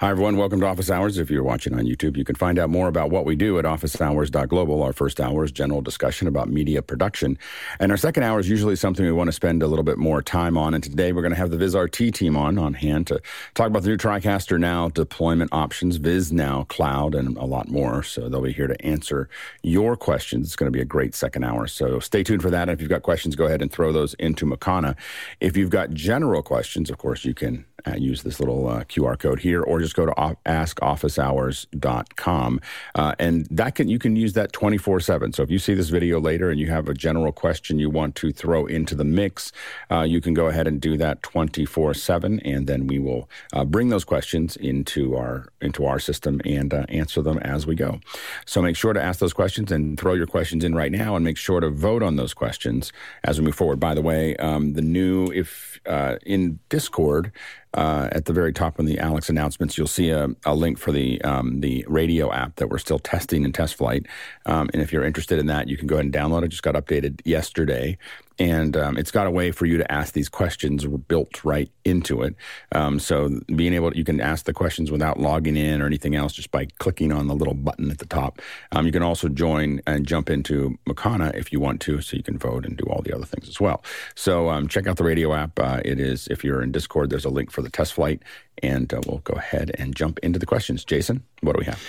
Hi, everyone. Welcome to Office Hours. If you're watching on YouTube, you can find out more about what we do at officehours.global. Our first hour is general discussion about media production. And our second hour is usually something we want to spend a little bit more time on. And today we're going to have the VizRT team on, on hand to talk about the new TriCaster Now deployment options, Viz Now Cloud, and a lot more. So they'll be here to answer your questions. It's going to be a great second hour. So stay tuned for that. And if you've got questions, go ahead and throw those into Makana. If you've got general questions, of course, you can uh, use this little uh, QR code here, or just go to askofficehours.com, uh, and that can you can use that twenty four seven. So if you see this video later and you have a general question you want to throw into the mix, uh, you can go ahead and do that twenty four seven, and then we will uh, bring those questions into our into our system and uh, answer them as we go. So make sure to ask those questions and throw your questions in right now, and make sure to vote on those questions as we move forward. By the way, um, the new if in Discord uh, at the very top of the Alex announcements, you'll see a, a link for the um, the radio app that we're still testing in test flight. Um, and if you're interested in that, you can go ahead and download it. Just got updated yesterday, and um, it's got a way for you to ask these questions built right into it. Um, so being able, to, you can ask the questions without logging in or anything else, just by clicking on the little button at the top. Um, you can also join and jump into Makana if you want to, so you can vote and do all the other things as well. So um, check out the radio app. Uh, it is if you're in Discord, there's a link for the test flight, and uh, we'll go ahead and jump into the questions. Jason, what do we have?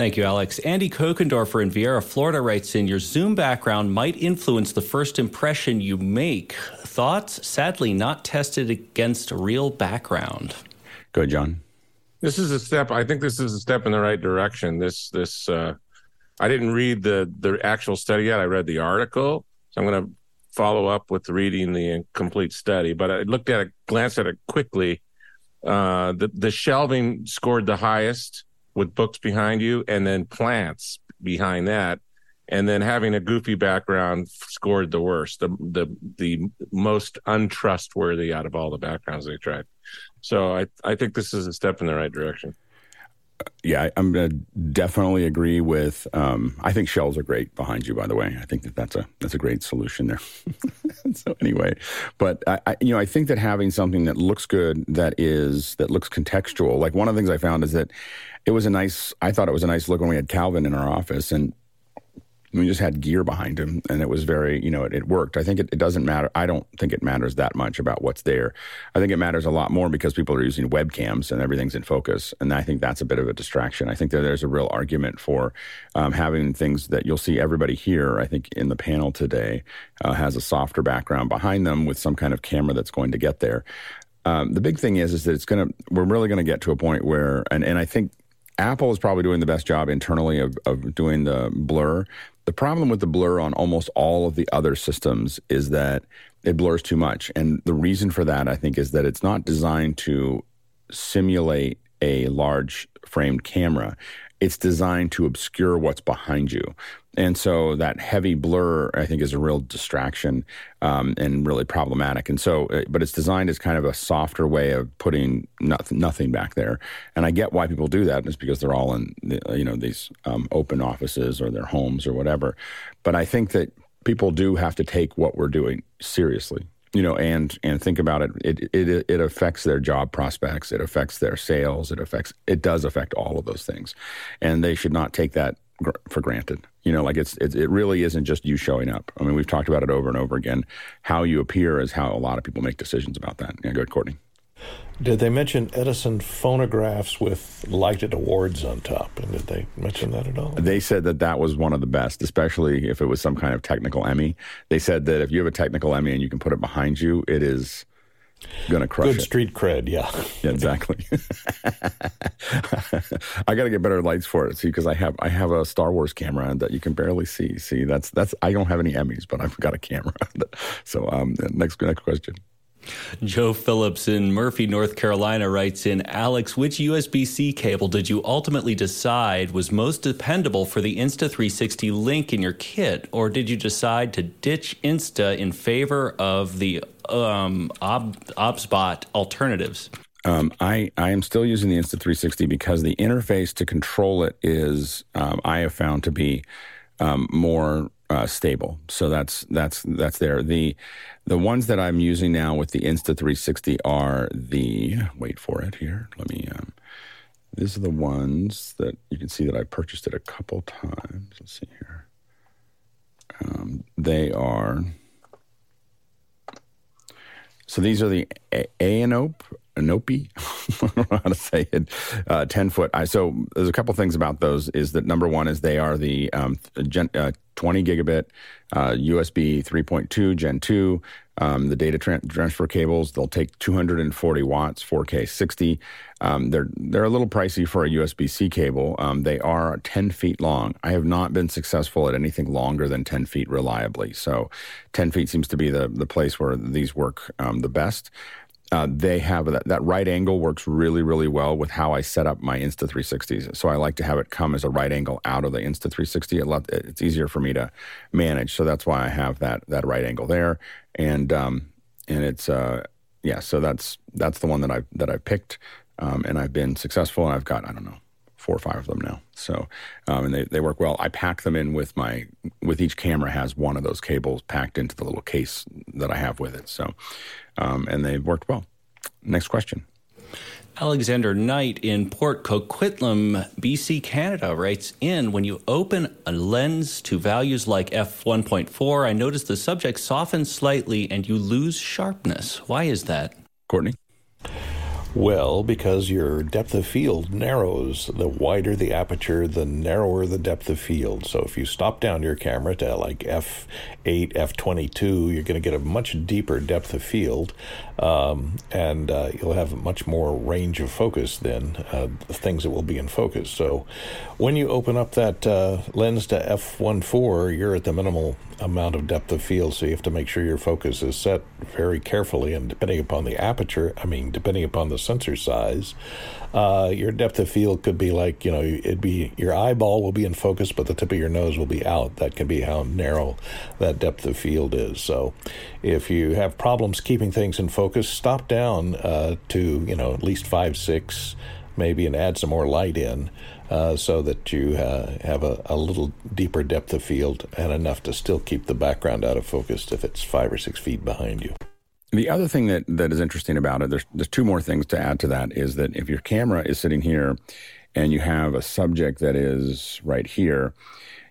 Thank you, Alex. Andy Kokendorfer in Viera, Florida writes in Your Zoom background might influence the first impression you make. Thoughts? Sadly, not tested against a real background. Go ahead, John. This is a step. I think this is a step in the right direction. This, this, uh, I didn't read the the actual study yet. I read the article, so I'm going to follow up with reading the complete study. But I looked at it, glanced at it quickly. Uh, the the shelving scored the highest with books behind you and then plants behind that. And then having a goofy background scored the worst the the the most untrustworthy out of all the backgrounds they tried. So i i think this is a step in the right direction yeah, I, am to definitely agree with. Um, I think shells are great behind you. By the way, I think that that's a that's a great solution there. so anyway, but I, I, you know I think that having something that looks good, that is that looks contextual. Like one of the things I found is that it was a nice. I thought it was a nice look when we had Calvin in our office, and we just had gear behind him and it was very you know it, it worked. I think it, it, doesn't matter i don't think it matters that much about what's there. I think it matters a lot more because people are using webcams and everything's in focus and i think that's a bit of a distraction. I think that there's a real argument for um, having things that you'll see everybody here i think in the panel today uh, has a softer background behind them with some kind of camera that's going to get there. Um, the big thing is is that it's going to we're really going to get to a point where and, and i think Apple is probably doing the best job internally of, of doing the blur. The problem with the blur on almost all of the other systems is that it blurs too much. And the reason for that, I think, is that it's not designed to simulate a large framed camera. It's designed to obscure what's behind you. And so that heavy blur, I think, is a real distraction um, and really problematic. And so, uh, but it's designed as kind of a softer way of putting nothing, nothing back there. And I get why people do that. It's because they're all in, the, you know, these um, open offices or their homes or whatever. But I think that people do have to take what we're doing seriously you know and and think about it it it it affects their job prospects it affects their sales it affects it does affect all of those things and they should not take that for granted. You know, like it's, it's, it really isn't just you showing up. I mean, we've talked about it over and over again. How you appear is how a lot of people make decisions about that. Yeah, go ahead, Courtney. Did they mention Edison phonographs with lighted awards on top? And did they mention that at all? They said that that was one of the best, especially if it was some kind of technical Emmy. They said that if you have a technical Emmy and you can put it behind you, it is to crush Good it. street cred, yeah. yeah, exactly. I got to get better lights for it, see, because I have I have a Star Wars camera that you can barely see. See, that's that's I don't have any Emmys, but I've got a camera. so, um, next next question. Joe Phillips in Murphy, North Carolina writes in Alex, which USB C cable did you ultimately decide was most dependable for the Insta360 link in your kit? Or did you decide to ditch Insta in favor of the um, Ob- OBSBot alternatives? Um, I, I am still using the Insta360 because the interface to control it is, um, I have found to be um, more uh, stable. So that's that's that's there. The the ones that I'm using now with the Insta360 are the wait for it here. Let me um, these are the ones that you can see that I purchased it a couple times. Let's see here. Um, they are. So these are the A- Anope, Anope, I don't know how to say it, uh, 10 foot. I, so there's a couple things about those is that number one is they are the um, gen, uh, 20 gigabit uh, USB 3.2 Gen 2 um, the data tra- transfer cables, they'll take 240 watts, 4K 60. Um, they're they're a little pricey for a USB-C cable. Um, they are 10 feet long. I have not been successful at anything longer than 10 feet reliably. So, 10 feet seems to be the the place where these work um, the best. Uh, they have that, that right angle works really, really well with how I set up my Insta 360s. So I like to have it come as a right angle out of the Insta 360. It it's easier for me to manage. So that's why I have that that right angle there. And um, and it's uh, yeah. So that's that's the one that I that I picked, um, and I've been successful. And I've got I don't know four or five of them now. So, um, and they, they work well. I pack them in with my, with each camera has one of those cables packed into the little case that I have with it. So, um, and they've worked well. Next question. Alexander Knight in Port Coquitlam, BC, Canada writes in When you open a lens to values like f1.4, I notice the subject softens slightly and you lose sharpness. Why is that? Courtney? Well, because your depth of field narrows. The wider the aperture, the narrower the depth of field. So if you stop down your camera to like f8, f22, you're going to get a much deeper depth of field, um, and uh, you'll have much more range of focus than uh, the things that will be in focus. So when you open up that uh, lens to f1.4, you're at the minimal amount of depth of field, so you have to make sure your focus is set very carefully. And depending upon the aperture, I mean, depending upon the sensor size, uh, your depth of field could be like, you know, it'd be your eyeball will be in focus, but the tip of your nose will be out. That can be how narrow that depth of field is. So if you have problems keeping things in focus, stop down uh, to, you know, at least five, six, maybe, and add some more light in. Uh, so that you uh, have a, a, little deeper depth of field and enough to still keep the background out of focus if it's five or six feet behind you. The other thing that, that is interesting about it, there's, there's two more things to add to that, is that if your camera is sitting here and you have a subject that is right here,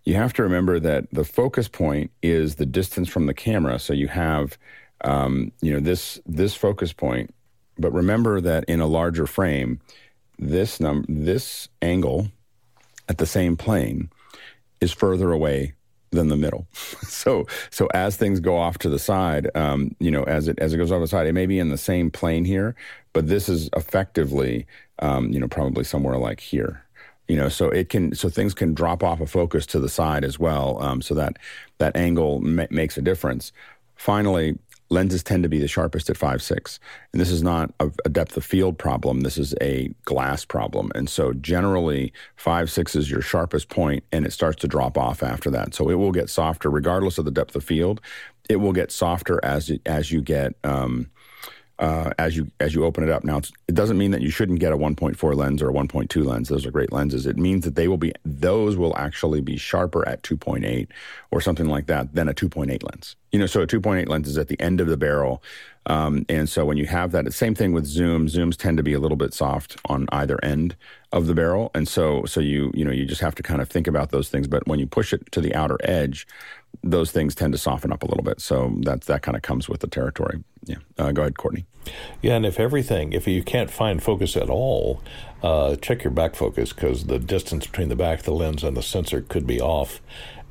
you have to remember that the focus point is the distance from the camera. So you have, um, you know, this this focus point, but remember that in a larger frame, this num this angle at the same plane is further away than the middle. so so as things go off to the side, um, you know, as it as it goes off the side, it may be in the same plane here, but this is effectively, um, you know, probably somewhere like here. You know, so it can so things can drop off of focus to the side as well. Um, so that that angle ma- makes a difference. Finally, lenses tend to be the sharpest at 5.6 and this is not a, a, depth of field problem. This is a glass problem. And so generally 5.6 is your sharpest point and it starts to drop off after that. So it will get softer regardless of the depth of field. It will get softer as as you get um, uh, as you as you open it up. Now, it doesn't mean that you shouldn't get a 1.4 lens or a 1.2 lens. Those are great lenses. It means that they will be those will actually be sharper at 2.8 or something like that than a 2.8 lens. You know, so a 2.8 lens is at the end of the barrel, um, and so when you have that, the same thing with zoom. Zooms tend to be a little bit soft on either end of the barrel, and so so you you know you just have to kind of think about those things. But when you push it to the outer edge, those things tend to soften up a little bit. So that that kind of comes with the territory. Yeah. Uh, go ahead, Courtney. Yeah, and if everything, if you can't find focus at all, uh, check your back focus because the distance between the back the lens and the sensor could be off.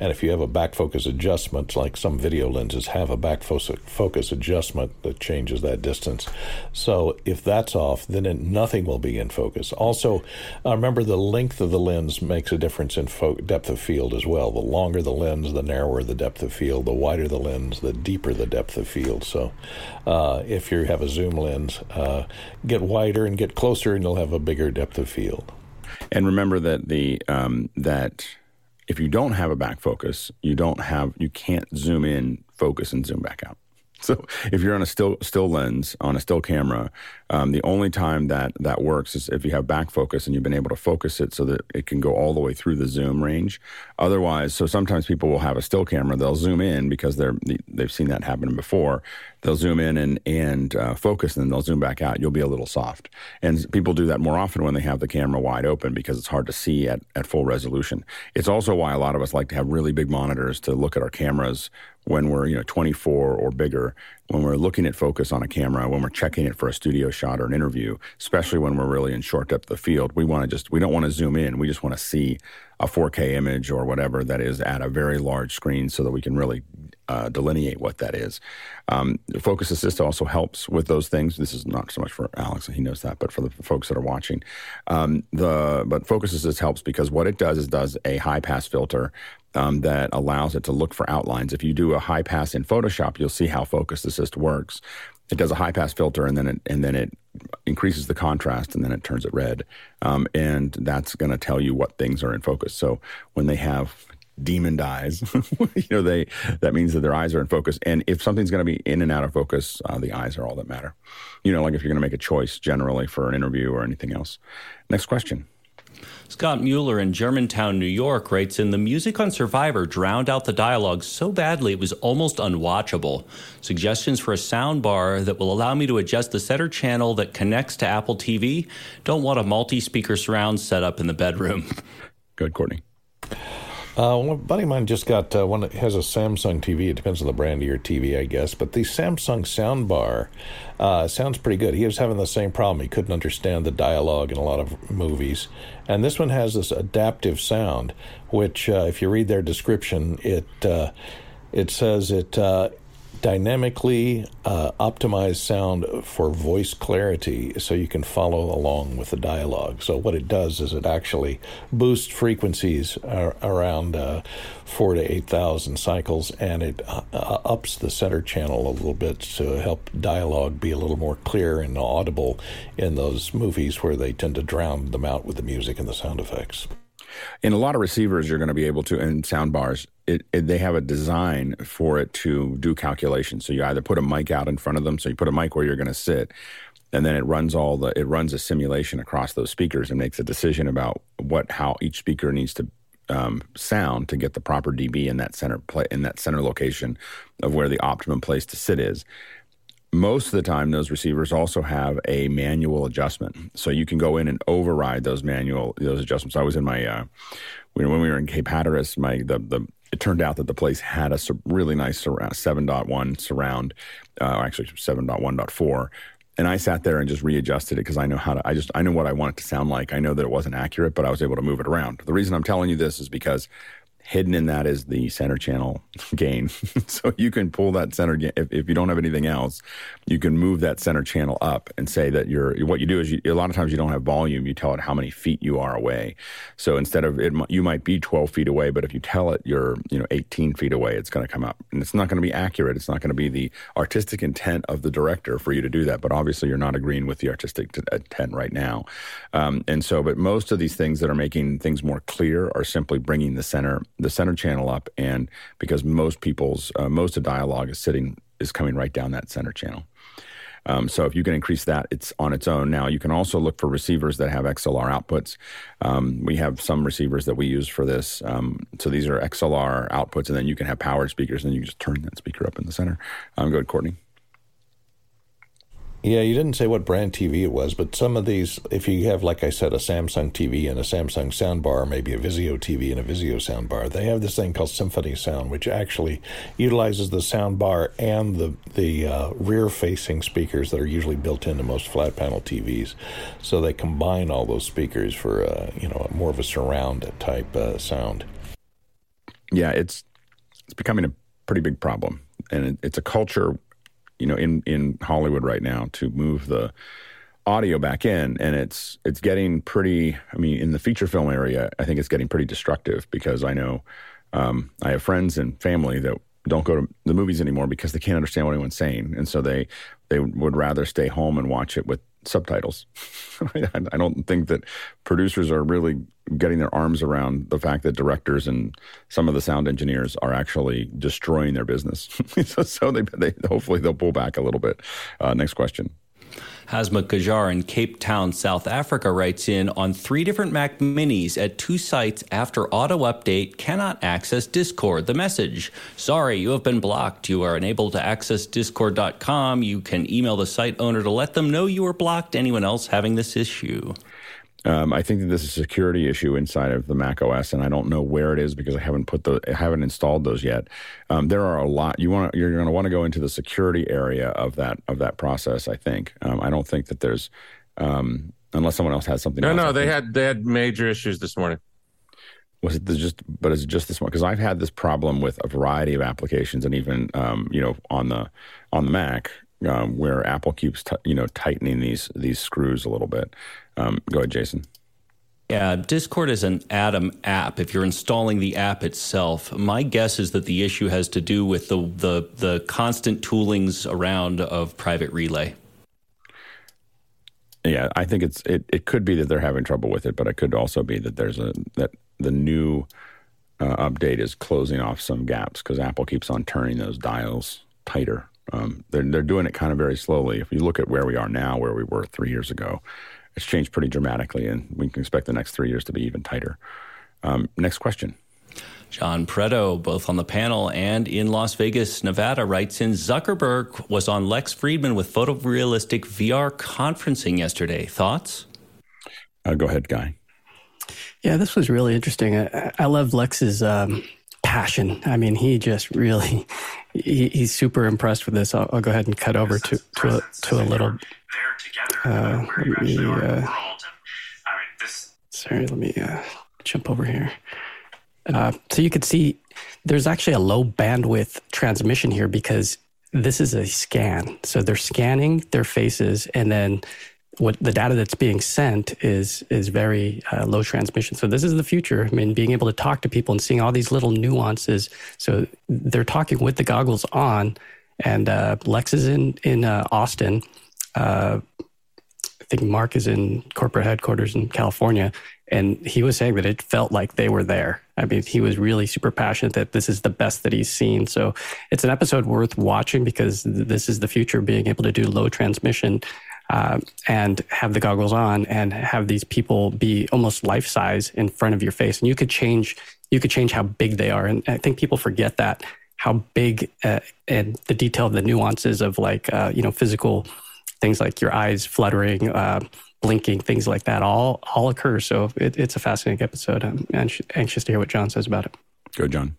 And if you have a back focus adjustment, like some video lenses have a back focus adjustment that changes that distance. So if that's off, then it, nothing will be in focus. Also, uh, remember the length of the lens makes a difference in fo- depth of field as well. The longer the lens, the narrower the depth of field. The wider the lens, the deeper the depth of field. So uh, if you have a zoom lens, uh, get wider and get closer, and you'll have a bigger depth of field. And remember that the um, that if you don't have a back focus, you don't have you can't zoom in, focus, and zoom back out. so if you're on a still still lens on a still camera, um, the only time that that works is if you have back focus and you've been able to focus it so that it can go all the way through the zoom range. Otherwise, so sometimes people will have a still camera, they'll zoom in because they're they've seen that happen before. They'll zoom in and and uh, focus, and then they'll zoom back out. You'll be a little soft, and people do that more often when they have the camera wide open because it's hard to see at at full resolution. It's also why a lot of us like to have really big monitors to look at our cameras when we're you know 24 or bigger when we're looking at focus on a camera when we're checking it for a studio shot or an interview especially when we're really in short depth of field we want to just we don't want to zoom in we just want to see a 4k image or whatever that is at a very large screen so that we can really uh, delineate what that is um, focus assist also helps with those things this is not so much for alex he knows that but for the folks that are watching um, the but focus assist helps because what it does is does a high pass filter um, that allows it to look for outlines. If you do a high pass in Photoshop, you'll see how Focus Assist works. It does a high pass filter and then it and then it increases the contrast and then it turns it red, um, and that's going to tell you what things are in focus. So when they have demoned eyes, you know they that means that their eyes are in focus. And if something's going to be in and out of focus, uh, the eyes are all that matter. You know, like if you're going to make a choice generally for an interview or anything else. Next question. Scott Mueller in Germantown, New York writes in The music on Survivor drowned out the dialogue so badly it was almost unwatchable. Suggestions for a soundbar that will allow me to adjust the center channel that connects to Apple TV. Don't want a multi speaker surround setup in the bedroom. Good, Courtney. Uh, a buddy of mine just got uh, one that has a Samsung TV. It depends on the brand of your TV, I guess. But the Samsung soundbar uh, sounds pretty good. He was having the same problem. He couldn't understand the dialogue in a lot of movies. And this one has this adaptive sound, which, uh, if you read their description, it uh, it says it uh, dynamically uh, optimized sound for voice clarity so you can follow along with the dialogue. So, what it does is it actually boosts frequencies uh, around uh, four to 8,000 cycles and it uh, uh, ups the center channel a little bit to help dialogue be a little more clear and audible in those movies where they tend to drown them out with the music and the sound effects. In a lot of receivers, you're going to be able to, and sound bars, it, it, they have a design for it to do calculations. So you either put a mic out in front of them, so you put a mic where you're going to sit, and then it runs all the it runs a simulation across those speakers and makes a decision about what how each speaker needs to um, sound to get the proper dB in that center play in that center location of where the optimum place to sit is most of the time those receivers also have a manual adjustment so you can go in and override those manual those adjustments i was in my uh, when, we were in cape hatteras my the, the it turned out that the place had a really nice surround, 7.1 surround uh, actually 7.1.4 and I sat there and just readjusted it because I know how to. I just I know what I want it to sound like. I know that it wasn't accurate, but I was able to move it around. The reason I'm telling you this is because hidden in that is the center channel gain. so you can pull that center if, if you don't have anything else, you can move that center channel up and say that you're what you do is you, a lot of times you don't have volume. You tell it how many feet you are away. So instead of it, you might be 12 feet away, but if you tell it you're you know 18 feet away, it's going to come up, and it's not going to be accurate. It's not going to be the artistic intent of the director for you to do that. But obviously, you're not agreeing with the artistic intent right now. Um, and so, but most of these things that are making things more clear are simply bringing the center the center channel up, and because most people's uh, most of dialogue is sitting is coming right down that center channel. Um, so if you can increase that, it's on its own. Now you can also look for receivers that have XLR outputs. Um, we have some receivers that we use for this. Um, so these are XLR outputs, and then you can have powered speakers, and you can just turn that speaker up in the center. Um, go ahead, Courtney. Yeah, you didn't say what brand TV it was, but some of these, if you have, like I said, a Samsung TV and a Samsung soundbar, maybe a Vizio TV and a Vizio soundbar, they have this thing called Symphony Sound, which actually utilizes the soundbar and the the uh, rear-facing speakers that are usually built into most flat panel TVs. So they combine all those speakers for uh, you know more of a surround type uh, sound. Yeah, it's it's becoming a pretty big problem, and it, it's a culture you know in in Hollywood right now to move the audio back in and it's it's getting pretty I mean in the feature film area I think it's getting pretty destructive because I know um, I have friends and family that don't go to the movies anymore because they can't understand what anyone's saying and so they they would rather stay home and watch it with subtitles. I don't think that producers are really getting their arms around the fact that directors and some of the sound engineers are actually destroying their business. so, so they, they, hopefully they'll pull back a little bit. Uh, next question. Hasma Kajar in Cape Town, South Africa writes in on three different Mac minis at two sites after auto update cannot access Discord. The message Sorry, you have been blocked. You are unable to access Discord.com. You can email the site owner to let them know you were blocked. Anyone else having this issue? Um, I think that this is a security issue inside of the Mac OS, and I don't know where it is because I haven't put the I haven't installed those yet. Um, there are a lot. You want you're going to want to go into the security area of that of that process. I think. Um, I don't think that there's um, unless someone else has something. No, else, no, they had they had major issues this morning. was it the just but is it just this one because i've had this problem with a variety of applications and even um, you know on the on the mac um, where apple keeps t- you know tightening these these screws a little bit um, go ahead jason Yeah, Discord is an Atom app. If you're installing the app itself, my guess is that the issue has to do with the the, the constant toolings around of Private Relay. yeah i think it's it, it could be that they're having trouble with it but it could also be that there's a that the new uh, update is closing off some gaps because apple keeps on turning those dials tighter um, they're, they're doing it kind of very slowly if you look at where we are now where we were three years ago it's changed pretty dramatically and we can expect the next three years to be even tighter um, next question John Preto, both on the panel and in Las Vegas, Nevada, writes in Zuckerberg was on Lex Fridman with photorealistic VR conferencing yesterday. Thoughts? uh, go ahead guy Yeah, this was really interesting. I, I love Lex's um, passion. I mean, he just really, he, he's super impressed with this. I'll, I'll go ahead and cut over to, to, a, to a little. Uh, let me, uh, sorry, let me uh, jump over here. Uh, so you could see there's actually a low bandwidth transmission here because this is a scan. So they're scanning their faces, and then what the data that's being sent is is very uh, low transmission. So this is the future. I mean, being able to talk to people and seeing all these little nuances. So they're talking with the goggles on, and uh, Lex is in in uh, Austin. Uh, I think Mark is in corporate headquarters in California, and he was saying that it felt like they were there. I mean, he was really super passionate that this is the best that he's seen. So it's an episode worth watching because this is the future, being able to do low transmission uh, and have the goggles on and have these people be almost life size in front of your face, and you could change you could change how big they are. And I think people forget that how big uh, and the detail of the nuances of like uh, you know physical things like your eyes fluttering, uh, blinking, things like that all all occur. So it, it's a fascinating episode. I'm anx- anxious to hear what John says about it. go john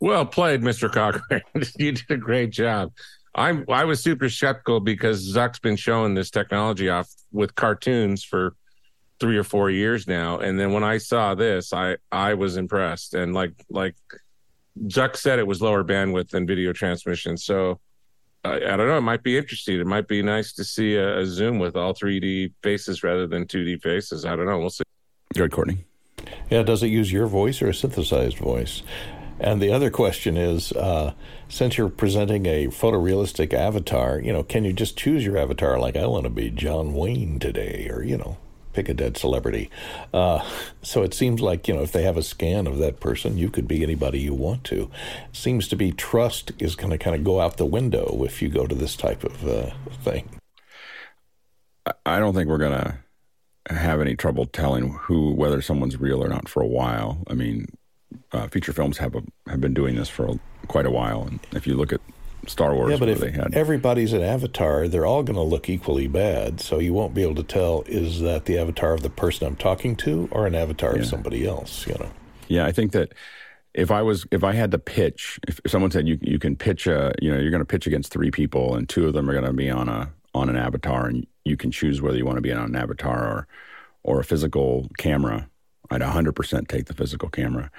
Well played, Mr. Cochran. you did a great job. I'm I was super skeptical because Zuck's been showing this technology off with cartoons for three or four years now, and then when I saw this, I I was impressed. And like like Zuck said, it was lower bandwidth than video transmission. So I, I don't know. It might be interesting. It might be nice to see a, a Zoom with all 3D faces rather than 2D faces. I don't know. We'll see. go ahead courtney Yeah, does it use your voice or a synthesized voice? And the other question is, uh, since you're presenting a photorealistic avatar, you know, can you just choose your avatar? Like, I want to be John Wayne today, or you know, pick a dead celebrity. Uh, so it seems like you know, if they have a scan of that person, you could be anybody you want to. Seems to be trust is going to kind of go out the window if you go to this type of uh, thing. I- don't think we're gonna have any trouble telling who whether someone's real or not for a while. I mean, uh, feature films have a, have been doing this for a, quite a while, and if you look at Star Wars, Yeah, but if had everybody's an avatar, they're all going to look equally bad. So you won't be able to tell is that the avatar of the person I'm talking to or an avatar Yeah. of somebody else. You know. Yeah, I think that if I was if I had to pitch, if, if someone said you you can pitch a you know you're going to pitch against three people and two of them are going to be on a on an avatar and you can choose whether you want to be on an avatar or or a physical camera. I'd 100% take the physical camera,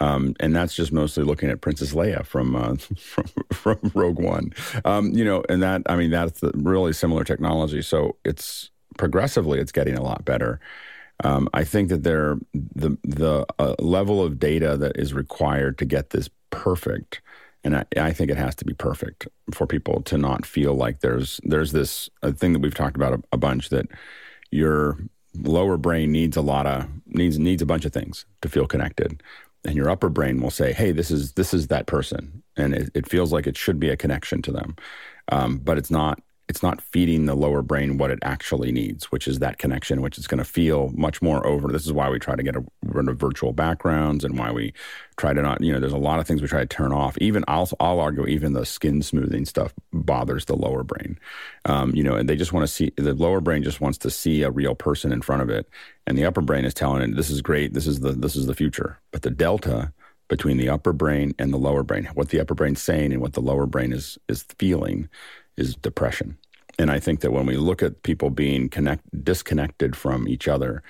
um, and that's just mostly looking at Princess Leia from uh, from, from Rogue One. Um, you know, and that I mean that's really similar technology. So it's progressively it's getting a lot better. Um, I think that there the the uh, level of data that is required to get this perfect, and I, I think it has to be perfect for people to not feel like there's there's this a thing that we've talked about a, a bunch that your lower brain needs a lot of needs needs a bunch of things to feel connected, and your upper brain will say, "Hey, this is this is that person," and it, it feels like it should be a connection to them, um, but it's not it's not feeding the lower brain what it actually needs, which is that connection, which is going to feel much more over. This is why we try to get a, rid of virtual backgrounds and why we try to not, you know, there's a lot of things we try to turn off. Even I'll, I'll argue, even the skin smoothing stuff bothers the lower brain. Um, you know, and they just want to see, the lower brain just wants to see a real person in front of it. And the upper brain is telling it, this is great. This is the, this is the future. But the delta, between the upper brain and the lower brain. What the upper brain's saying and what the lower brain is is feeling is depression. And I think that when we look at people being connect, disconnected from each other,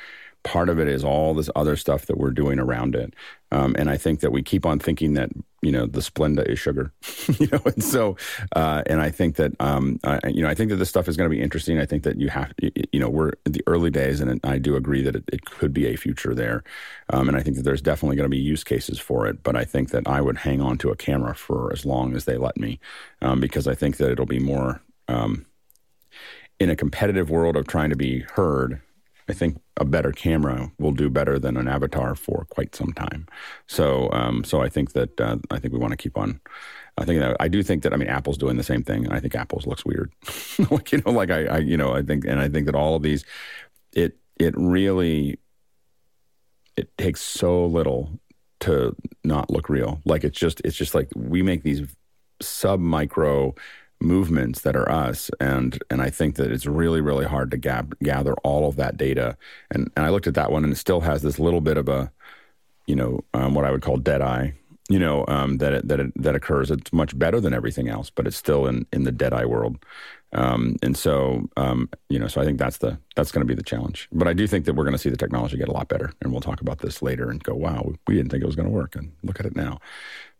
part of it is all this other stuff that we're doing around it. Um, and I think that we keep on thinking that you know the Splenda is sugar, you know, and so uh, and I think that um, I, you know I think that this stuff is going to be interesting. I think that you have you know we're in the early days, and I do agree that it, it could be a future there, um, and I think that there's definitely going to be use cases for it. But I think that I would hang on to a camera for as long as they let me, um, because I think that it'll be more um, in a competitive world of trying to be heard, I think a better camera will do better than an avatar for quite some time. So, um, so I think that uh, I think we want to keep on. I think that I do think that I mean Apple's doing the same thing, and I think Apple's looks weird. like you know, like I, I, you know, I think, and I think that all of these, it it really, it takes so little to not look real. Like it's just it's just like we make these sub micro movements that are us and and I think that it's really really hard to gather all of that data. And and I looked at that one and it still has this little bit of a you know um, what I would call dead eye you know um, that it, that it, that occurs. It's much better than everything else but it's still in in the dead eye world. Um, and so um, you know so I think that's the that's going to be the challenge. But I do think that we're going to see the technology get a lot better and we'll talk about this later and go wow we didn't think it was going to work and look at it now.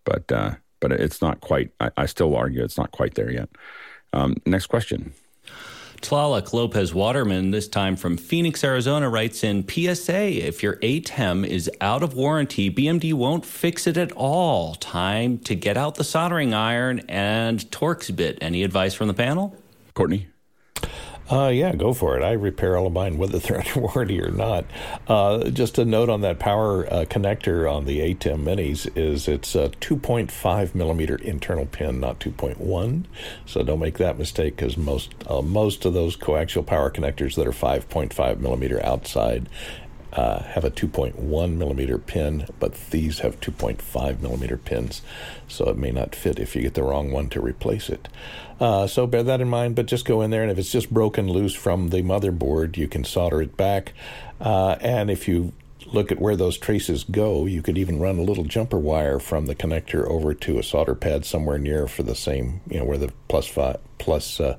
But uh, but it's not quite. I, I still argue it's not quite there yet. Um, next question. Tlaloc Lopez Waterman, this time from Phoenix, Arizona, writes in PSA If your ATEM is out of warranty, BMD won't fix it at all. Time to get out the soldering iron and Torx bit. Any advice from the panel? Courtney? Uh, yeah, go for it. I repair all of mine, whether they're under warranty or not. Uh, just a note on that power uh, connector on the ATEM Minis is it's a 2.5 millimeter internal pin, not 2.1. So don't make that mistake because most uh, most of those coaxial power connectors that are 5.5 millimeter outside uh, have a 2.1 millimeter pin, but these have 2.5 millimeter pins, so it may not fit if you get the wrong one to replace it. Uh, so bear that in mind, but just go in there, and if it's just broken loose from the motherboard, you can solder it back. Uh, and if you look at where those traces go, you could even run a little jumper wire from the connector over to a solder pad somewhere near for the same, you know, where the plus five, plus, uh,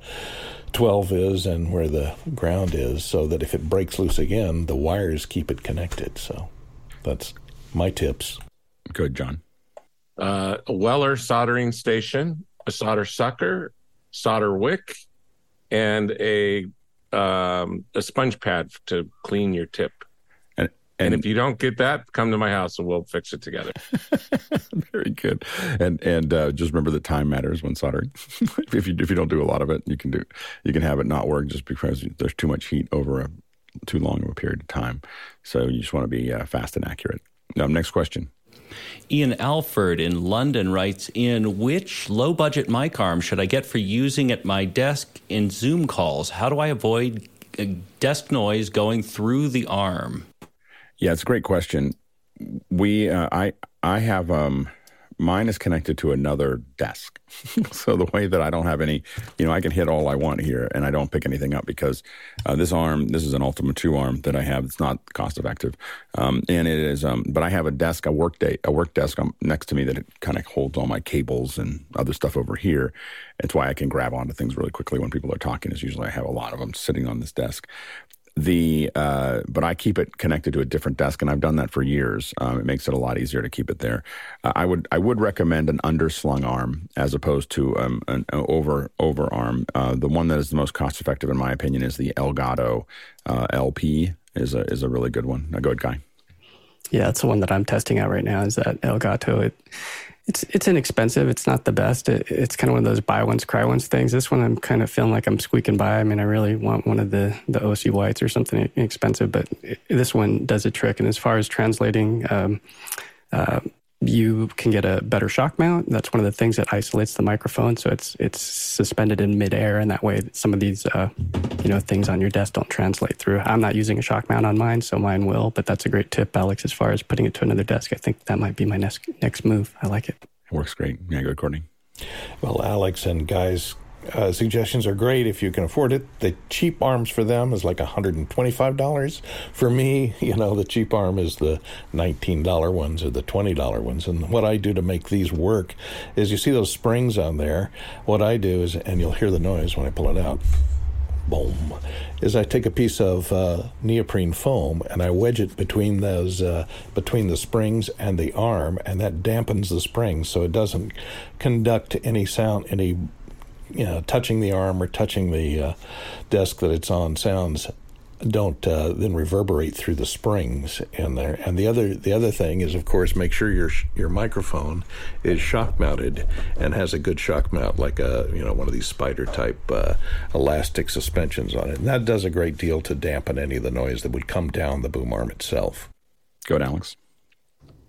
12 is and where the ground is, so that if it breaks loose again, the wires keep it connected. So that's my tips. Good, John. Uh, a Weller soldering station, a solder sucker, solder wick, and a um, a sponge pad to clean your tip. And, and if you don't get that, come to my house and we'll fix it together. Very good. And and uh, just remember that time matters when soldering. if you if you don't do a lot of it, you can do you can have it not work just because there's too much heat over a too long of a period of time. So you just want to be uh, fast and accurate. Now, next question. Ian Alford in London writes in which low budget mic arm should I get for using at my desk in Zoom calls? How do I avoid uh, desk noise going through the arm? Yeah, it's a great question. We, uh, I, I have um, mine is connected to another desk, so the way that I don't have any, you know, I can hit all I want here, and I don't pick anything up because uh, this arm, this is an Ultima Two arm that I have. It's not cost effective, um, and it is. Um, but I have a desk, a work day, a work desk um, next to me that it kind of holds all my cables and other stuff over here. It's why I can grab onto things really quickly when people are talking. Is usually I have a lot of them sitting on this desk the uh, but I keep it connected to a different desk, and I've done that for years. Um, it makes it a lot easier to keep it there. Uh, I would I would recommend an underslung arm as opposed to um, an, over over arm. Uh, the one that is the most cost effective, in my opinion, is the Elgato uh, LP. is a is a really good one. A good guy. Yeah, it's the one that I'm testing out right now. Is that Elgato? It It's it's inexpensive. It's not the best. It, it's kind of one of those buy once cry once things. This one I'm kind of feeling like I'm squeaking by. I mean, I really want one of the the OC whites or something inexpensive, but it, this one does a trick. And as far as translating. Um, uh, you can get a better shock mount. That's one of the things that isolates the microphone, so it's it's suspended in midair, and that way some of these uh, you know things on your desk don't translate through. I'm not using a shock mount on mine, so mine will. But that's a great tip, Alex. As far as putting it to another desk, I think that might be my next next move. I like it. It works great. Yeah, good, Courtney. Well, Alex and guys, uh, suggestions are great if you can afford it. The cheap arms for them is like $125. For me, you know, the cheap arm is the $19 ones or the $20 ones. And what I do to make these work is you see those springs on there. What I do is, and you'll hear the noise when I pull it out. Boom. Is I take a piece of uh, neoprene foam and I wedge it between those uh, between the springs and the arm, and that dampens the springs so it doesn't conduct any sound, any you know, touching the arm or touching the uh, desk that it's on sounds don't uh, then reverberate through the springs in there. And the other the other thing is, of course, make sure your your microphone is shock mounted and has a good shock mount, like a you know one of these spider type uh, elastic suspensions on it. And that does a great deal to dampen any of the noise that would come down the boom arm itself. Go ahead, Alex.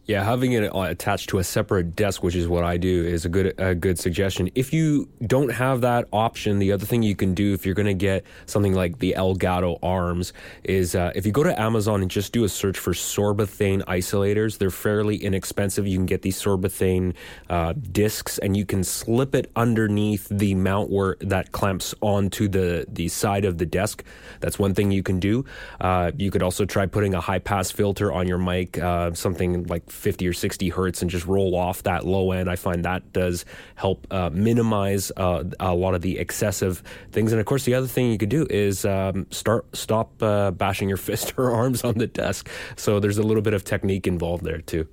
Yeah, having it uh, attached to a separate desk, which is what I do, is a good a good suggestion. If you don't have that option, the other thing you can do if you're going to get something like the Elgato arms is uh, if you go to Amazon and just do a search for Sorbothane isolators, they're fairly inexpensive. You can get these Sorbothane uh, discs, and you can slip it underneath the mount where that clamps onto the the side of the desk. That's one thing you can do. Uh, you could also try putting a high pass filter on your mic, uh, something like 50 or 60 hertz and just roll off that low end. I find that does help uh, minimize uh, a lot of the excessive things. And of course, the other thing you could do is um, start stop uh, bashing your fist or arms on the desk. So there's a little bit of technique involved there too.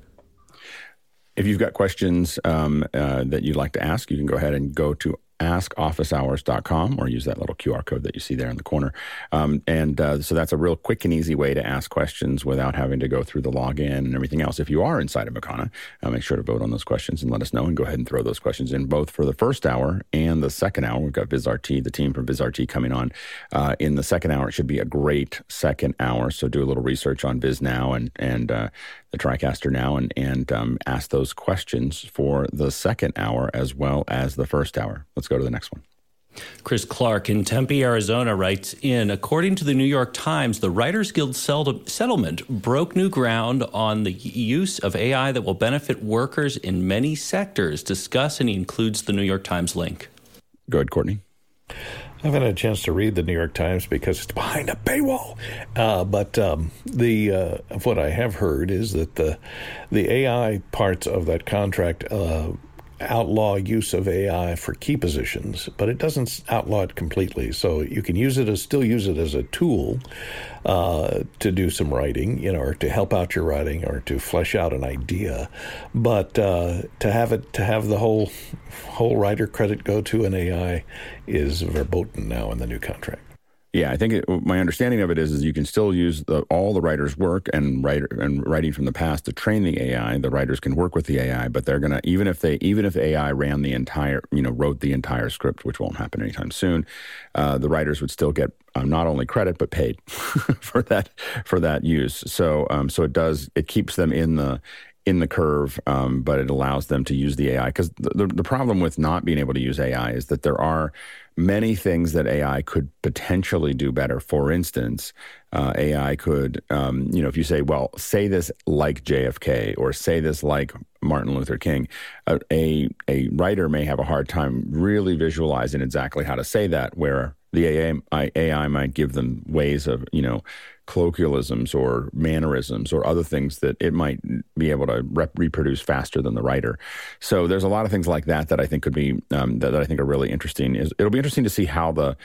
If you've got questions um, uh, that you'd like to ask, you can go ahead and go to askofficehours.com or use that little QR code that you see there in the corner. Um, and uh, so that's a real quick and easy way to ask questions without having to go through the login and everything else. If you are inside of Makana, uh, make sure to vote on those questions and let us know and go ahead and throw those questions in both for the first hour and the second hour. We've got VizRT, the team from VizRT coming on uh, in the second hour. It should be a great second hour. So do a little research on Viz now and, and uh, the TriCaster now and, and um, ask those questions for the second hour as well as the first hour. Let's go to the next one. Chris Clark in Tempe, Arizona writes in According to the New York Times, the Writers Guild settlement broke new ground on the use of AI that will benefit workers in many sectors. Discuss, and he includes the New York Times link. Go ahead, Courtney. I haven't had a chance to read the New York Times because it's behind a paywall. Uh, but um, the uh, what I have heard is that the the AI parts of that contract uh, outlaw use of AI for key positions, but it doesn't outlaw it completely. So you can use it as still use it as a tool uh, to do some writing, you know, or to help out your writing, or to flesh out an idea. But uh, to have it to have the whole whole writer credit go to an AI is verboten now in the new contract. Yeah, I think it, my understanding of it is is you can still use the, all the writer's work and writer and writing from the past to train the AI. The writers can work with the AI, but they're gonna even if they even if AI ran the entire you know wrote the entire script, which won't happen anytime soon, uh, the writers would still get uh, not only credit but paid for that for that use. So um, so it does it keeps them in the in the curve, um, but it allows them to use the AI. Because the, the, the, problem with not being able to use AI is that there are many things that AI could potentially do better. For instance, uh, AI could, um, you know, if you say, well, say this like JFK or say this like Martin Luther King, uh, a, a writer may have a hard time really visualizing exactly how to say that, where the AI, AI might give them ways of, you know, colloquialisms or mannerisms or other things that it might be able to rep- reproduce faster than the writer. So there's a lot of things like that that I think could be um, that, that, I think are really interesting. Is it'll be interesting to see how the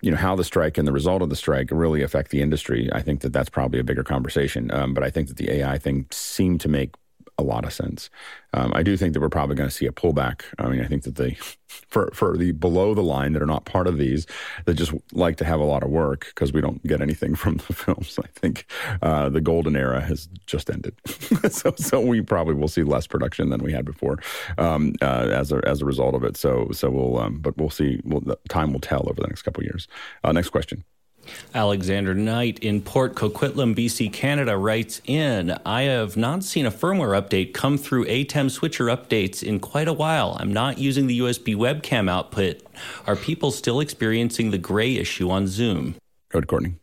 you know how the strike and the result of the strike really affect the industry. I think that that's probably a bigger conversation. Um, but I think that the AI thing seemed to make a lot of sense. Um, I do think that we're probably going to see a pullback. I mean, I think that the for for the below the line that are not part of these, that just like to have a lot of work because we don't get anything from the films. I think uh, the golden era has just ended, so so we probably will see less production than we had before um, uh, as a as a result of it. So so we'll um, but we'll see. We'll, time will tell over the next couple years. Uh, next question. Alexander Knight in Port Coquitlam, BC, Canada writes in I have not seen a firmware update come through ATEM switcher updates in quite a while. I'm not using the USB webcam output. Are people still experiencing the gray issue on Zoom? Go to Courtney.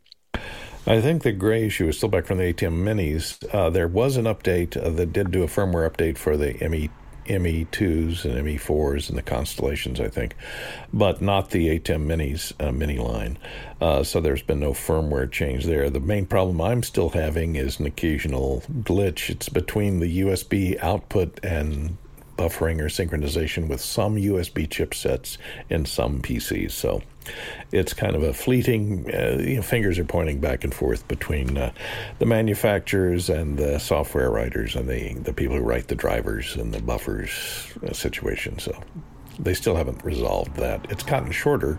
I think the gray issue is still back from the ATEM minis. Uh, there was an update uh, that did do a firmware update for the ME ME2s and ME4s and the Constellations, I think, but not the ATEM Minis uh, mini line. Uh, so there's been no firmware change there. The main problem I'm still having is an occasional glitch. It's between the USB output and buffering or synchronization with some USB chipsets in some PCs. So it's kind of a fleeting, uh, you know, fingers are pointing back and forth between uh, the manufacturers and the software writers and the, the people who write the drivers and the buffers uh, situation. So they still haven't resolved that. It's gotten shorter,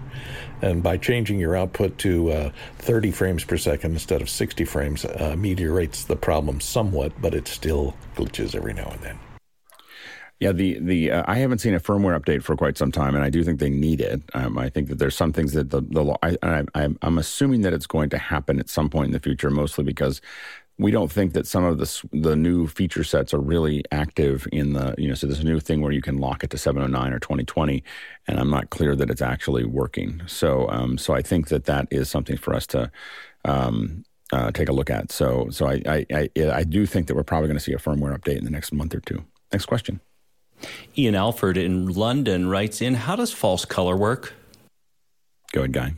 and by changing your output to uh, 30 frames per second instead of 60 frames, uh, the problem somewhat, but it still glitches every now and then. Yeah, the the uh, I haven't seen a firmware update for quite some time, and I do think they need it. Um, I think that there's some things that the the I, I, I'm assuming that it's going to happen at some point in the future, mostly because we don't think that some of the the new feature sets are really active in the you know so a new thing where you can lock it to 709 or 2020 and I'm not clear that it's actually working. So um, so I think that that is something for us to um, uh, take a look at. So so I I, I I do think that we're probably going to see a firmware update in the next month or two. Next question Ian Alford in London writes in How does false color work? Go ahead, Guy.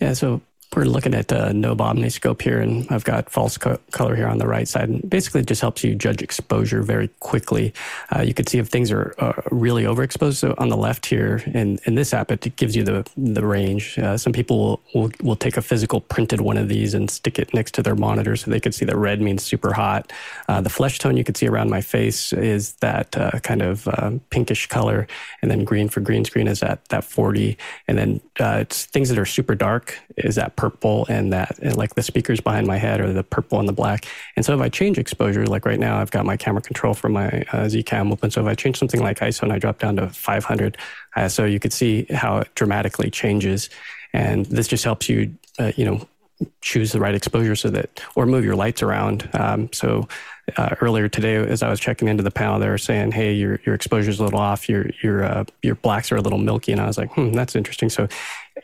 Yeah, so we're looking at a no omniscope here, and I've got false co- color here on the right side. And basically, it just helps you judge exposure very quickly. Uh, you can see if things are uh, really overexposed. So on the left here, in, in this app, it gives you the the range. Uh, some people will, will, will take a physical printed one of these and stick it next to their monitor so they can see that red means super hot. Uh, the flesh tone you can see around my face is that uh, kind of uh, pinkish color, and then green for green screen is at that 40, and then it's things that are super dark is that purple and that and like the speakers behind my head are the purple and the black. And so if I change exposure, like right now, I've got my camera control for my uh, Zcam open. So if I change something like ISO and I drop down to 500 so you could see how it dramatically changes. And this just helps you, uh, you know, choose the right exposure so that, or move your lights around. Um, so uh, earlier today, as I was checking into the panel, they were saying, "Hey, your your exposure is a little off. Your your uh, your blacks are a little milky." And I was like, "Hmm, that's interesting." So,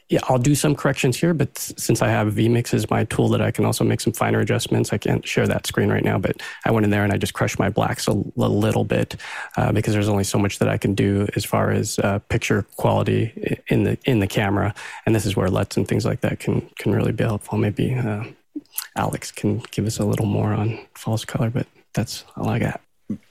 yeah, I'll do some corrections here, but since I have vMix as my tool that I can also make some finer adjustments, I can't share that screen right now. But I went in there and I just crushed my blacks a, a little bit uh, because there's only so much that I can do as far as uh, picture quality in the in the camera, and this is where LUTs and things like that can can really be helpful. Maybe uh, Alex can give us a little more on false color, but that's all I got.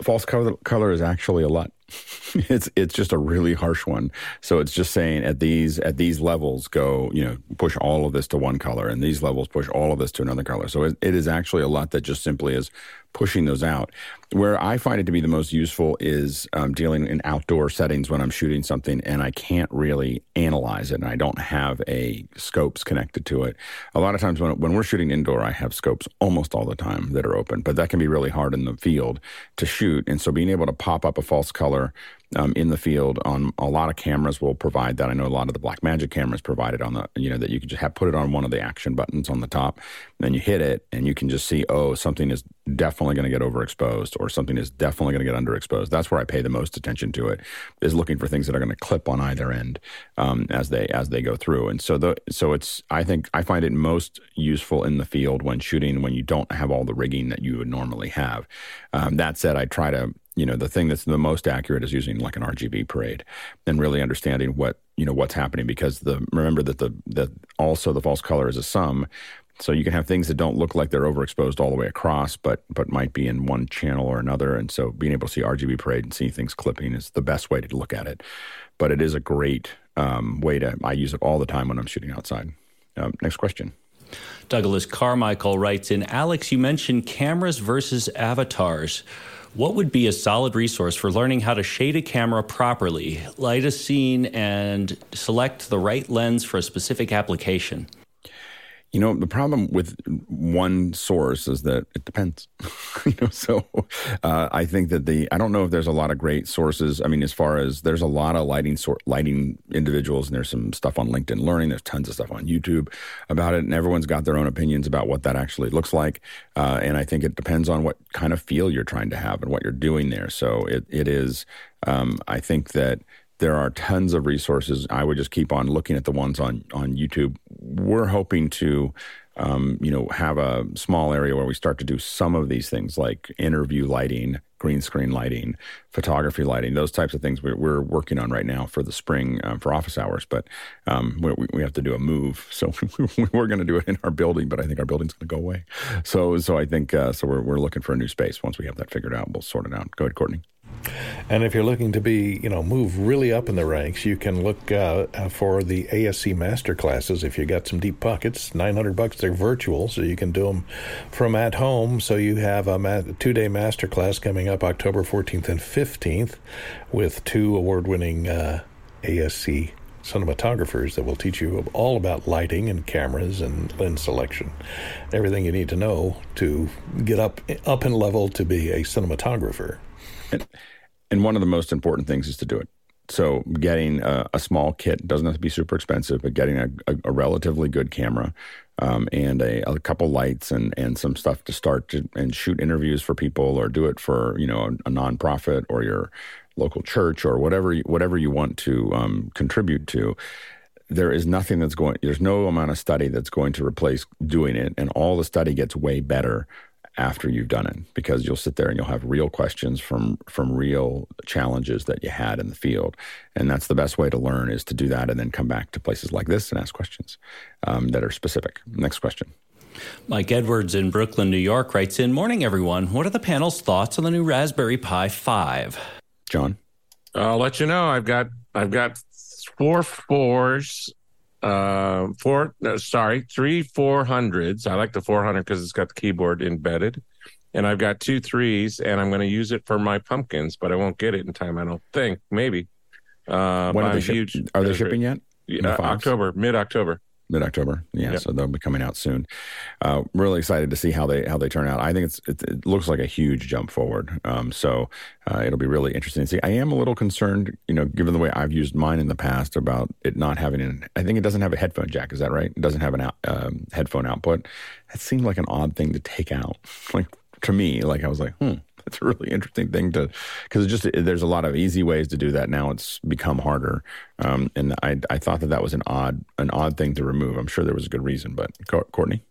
False color, color is actually a LUT. it's it's just a really harsh one. So it's just saying at these at these levels go you know push all of this to one color and these levels push all of this to another color. So it, it is actually a LUT that just simply is pushing those out. Where I find it to be the most useful is um, dealing in outdoor settings when I'm shooting something and I can't really analyze it and I don't have a scopes connected to it. A lot of times when, when we're shooting indoor, I have scopes almost all the time that are open, but that can be really hard in the field to shoot. And so being able to pop up a false color um, in the field on a lot of cameras will provide that. I know a lot of the Blackmagic cameras provided on the, you know, that you can just have put it on one of the action buttons on the top, and you hit it and you can just see, oh, something is definitely going to get overexposed or something is definitely going to get underexposed. That's where I pay the most attention to it is looking for things that are going to clip on either end um, as they as they go through. And so the so it's I think I find it most useful in the field when shooting when you don't have all the rigging that you would normally have. Um, that said, I try to you know the thing that's the most accurate is using like an RGB parade and really understanding what you know what's happening because the remember that the that also the false color is a sum. So you can have things that don't look like they're overexposed all the way across but but might be in one channel or another. And so being able to see RGB parade and see things clipping is the best way to look at it. But it is a great um, way to I use it all the time when I'm shooting outside. Um, next question. Douglas Carmichael writes in Alex, you mentioned cameras versus avatars. What would be a solid resource for learning how to shade a camera properly, light a scene, and select the right lens for a specific application? You know, the problem with one source is that it depends. you know, so uh, I think that the I don't know if there's a lot of great sources. I mean, as far as there's a lot of lighting sort lighting individuals, and there's some stuff on LinkedIn Learning. There's tons of stuff on YouTube about it, and everyone's got their own opinions about what that actually looks like. Uh, and I think it depends on what kind of feel you're trying to have and what you're doing there. So it it is. Um, I think that there are tons of resources. I would just keep on looking at the ones on on YouTube. We're hoping to, um, you know, have a small area where we start to do some of these things like interview lighting, green screen lighting, photography lighting, those types of things. We're, we're working on right now for the spring uh, for office hours, but um, we, we have to do a move, so we're going to do it in our building. But I think our building's going to go away. So so I think uh, so we're we're looking for a new space. Once we have that figured out, we'll sort it out. Go ahead, Courtney. And if you're looking to be, you know, move really up in the ranks, you can look uh, uh for the ASC master classes. If you got some deep pockets, 900 bucks. They're virtual, so you can do them from at home. So you have a ma- two-day master class coming up October 14th and 15th with two award-winning uh, ASC cinematographers that will teach you all about lighting and cameras and lens selection, everything you need to know to get up up in level to be a cinematographer. And, and one of the most important things is to do it. So getting a, a, small kit doesn't have to be super expensive, but getting a, a, a relatively good camera um, and a, couple lights and, and some stuff to start to, and shoot interviews for people or do it for you know a, nonprofit or your local church or whatever whatever you want to um, contribute to. There is nothing that's going. There's no amount of study that's going to replace doing it, and all the study gets way better after you've done it because you'll sit there and you'll have real questions from from real challenges that you had in the field and that's the best way to learn is to do that and then come back to places like this and ask questions um, that are specific next question Mike Edwards in Brooklyn, New York writes in Morning, everyone. What are the panel's thoughts on the new Raspberry Pi 5? John? I'll let you know. I've got I've got four fours uh, four, no, sorry, three 400s. I like the 400 because it's got the keyboard embedded. And I've got two threes, and I'm going to use it for my pumpkins, but I won't get it in time. I don't think. Maybe. Uh, when are they, ship- are they shipping yet? Yeah, October, mid October mid October. Yeah, yep. so they'll be coming out soon. Uh, really excited to see how they how they turn out. I think it's it, it looks like a huge jump forward. Um, so uh, it'll be really interesting to see. I am a little concerned, you know, given the way I've used mine in the past about it not having an. I think it doesn't have a headphone jack. Is that right? It doesn't have an out, um, headphone output. That seemed like an odd thing to take out. Like to me, like I was like, hmm that's a really interesting thing to because just there's a lot of easy ways to do that now. It's become harder, um, and I I thought that that was an odd an odd thing to remove. I'm sure there was a good reason, but Courtney.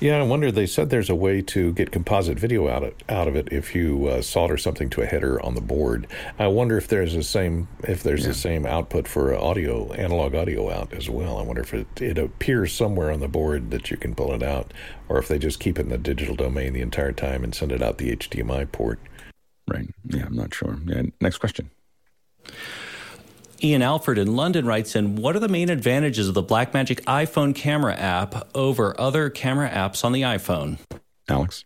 Yeah, I wonder. They said there's a way to get composite video out of, out of it if you uh, solder something to a header on the board. I wonder if there's the same if there's yeah. the same output for audio analog audio out as well. I wonder if it, it appears somewhere on the board that you can pull it out, or if they just keep it in the digital domain the entire time and send it out the HDMI port. Right. Yeah, I'm not sure. Yeah. Next question. Ian Alford in London writes in What are the main advantages of the Blackmagic iPhone camera app over other camera apps on the iPhone? Alex?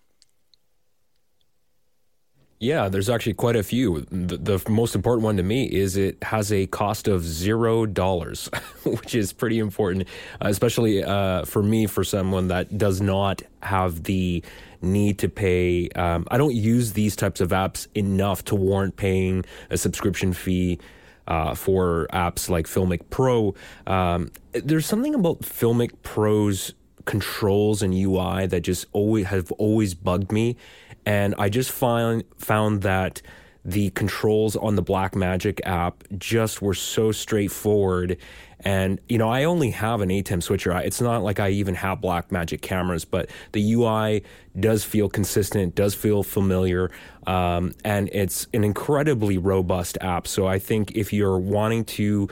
Yeah, there's actually quite a few. The, the, most important one to me is it has a cost of zero dollars, which is pretty important, especially uh, for me, for someone that does not have the need to pay. Um, I don't use these types of apps enough to warrant paying a subscription fee uh, for apps like Filmic Pro. Um, there's something about Filmic Pro's controls and UI that just always have always bugged me, and I just find found that the controls on the Blackmagic app just were so straightforward and, you know, I only have an ATEM switcher. It's not like I even have Blackmagic cameras, but the UI does feel consistent, does feel familiar, um, and it's an incredibly robust app. So I think if you're wanting to,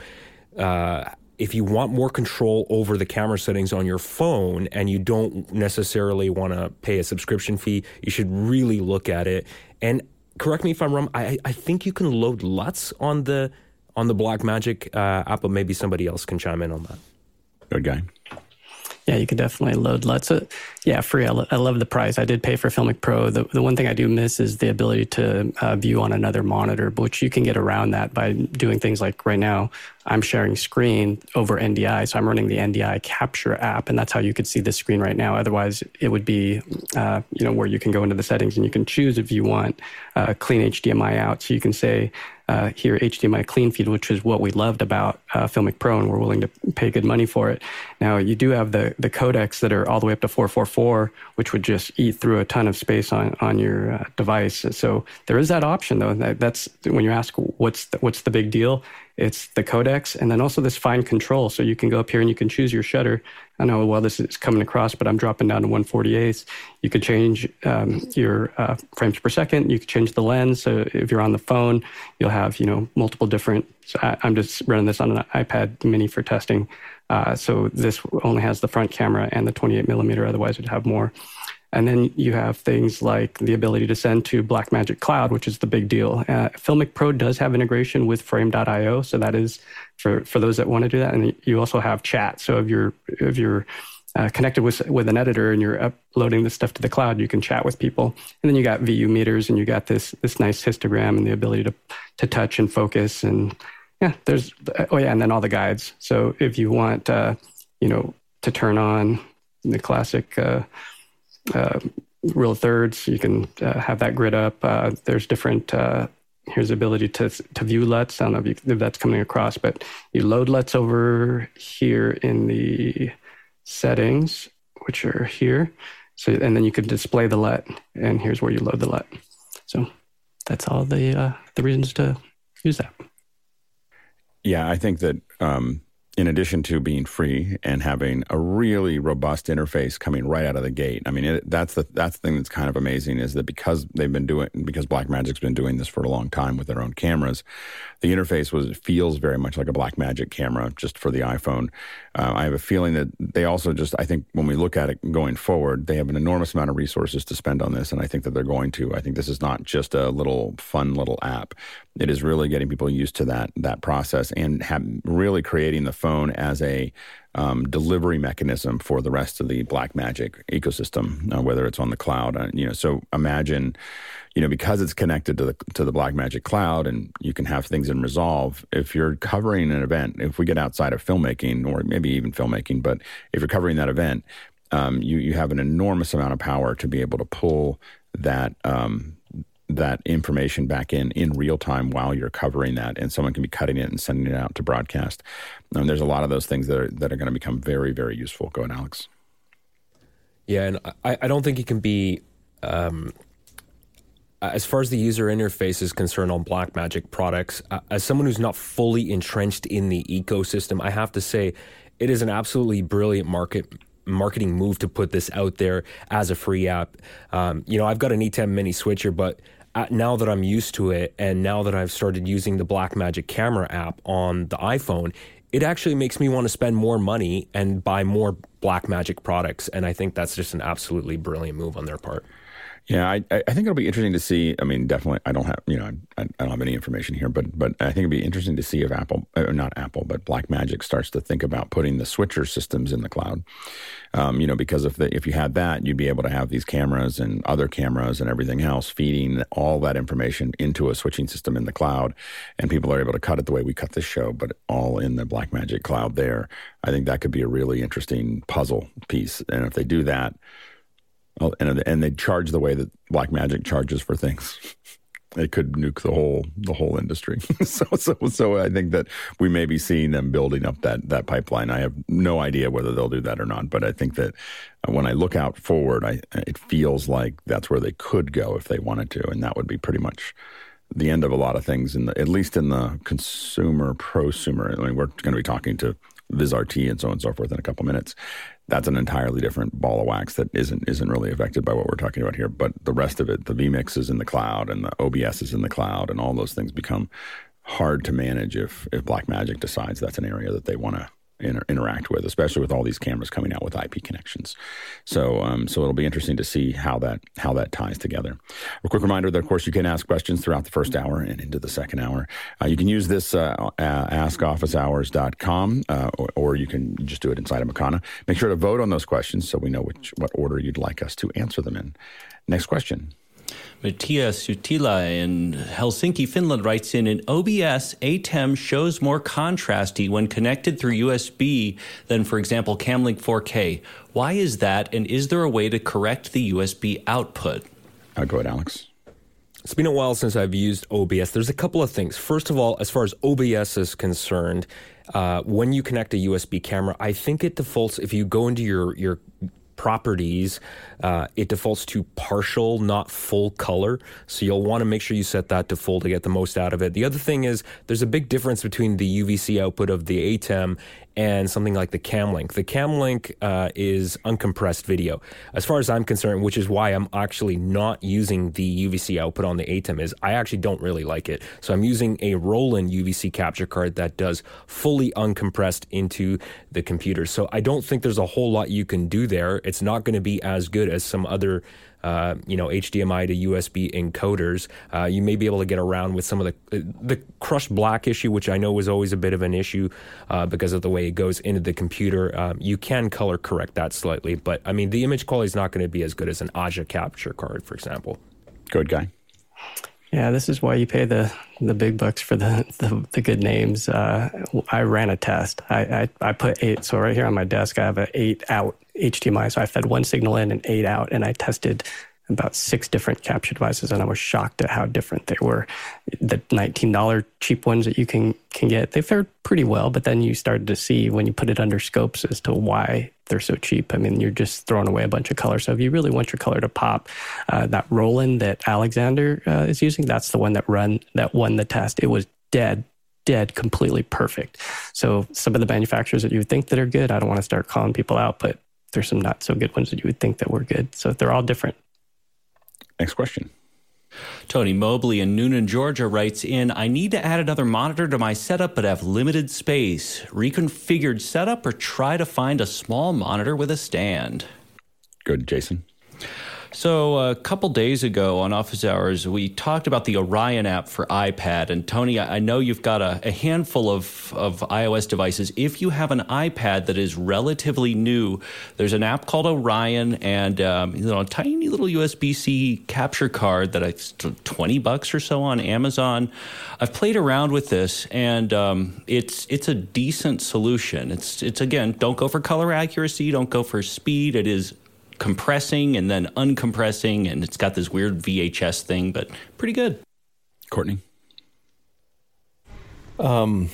uh, if you want more control over the camera settings on your phone and you don't necessarily want to pay a subscription fee, you should really look at it. And correct me if I'm wrong, I, I think you can load LUTs on the on the Blackmagic uh, app, but maybe somebody else can chime in on that. Good guy. Yeah, you can definitely load LUT. So, yeah, free. I, lo- I love the price. I did pay for Filmic Pro. The, the one thing I do miss is the ability to uh, view on another monitor, which you can get around that by doing things like right now, I'm sharing screen over NDI. So I'm running the NDI capture app, and that's how you could see the screen right now. Otherwise, it would be, uh, you know, where you can go into the settings and you can choose if you want uh, clean HDMI out. So you can say, uh, here HDMI clean feed, which is what we loved about uh, Filmic Pro, and we're willing to pay good money for it. Now you do have the the codecs that are all the way up to 444, which would just eat through a ton of space on on your uh, device. So there is that option though. That, that's when you ask what's the, what's the big deal. It's the codecs and then also this fine control. So you can go up here and you can choose your shutter. I know, well, this is coming across, but I'm dropping down to 148. You could change um, your uh, frames per second. You could change the lens. So if you're on the phone, you'll have, you know, multiple different. So I, am just running this on an iPad mini for testing. Uh, so this only has the front camera and the 28 millimeter. Otherwise, it'd have more. And then you have things like the ability to send to Blackmagic Cloud, which is the big deal. Uh, Filmic Pro does have integration with Frame.io, so that is for for those that want to do that. And you also have chat. So if you're if you're uh, connected with with an editor and you're uploading this stuff to the cloud, you can chat with people. And then you got VU meters, and you got this this nice histogram and the ability to to touch and focus. And yeah, there's oh yeah, and then all the guides. So if you want, uh, you know, to turn on the classic uh, uh, real thirds. You can uh, have that grid up. Uh, there's different. Uh, here's the ability to to view LUTs. I don't know if, you, if, that's coming across, but you load LUTs over here in the settings, which are here. So and then you can display the LUT, and here's where you load the LUT. So that's all the the reasons to use that. Yeah, I think that um, in addition to being free and having a really robust interface coming right out of the gate. I mean, it, that's the that's the thing that's kind of amazing is that because they've been doing because Blackmagic's been doing this for a long time with their own cameras, the interface was feels very much like a Blackmagic camera just for the iPhone. Uh, I have a feeling that they also just I think when we look at it going forward, they have an enormous amount of resources to spend on this, and I think that they're going to. I think this is not just a little fun little app. It is really getting people used to that that process and have, really creating the phone as a um, delivery mechanism for the rest of the Blackmagic ecosystem, uh, whether it's on the cloud. Uh, you know, so imagine, you know, because it's connected to the to the Blackmagic cloud, and you can have things in Resolve. If you're covering an event, if we get outside of filmmaking or maybe even filmmaking, but if you're covering that event, um, you you have an enormous amount of power to be able to pull that um, that information back in in real time while you're covering that, and someone can be cutting it and sending it out to broadcast. And there's a lot of those things that are that are going to become very very useful. Go Alex. Yeah, and I, I don't think it can be. Um, as far as the user interface is concerned on Blackmagic products, uh, as someone who's not fully entrenched in the ecosystem, I have to say it is an absolutely brilliant market marketing move to put this out there as a free app. Um, you know, I've got an ATEM mini switcher, but now that I'm used to it, and now that I've started using the Blackmagic camera app on the iPhone, it actually makes me want to spend more money and buy more Blackmagic products. And I think that's just an absolutely brilliant move on their part. Yeah, I, I think it'll be interesting to see. I mean, definitely, I don't have you know, I, I don't have any information here, but but I think it'd be interesting to see if Apple, uh, not Apple, but Blackmagic starts to think about putting the switcher systems in the cloud. Um, you know, because if the, if you had that, you'd be able to have these cameras and other cameras and everything else feeding all that information into a switching system in the cloud, and people are able to cut it the way we cut this show, but all in the Blackmagic cloud. There, I think that could be a really interesting puzzle piece, and if they do that and and they charge the way that Blackmagic charges for things. It could nuke the whole the whole industry. so so so I think that we may be seeing them building up that that pipeline. I have no idea whether they'll do that or not, but I think that when I look out forward, I it feels like that's where they could go if they wanted to, and that would be pretty much the end of a lot of things in the at least in the consumer prosumer. I mean, we're going to be talking to VizRT and so on and so forth in a couple minutes that's an entirely different ball of wax that isn't isn't really affected by what we're talking about here. But the rest of it, the vMix is in the cloud and the OBS is in the cloud, and all those things become hard to manage if if Blackmagic decides that's an area that they want to inter- interact with, especially with all these cameras coming out with IP connections. So, um, so it'll be interesting to see how that how that ties together. A quick reminder that, of course, you can ask questions throughout the first hour and into the second hour. Uh, you can use this uh, uh, askofficehours.com, uh, or, or you can just do it inside of Makana. Make sure to vote on those questions so we know which what order you'd like us to answer them in. Next question. Matthias Sutila in Helsinki, Finland writes in An OBS ATEM shows more contrasty when connected through USB than, for example, Cam Link 4K. Why is that, and is there a way to correct the USB output? Uh, go ahead, Alex. It's been a while since I've used OBS. There's a couple of things. First of all, as far as OBS is concerned, uh, when you connect a USB camera, I think it defaults if you go into your your properties, uh, it defaults to partial, not full color. So you'll want to make sure you set that to full to get the most out of it. The other thing is there's a big difference between the UVC output of the ATEM and something like the Cam Link. The Cam Link uh, is uncompressed video. As far as I'm concerned, which is why I'm actually not using the UVC output on the ATEM, is I actually don't really like it. So I'm using a Roland UVC capture card that does fully uncompressed into the computer. So I don't think there's a whole lot you can do there. It's not going to be as good as some other uh, you know, HDMI to USB encoders. Uh, you may be able to get around with some of the the crushed black issue, which I know was always a bit of an issue uh, because of the way it goes into the computer. Um, you can color correct that slightly, but I mean, the image quality is not going to be as good as an Aja capture card, for example. Good guy. Yeah, this is why you pay the, the big bucks for the, the, the good names. Uh, I ran a test. I, I, I, put eight. So right here on my desk, I have an eight out HDMI. So I fed one signal in and eight out, and I tested about six different capture devices, and I was shocked at how different they were. The $19 cheap ones that you can can get, they fared pretty well, but then you started to see when you put it under scopes as to why they're so cheap. I mean, you're just throwing away a bunch of color. So if you really want your color to pop, uh, that Roland that Alexander uh, is using, that's the one that run that won the test. It was dead dead completely perfect. So some of the manufacturers that you would think that are good, I don't want to start calling people out, but there's some not so good ones that you would think that were good. So they're all different. Next question. Tony Mobley in Newnan, Georgia writes in I need to add another monitor to my setup but have limited space. Reconfigured setup or try to find a small monitor with a stand? Good, Jason. So, a couple days ago on Office Hours, we talked about the Orion app for iPad. And Tony, I know you've got a, a, handful of, of iOS devices. If you have an iPad that is relatively new, there's an app called Orion and um, you know, a tiny little USB C capture card that I 20 bucks or so on Amazon. I've played around with this and um, it's it's a decent solution. It's it's again, don't go for color accuracy, don't go for speed. It is compressing and then uncompressing, and it's got this weird VHS thing, but pretty good. Courtney. Um,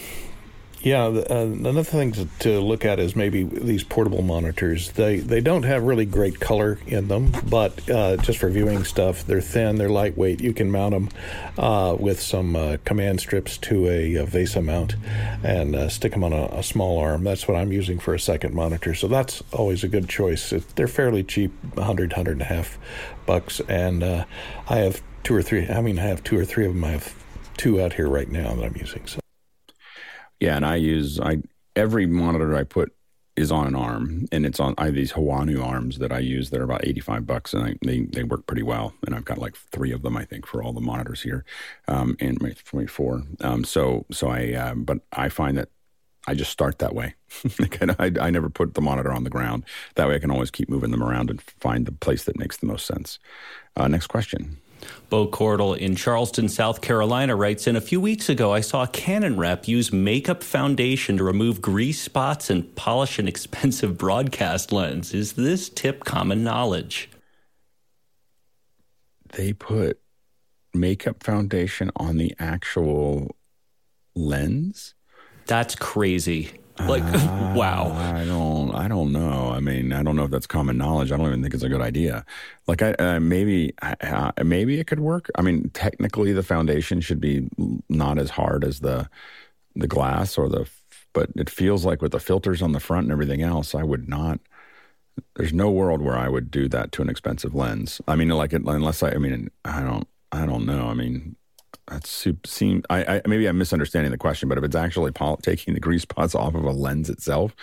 yeah, uh, another thing to, to, look at is maybe these portable monitors. They they don't have really great color in them, but uh, just for viewing stuff, they're thin, they're lightweight. You can mount them uh, with some uh, command strips to a, a VESA mount and uh, stick them on a, a, small arm. That's what I'm using for a second monitor. So that's always a good choice. It, they're fairly cheap, 100, 100 and a half bucks, and uh, I have two or three. I mean, I have two or three of them. I have two out here right now that I'm using. So. Yeah, and I use I every monitor I put is on an arm, and it's on I have these HUANUO arms that I use that are about eighty five bucks, and I, they they work pretty well. And I've got like three of them, I think, for all the monitors here, um, and maybe four. Um, so so I uh, but I find that I just start that way. I, I never put the monitor on the ground. That way, I can always keep moving them around and find the place that makes the most sense. Uh, next question. Bo Cordell in Charleston, South Carolina writes in A few weeks ago, I saw a Canon rep use makeup foundation to remove grease spots and polish an expensive broadcast lens. Is this tip common knowledge? They put makeup foundation on the actual lens? That's crazy. Like, uh, wow. I don't, I don't know. I mean, I don't know if that's common knowledge. I don't even think it's a good idea. Like, I uh, maybe, uh, maybe it could work. I mean, technically, the foundation should be not as hard as the the glass or the, but it feels like with the filters on the front and everything else, I would not. There's no world where I would do that to an expensive lens. I mean, like, unless I, I mean, I don't, I don't know. I mean, that seem I, I, maybe I'm misunderstanding the question, but if it's actually pol- taking the grease spots off of a lens itself,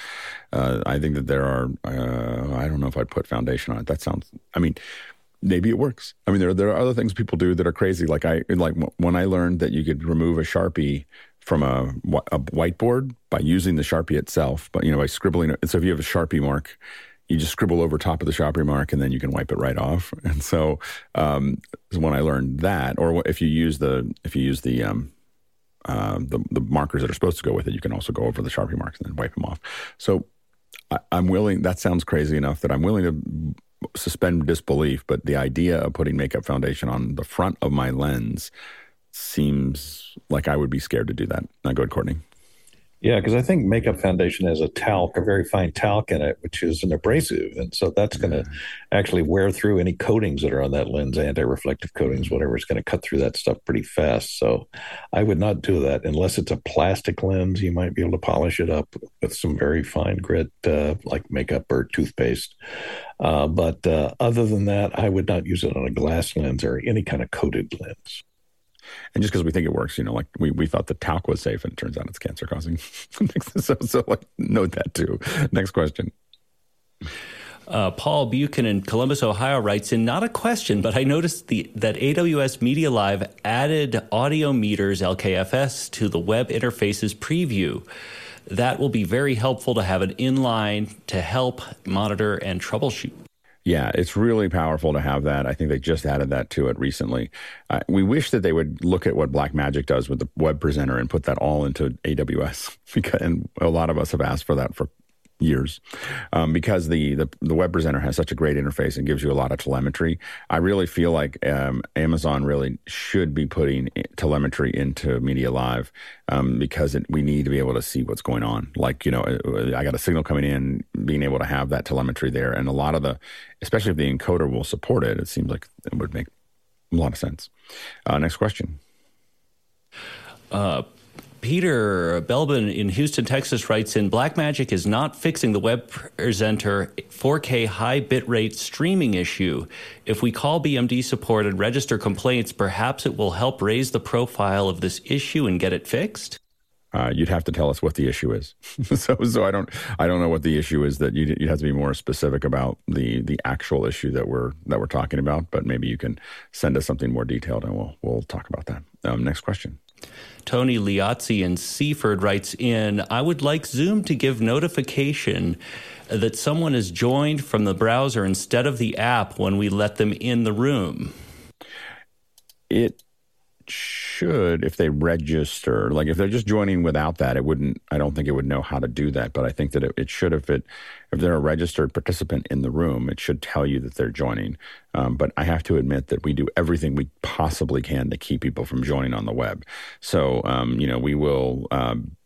uh, I think that there are. Uh, I don't know if I'd put foundation on it. That sounds. I mean, maybe it works. I mean, there there are other things people do that are crazy. Like I like when I learned that you could remove a sharpie from a, a whiteboard by using the sharpie itself, but you know by scribbling. So if you have a sharpie mark you just scribble over top of the Sharpie mark and then you can wipe it right off. And so um, when I learned that, or if you use the if you use the um, uh, the, the markers that are supposed to go with it, you can also go over the Sharpie marks and then wipe them off. So I, I'm willing. That sounds crazy enough that I'm willing to suspend disbelief. But the idea of putting makeup foundation on the front of my lens seems like I would be scared to do that. Now go ahead, Courtney. Yeah, because I think Makeup Foundation has a talc, a very fine talc in it, which is an abrasive. And so that's going to actually wear through any coatings that are on that lens, anti reflective coatings, whatever, is going to cut through that stuff pretty fast. So I would not do that unless it's a plastic lens. You might be able to polish it up with some very fine grit, uh, like makeup or toothpaste. Uh, but uh, other than that, I would not use it on a glass lens or any kind of coated lens. And just because we think it works, you know, like we, we thought the talc was safe and it turns out it's cancer causing. so, so like note that too. Next question. Uh, Paul Buchanan in Columbus, Ohio writes in not a question, but I noticed the, that AWS MediaLive added audio meters LKFS to the web interfaces preview. That will be very helpful to have an inline to help monitor and troubleshoot. Yeah, it's really powerful to have that. I think they just added that to it recently. Uh, we wish that they would look at what Blackmagic does with the web presenter and put that all into AWS. Because, and a lot of us have asked for that for years um, because the, the, the web presenter has such a great interface and gives you a lot of telemetry. I really feel like um, Amazon really should be putting telemetry into MediaLive um, because it, we need to be able to see what's going on. Like you know, uh, I got a signal coming in, being able to have that telemetry there, and a lot of the, especially if the encoder will support it, it seems like it would make a lot of sense. Uh, next question. Uh, Peter Belbin in Houston, Texas writes in Blackmagic is not fixing the web presenter 4K high bitrate streaming issue. If we call BMD support and register complaints, perhaps it will help raise the profile of this issue and get it fixed. Uh, you'd have to tell us what the issue is. so, so I don't, I don't know what the issue is. That you'd, you'd have to be more specific about the the actual issue that we're that we're talking about. But maybe you can send us something more detailed, and we'll we'll talk about that. Um, next question. Tony Liazzi in Seaford writes in I would like Zoom to give notification that someone is joined from the browser instead of the app when we let them in the room. It should if they register like if they're just joining without that it wouldn't i don't think it would know how to do that but i think that it, it should if it if they're a registered participant in the room it should tell you that they're joining. Um, but i have to admit that we do everything we possibly can to keep people from joining on the web. So um, you know we will um,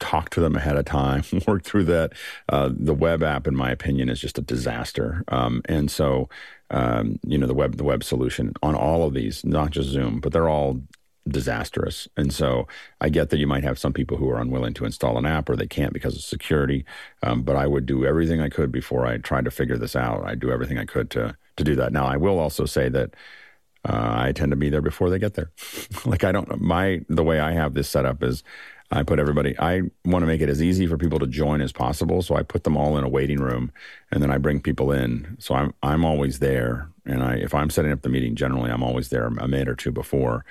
talk to them ahead of time, work through that. Uh, the web app, in my opinion, is just a disaster. Um, and so um, you know the web the web solution on all of these, not just Zoom, but they're all disastrous. And so I get that you might have some people who are unwilling to install an app or they can't because of security. Um, but I would do everything I could before I tried to figure this out. I'd do everything I could to to do that. Now I will also say that uh, I tend to be there before they get there. like I don't my the way I have this set up is I put everybody, I want to make it as easy for people to join as possible. So I put them all in a waiting room and then I bring people in. So I'm, I'm always there. And I, if I'm setting up the meeting, generally I'm always there a minute or two before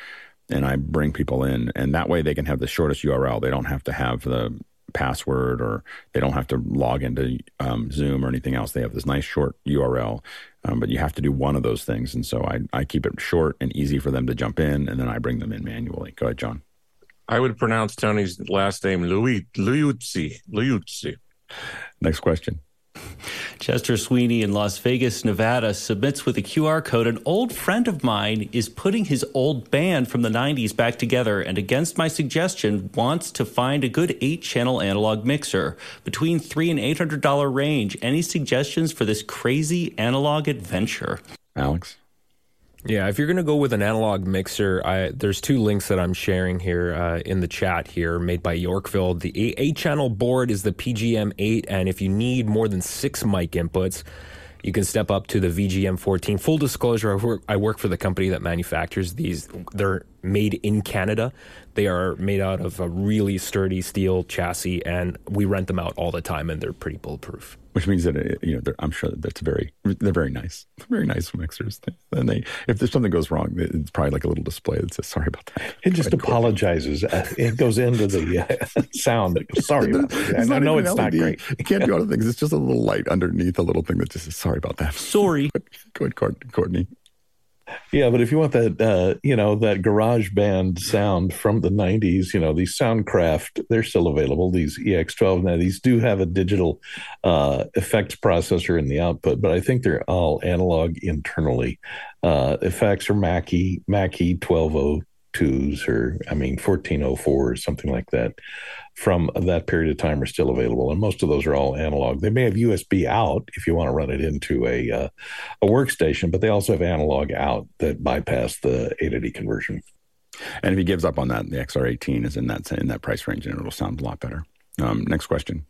and I bring people in. And that way they can have the shortest URL. They don't have to have the password or they don't have to log into um, Zoom or anything else. They have this nice short URL, um, but you have to do one of those things. And so I, I keep it short and easy for them to jump in and then I bring them in manually. Go ahead, John. I would pronounce Tony's last name Louis Liuzzi. Liuzzi. Next question. Chester Sweeney in Las Vegas, Nevada submits with a QR code. An old friend of mine is putting his old band from the 90s back together and, against my suggestion, wants to find a good eight channel analog mixer between three and $800 range. Any suggestions for this crazy analog adventure? Alex? Yeah, if you're going to go with an analog mixer, I, there's two links that I'm sharing here uh, in the chat here, made by Yorkville. The eight channel board is the PGM8, and if you need more than six mic inputs, you can step up to the PGM14. Full disclosure, I work, I work for the company that manufactures these. They're made in Canada. They are made out of a really sturdy steel chassis, and we rent them out all the time, and they're pretty bulletproof. Which means that it, you know I'm sure that that's very they're very nice, very nice mixers. And they if there's something goes wrong, it's probably like a little display that says sorry about that. It just apologizes. it goes into the uh, sound. Sorry, about that. I know it's LED. not great. It can't do other things. It's just a little light underneath a little thing that just says sorry about that. Sorry. Go ahead, Courtney. Yeah, but if you want that, uh, you know, that garage band sound from the 90s, you know, these Soundcraft, they're still available. These EFX12, now these do have a digital uh, effects processor in the output, but I think they're all analog internally. Uh, effects are Mackie, Mackie 1202s or, I mean, 1404 or something like that from that period of time are still available, and most of those are all analog. They may have USB out if you want to run it into a uh, a workstation, but they also have analog out that bypass the A to D conversion. And if he gives up on that, the XR18 is in that in that price range, and it'll sound a lot better. Um, next question.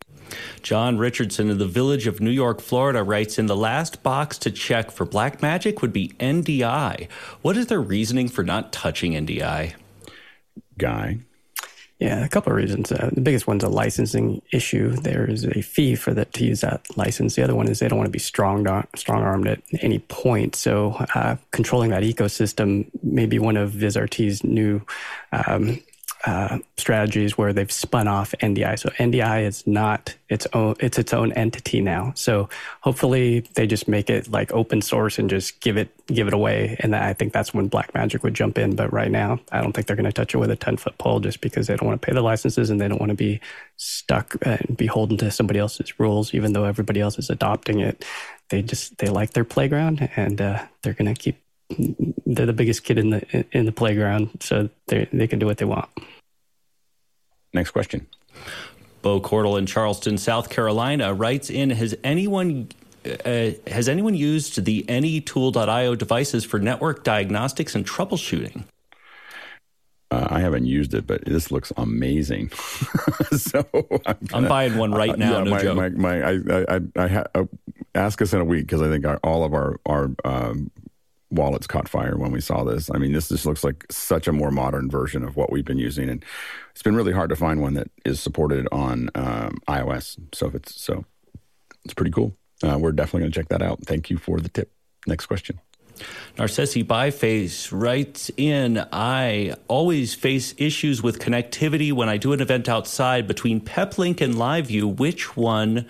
John Richardson of the village of New York, Florida writes in the last box to check for Blackmagic would be NDI. What is their reasoning for not touching NDI? Guy. Yeah, a couple of reasons. Uh, the biggest one's a licensing issue. There is a fee for that to use that license. The other one is they don't want to be strong strong armed at any point. So uh, controlling that ecosystem may be one of VizRT's new um, uh, strategies where they've spun off NDI. So NDI is not its own; it's its own entity now. So hopefully they just make it like open source and just give it give it away. And I think that's when Blackmagic would jump in. But right now, I don't think they're going to touch it with a ten foot pole just because they don't want to pay the licenses and they don't want to be stuck and beholden to somebody else's rules. Even though everybody else is adopting it, they just they like their playground and uh, they're going to keep they're the biggest kid in the in the playground, so they they can do what they want. Next question. Bo Cordell in Charleston, South Carolina, writes in: Has anyone uh, has anyone used the NetTool.io devices for network diagnostics and troubleshooting? Uh, I haven't used it, but this looks amazing. so I'm, gonna, I'm, buying one right now. Uh, yeah, no my, joke. My, my, I, I, I, I ha- uh, ask us in a week because I think our, all of our our um, wallets caught fire when we saw this. I mean, this just looks like such a more modern version of what we've been using, and it's been really hard to find one that is supported on um, iOS. So it's so it's pretty cool. Uh, we're definitely going to check that out. Thank you for the tip. Next question. Narcissi Byface writes in I always face issues with connectivity when I do an event outside between Peplink and LiveU. Which one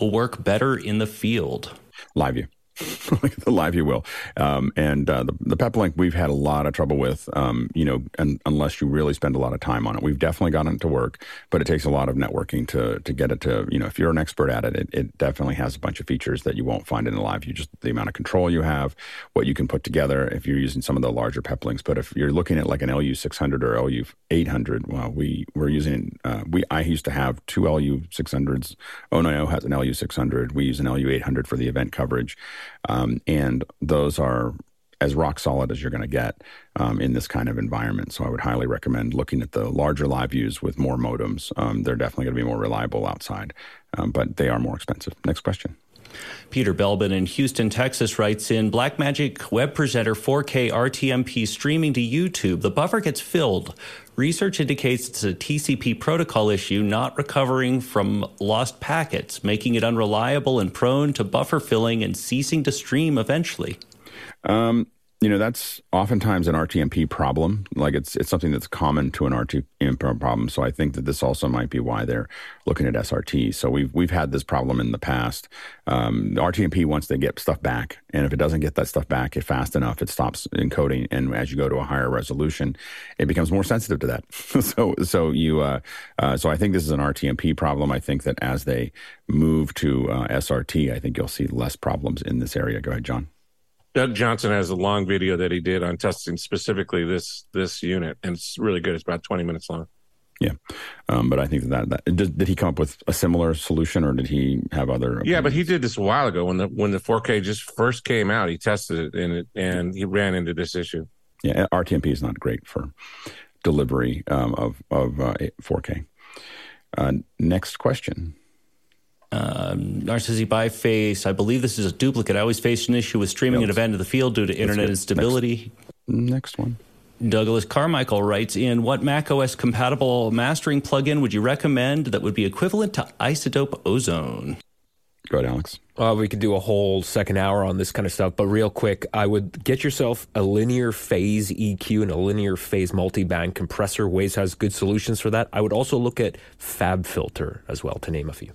will work better in the field? LiveU. the LiveU will. Um, and uh, the, the Peplink we've had a lot of trouble with, um, you know, and, unless you really spend a lot of time on it. We've definitely gotten it to work, but it takes a lot of networking to to get it to, you know, if you're an expert at it, it, it definitely has a bunch of features that you won't find in a live. You just the amount of control you have, what you can put together if you're using some of the larger Peplinks. But if you're looking at like an LU 600 or LU 800, well, we we're using uh, we I used to have two LU 600s. Onio has an LU 600. We use an LU 800 for the event coverage. Um, and those are as rock solid as you're going to get um, in this kind of environment. So I would highly recommend looking at the larger LiveUs with more modems. Um, they're definitely going to be more reliable outside, um, but they are more expensive. Next question. Peter Belbin in Houston, Texas writes in Blackmagic Web Presenter 4K RTMP streaming to YouTube. The buffer gets filled. Research indicates it's a TCP protocol issue, not recovering from lost packets, making it unreliable and prone to buffer filling and ceasing to stream eventually. Um, you know that's oftentimes an RTMP problem. Like it's it's something that's common to an RTMP problem. So I think that this also might be why they're looking at SRT. So we've we've had this problem in the past. Um, the RTMP wants to get stuff back, and if it doesn't get that stuff back fast enough, it stops encoding. And as you go to a higher resolution, it becomes more sensitive to that. so so you uh, uh, so I think this is an RTMP problem. I think that as they move to uh, SRT, I think you'll see less problems in this area. Go ahead, John. Doug Johnson has a long video that he did on testing specifically this this unit, and it's really good. It's about twenty minutes long. Yeah, um, but I think that, that did, did, he come up with a similar solution, or did he have other? Opinions? Yeah, but he did this a while ago when the when the 4K just first came out. He tested it and it and he ran into this issue. Yeah, RTMP is not great for delivery um, of of uh, 4K. Uh, next question um, Narcissi Byface, I believe this is a duplicate. I always faced an issue with streaming yep. an event to the field due to internet instability. Next, next one. Douglas Carmichael writes in What macOS compatible mastering plugin would you recommend that would be equivalent to iZotope Ozone? Go ahead, Alex. Uh, we could do a whole second hour on this kind of stuff, but real quick, I would get yourself a linear phase EQ and a linear phase multiband compressor. Waves has good solutions for that. I would also look at FabFilter as well, to name a few.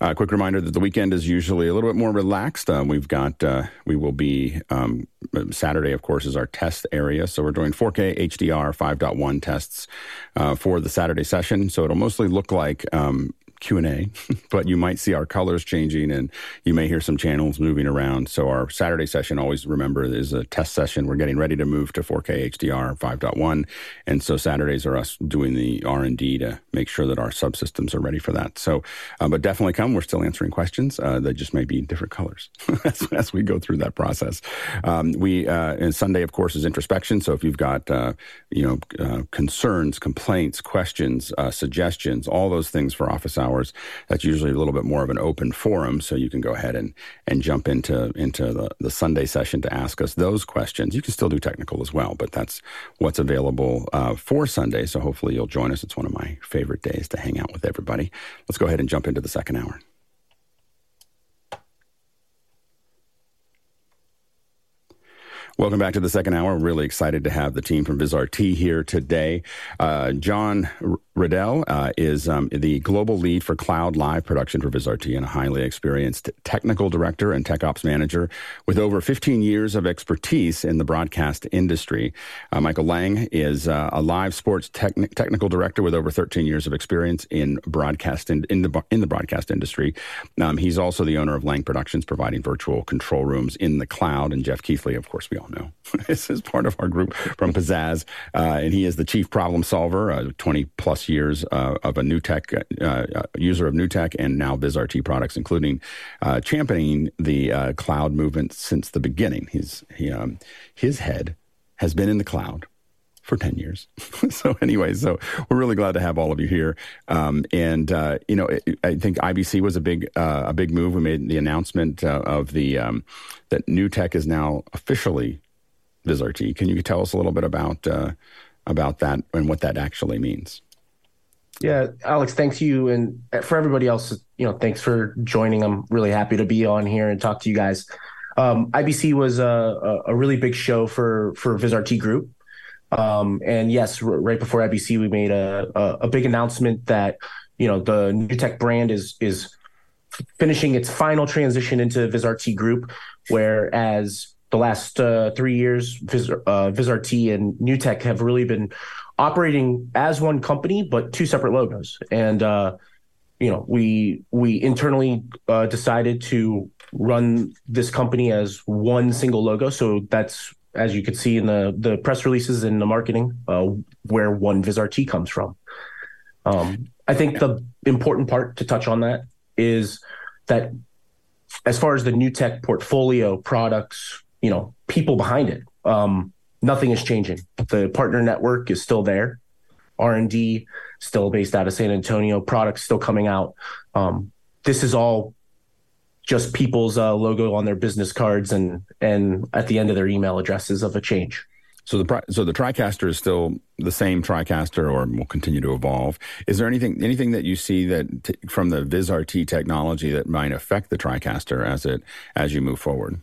Uh, quick reminder that the weekend is usually a little bit more relaxed. Uh, we've got, uh, we will be, um, Saturday, of course, is our test area. So we're doing 4K HDR 5.1 tests uh, for the Saturday session. So it'll mostly look like um, Q&A, but you might see our colors changing and you may hear some channels moving around. So our Saturday session, always remember, is a test session. We're getting ready to move to 4K HDR 5.1. And so Saturdays are us doing the R&D to make sure that our subsystems are ready for that. So, uh, but definitely come. We're still answering questions. Uh, they just may be different colors as, as, we go through that process. Um, we, uh, and Sunday, of course, is introspection. So if you've got, uh, you know, uh, concerns, complaints, questions, uh, suggestions, all those things for office hours, hours. That's usually a little bit more of an open forum, so you can go ahead and and jump into into the, the Sunday session to ask us those questions. You can still do technical as well, but that's what's available uh, for Sunday. So hopefully you'll join us. It's one of my favorite days to hang out with everybody. Let's go ahead and jump into the second hour. Welcome back to the second hour. We're really excited to have the team from VizRT here today. Uh, John Riddell uh, is um, the global lead for cloud live production for VizRT and a highly experienced technical director and tech ops manager with over 15 years of expertise in the broadcast industry. Uh, Michael Lang is uh, a live sports techni- technical director with over 13 years of experience in broadcast in, in the in the broadcast industry. Um, he's also the owner of Lang Productions, providing virtual control rooms in the cloud. And Jeff Keithley, of course, we all know, this is part of our group from Pizzazz, uh, and he is the chief problem solver, uh, 20 plus years uh, of a NewTek uh, user of new tech and now VizRT products, including uh, championing the uh, cloud movement since the beginning. He's he um, his head has been in the cloud for 10 years. so anyway, so we're really glad to have all of you here. Um, and, uh, you know, I think IBC was a big, uh, a big move. We made the announcement uh, of the, um, that tech is now officially VizRT. Can you tell us a little bit about, about that and what that actually means? Yeah, Alex, thanks you. And for everybody else, you know, thanks for joining. I'm really happy to be on here and talk to you guys. Um, IBC was a, a, really big show for, for VizRT Group. Um, and yes, r- right before IBC, we made a, a, a, big announcement that, you know, the NewTek brand is, is finishing its final transition into VizRT Group, whereas the last uh, three years, Viz, uh, VizRT and NewTek have really been operating as one company but two separate logos. And uh, you know, we we internally uh, decided to run this company as one single logo. So that's as you can see in the the press releases and the marketing, uh, where one VizRT comes from. Um, I think the important part to touch on that is that as far as the NewTek portfolio products, you know, people behind it, um, nothing is changing. The partner network is still there. R and D still based out of San Antonio. Products still coming out. Um, this is all just people's uh, logo on their business cards and and at the end of their email addresses of a change. So the so the TriCaster is still the same TriCaster, or will continue to evolve. Is there anything anything that you see that t- from the VizRT technology that might affect the TriCaster as it as you move forward?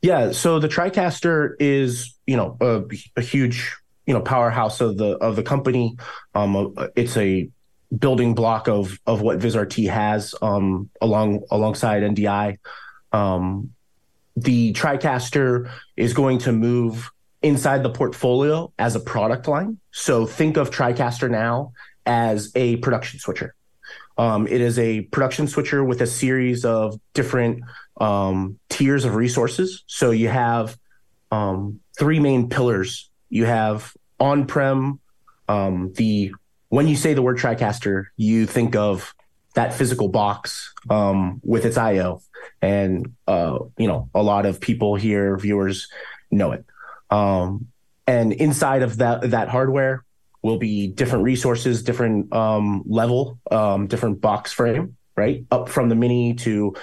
Yeah, so the TriCaster is, you know, a, a huge, you know, powerhouse of the of the company. Um, uh, it's a building block of of what VizRT has um, along alongside NDI. Um, the TriCaster is going to move inside the portfolio as a product line. So think of TriCaster now as a production switcher. Um, it is a production switcher with a series of different um, tiers of resources. So you have um, three main pillars. You have on-prem, um, the when you say the word TriCaster, you think of that physical box um, with its I/O, and uh, you know a lot of people here, viewers, know it. Um, and inside of that that hardware will be different resources, different um, level, um, different box frame, right? Up from the mini to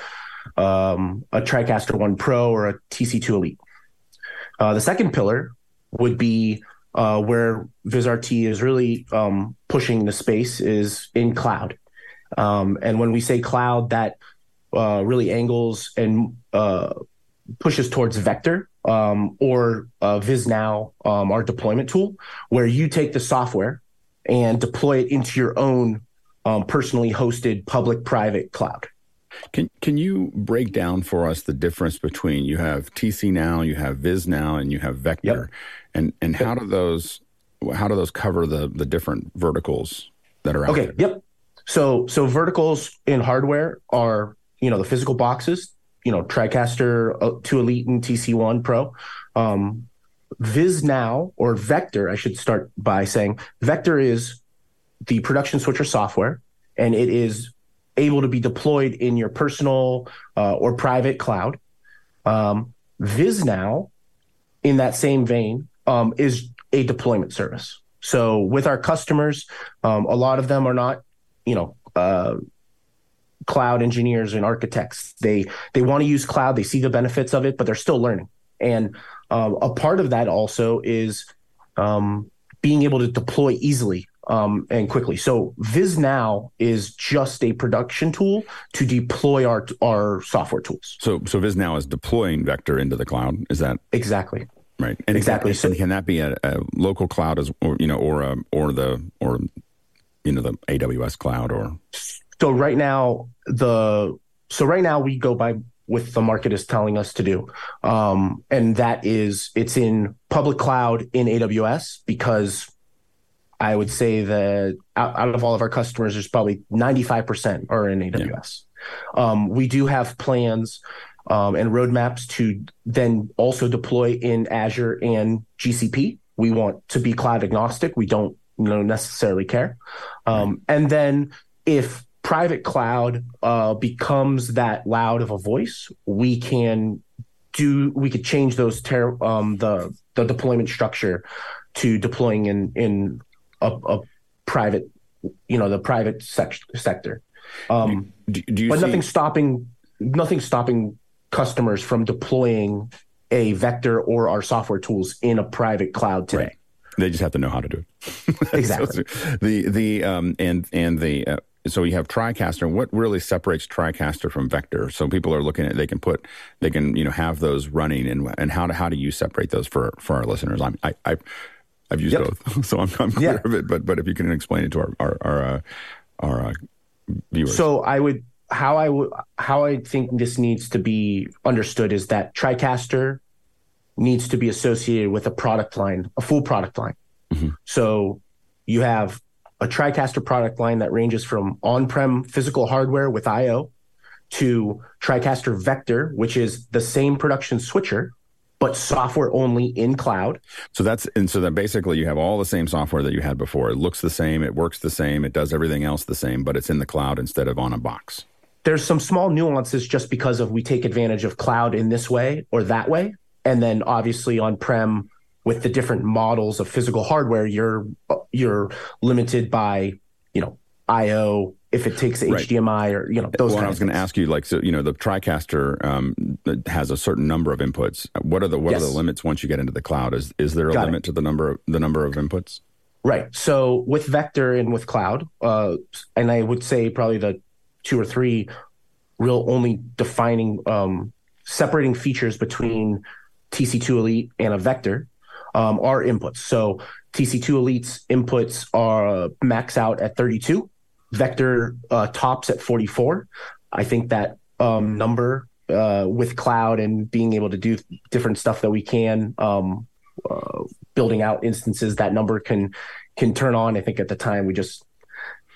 um, a TriCaster One Pro or a TC2 Elite. Uh, the second pillar would be uh, where VizRT is really um, pushing the space is in cloud. Um, and when we say cloud, that uh, really angles and uh, pushes towards Vector um, or uh, VizNow, um, our deployment tool, where you take the software and deploy it into your own um, personally hosted public-private cloud. Can can you break down for us the difference between you have TC now, you have Viz now, and you have Vector, yep. And and how do those how do those cover the the different verticals that are out there? okay, there? Yep. So so verticals in hardware are you know the physical boxes, you know TriCaster uh, 2 Elite and TC1 Pro. Um, Viz now or Vector, I should start by saying Vector is the production switcher software, and it is able to be deployed in your personal uh, or private cloud. Um, VizNow, in that same vein, um, is a deployment service. So with our customers, um, a lot of them are not, you know, uh, cloud engineers and architects. They they want to use cloud. They see the benefits of it, but they're still learning. And um, a part of that also is um, being able to deploy easily um, and quickly. So VizNow is just a production tool to deploy our our software tools. So so VizNow is deploying Vector into the cloud. Is that exactly? Right. And exactly. Can, so, can that be a, a, local cloud as or you know or a, or the or you know the AWS cloud or so right now the so right now we go by what the market is telling us to do um, and that is it's in public cloud in aws because i would say that out, out of all of our customers there's probably 95% are in aws yeah. um, we do have plans um, and roadmaps to then also deploy in azure and gcp we want to be cloud agnostic. We don't you know necessarily care. Um, and then if private cloud uh, becomes that loud of a voice, we can do we could change those ter- um, the the deployment structure to deploying in in a, a private you know the private sec- sector. Um, do, do but see- nothing stopping nothing stopping customers from deploying a vector or our software tools in a private cloud today. Right. They just have to know how to do it. exactly. so the the um and and the uh, so you have TriCaster. What really separates TriCaster from Vector? So people are looking at they can put they can you know have those running and and how do, how do you separate those for for our listeners? I'm, I I I've used yep. both, so I'm, I'm clear yeah. of it. But but if you can explain it to our our our, uh, our uh, viewers. So I would how I would how I think this needs to be understood is that TriCaster needs to be associated with a product line, a full product line. Mm-hmm. So you have a TriCaster product line that ranges from on-prem physical hardware with I/O to TriCaster Vector, which is the same production switcher but software only in cloud. So that's and so that basically you have all the same software that you had before. It looks the same, it works the same, it does everything else the same, but it's in the cloud instead of on a box. There's some small nuances just because of we take advantage of cloud in this way or that way. And then obviously on prem with the different models of physical hardware, you're you're limited by you know I/O if it takes right. HDMI or you know those. Well, I was going to ask you, like, so you know, the TriCaster um, has a certain number of inputs. What are the what yes. are the limits once you get into the cloud? Is is there a Got limit it. to the number of the number of inputs? Right. So with Vector and with cloud, uh, and I would say probably the two or three real only defining um, separating features between TC2 Elite and a Vector um, are inputs. So TC2 Elite's inputs are max out at 32. Vector uh, tops at 44. I think that um, number uh, with cloud and being able to do different stuff that we can, um, uh, building out instances, that number can can turn on. I think at the time we just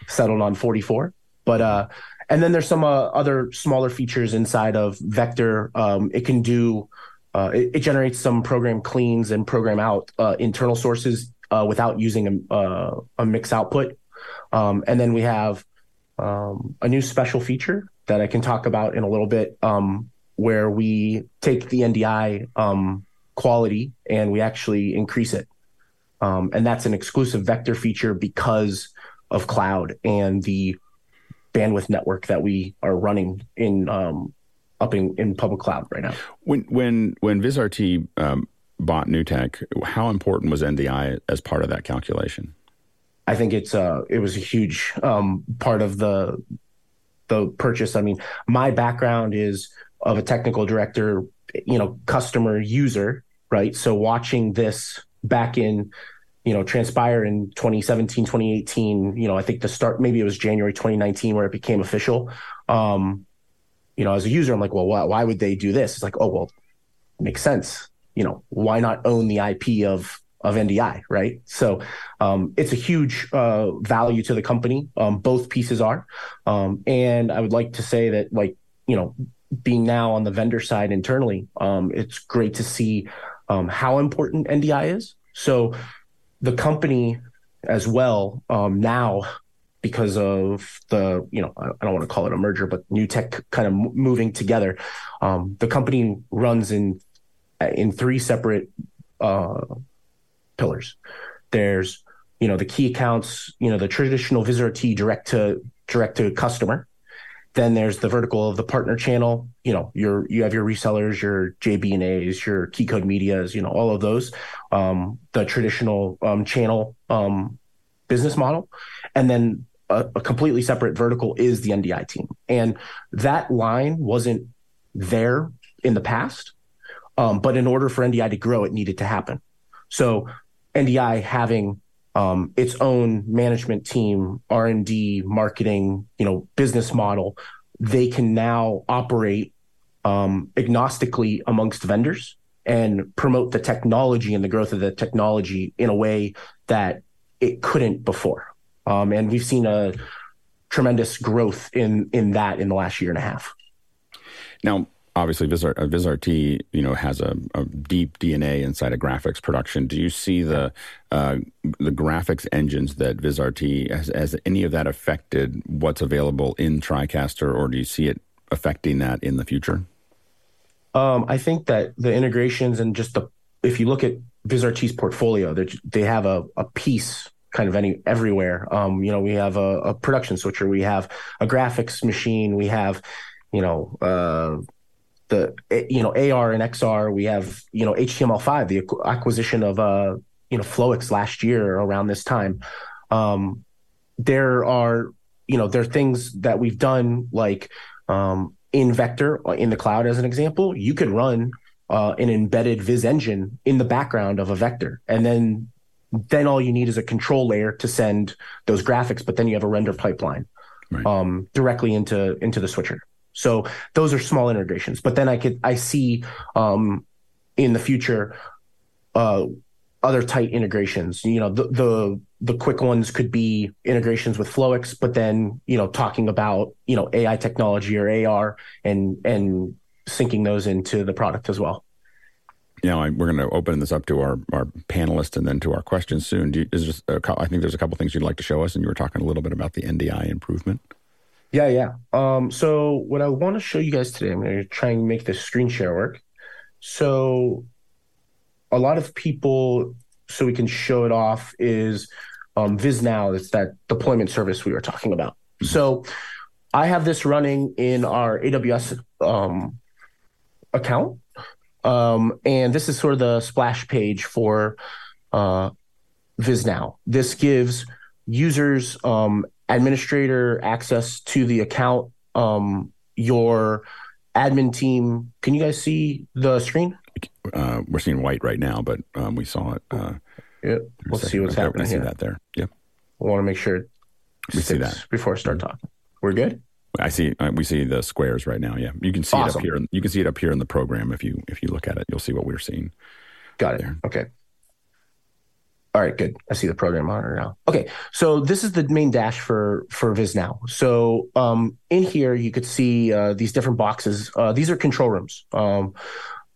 settled on 44. But uh, and then there's some uh, other smaller features inside of Vector. Um, it can do uh, it, it, generates some program cleans and program out uh, internal sources uh, without using a, uh, a mix output. Um, and then we have um, a new special feature that I can talk about in a little bit, um, where we take the NDI um, quality and we actually increase it. Um, and that's an exclusive vector feature because of cloud and the bandwidth network that we are running in um, up in, in public cloud right now. When when when VizRT um, bought NewTek, how important was NDI as part of that calculation? I think it's uh it was a huge um, part of the the purchase. I mean, my background is of a technical director, you know, customer user, right? So watching this back in you know transpire in 2017 2018 you know i think the start maybe it was january 2019 where it became official. Um you know as a user i'm like well why, why would they do this? It's like oh well makes sense. You know why not own the ip of of ndi right? So um it's a huge uh value to the company um both pieces are. Um and i would like to say that like you know being now on the vendor side internally um it's great to see um how important ndi is. So the company as well um, now because of the you know I don't want to call it a merger, but NewTek kind of moving together. Um, the company runs in in three separate uh, pillars. There's you know the key accounts, you know the traditional VizRT direct to direct to customer. Then there's the vertical of the partner channel. You know, your you have your resellers, your JB&As, your key code medias, you know, all of those. Um, the traditional um, channel um, business model, and then a, a, completely separate vertical is the NDI team. And that line wasn't there in the past, um, but in order for NDI to grow, it needed to happen. So NDI having um, its own management team, R and D, marketing, you know, business model, they can now operate um, agnostically amongst vendors and promote the technology and the growth of the technology in a way that it couldn't before. Um, and we've seen a tremendous growth in in that in the last year and a half. Now, obviously VizR, uh, VizRT, you know, has a, a, deep DNA inside of graphics production. Do you see the uh, the graphics engines that VizRT has, has any of that affected what's available in TriCaster, or do you see it affecting that in the future? Um, I think that the integrations and just the if you look at VizRT's portfolio, they have a, a piece kind of any everywhere. Um, you know, we have a, a, production switcher, we have a graphics machine, we have, you know, uh, the you know AR and XR. We have you know HTML5, the acquisition of uh you know Flowics last year around this time. Um, there are you know there are things that we've done like um, in Vector uh, in the cloud as an example. You can run uh, an embedded Viz engine in the background of a vector, and then then all you need is a control layer to send those graphics. But then you have a render pipeline right. um, directly into into the switcher. So those are small integrations. But then I could I see um, in the future uh, other tight integrations. You know, the the the quick ones could be integrations with Flowics, but then you know talking about you know AI technology or AR and and syncing those into the product as well. You know, we're going to open this up to our, our panelists and then to our questions soon. You, is just a, I think there's a couple things you'd like to show us, and you were talking a little bit about the NDI improvement. Yeah, yeah. Um, so what I want to show you guys today, I'm going to try and make this screen share work. So a lot of people, so we can show it off, is um, VizNow. It's that deployment service we were talking about. Mm-hmm. So I have this running in our AWS um, account. Um, and this is sort of the splash page for uh, VizNow. This gives users um, administrator access to the account. Um, your admin team. Can you guys see the screen? Uh, we're seeing white right now, but um, we saw it. Uh, yeah, we'll see what's happening. I see here. that there. Yep. I want to make sure we see that before I start mm-hmm. talking. We're good. I see. Uh, we see the squares right now. Yeah, you can see awesome. it up here. You can see it up here in the program. If you if you look at it, you'll see what we're seeing. Got it. There. Okay. All right, good. I see the program monitor now. Okay, so this is the main dash for for VizNow. So um, in here, you could see uh, these different boxes. Uh, these are control rooms. Um,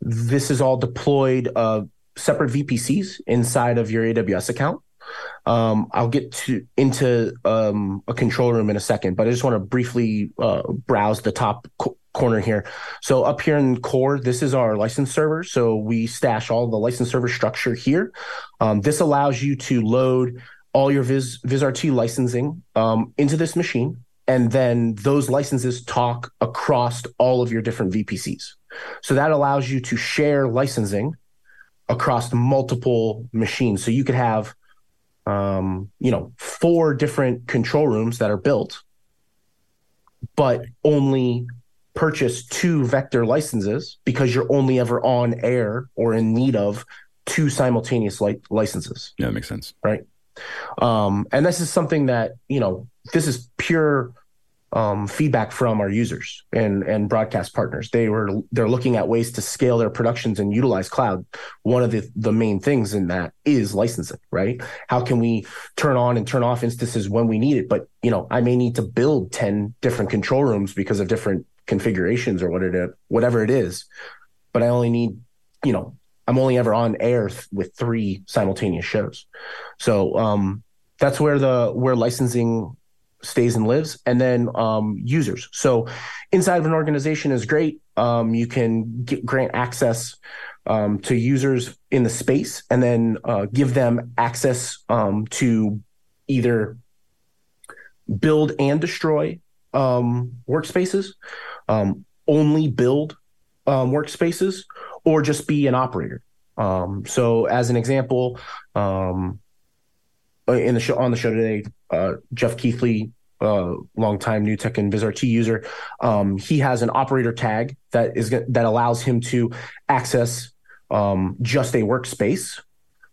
this is all deployed uh, separate VPCs inside of your AWS account. Um, I'll get to into um, a control room in a second, but I just want to briefly uh, browse the top co- corner here. So up here in core, this is our license server. So we stash all the license server structure here. Um, this allows you to load all your Viz VizRT licensing um, into this machine, and then those licenses talk across all of your different VPCs. So that allows you to share licensing across multiple machines. So you could have, um, you know, four different control rooms that are built, but only purchase two vector licenses because you're only ever on air or in need of two simultaneous li- licenses. Yeah, that makes sense. Right. Um, and this is something that, you know, this is pure um, feedback from our users and and broadcast partners. They were they're looking at ways to scale their productions and utilize cloud. One of the the main things in that is licensing, right? How can we turn on and turn off instances when we need it? But you know, I may need to build ten different control rooms because of different configurations or what it whatever it is. But I only need, you know, I'm only ever on air th- with three simultaneous shows. So um, that's where the where licensing stays and lives, and then um, users. So inside of an organization is great. Um, you can get, grant access um, to users in the space, and then uh, give them access um, to either build and destroy um, workspaces, um, only build workspaces, or just be an operator. Um, so, as an example, uh, in the show on the show today, uh, Jeff Keithley, uh, longtime NewTek and VizRT user, um, he has an operator tag that is that allows him to access um, just a workspace,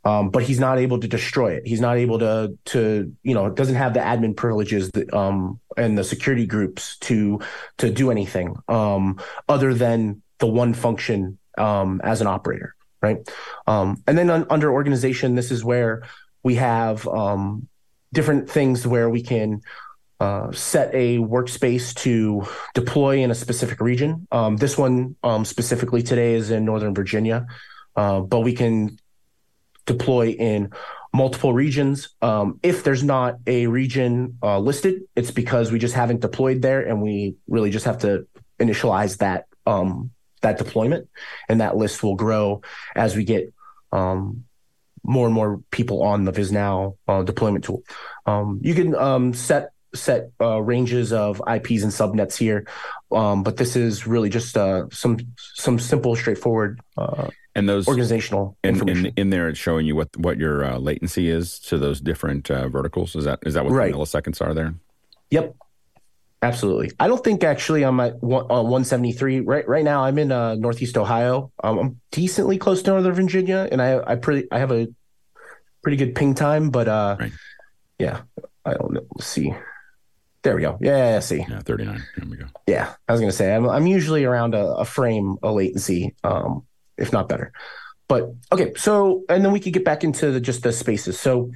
um, but he's not able to destroy it. He's not able to to you know doesn't have the admin privileges that, um, and the security groups to to do anything um, other than the one function um, as an operator, right? Um, and then un- under organization, this is where we have um, different things where we can uh, set a workspace to deploy in a specific region. This one specifically today is in Northern Virginia, uh, but we can deploy in multiple regions. Um, if there's not a region uh, listed, it's because we just haven't deployed there, and we really just have to initialize that um, that deployment, and that list will grow as we get um, more and more people on the VizNow uh, deployment tool. Um, you can um, set set uh, ranges of IPs and subnets here, um, but this is really just uh, some some simple, straightforward. And those organizational in, in, in there, it's showing you what what your uh, latency is to those different uh, verticals. Is that is that what right. the milliseconds are there? Yep, Absolutely. I don't think actually I'm at one, uh, 173 right right now. I'm in uh, Northeast Ohio. Um, I'm decently close to Northern Virginia, and I I pretty I have a pretty good ping time. But uh, right. yeah, I don't know. Let's see. There we go. Yeah, yeah see. Yeah, 39. There we go. Yeah, I was gonna say I'm I'm usually around a, a frame a latency, um, if not better. But okay, so and then we could get back into the, just the spaces. So,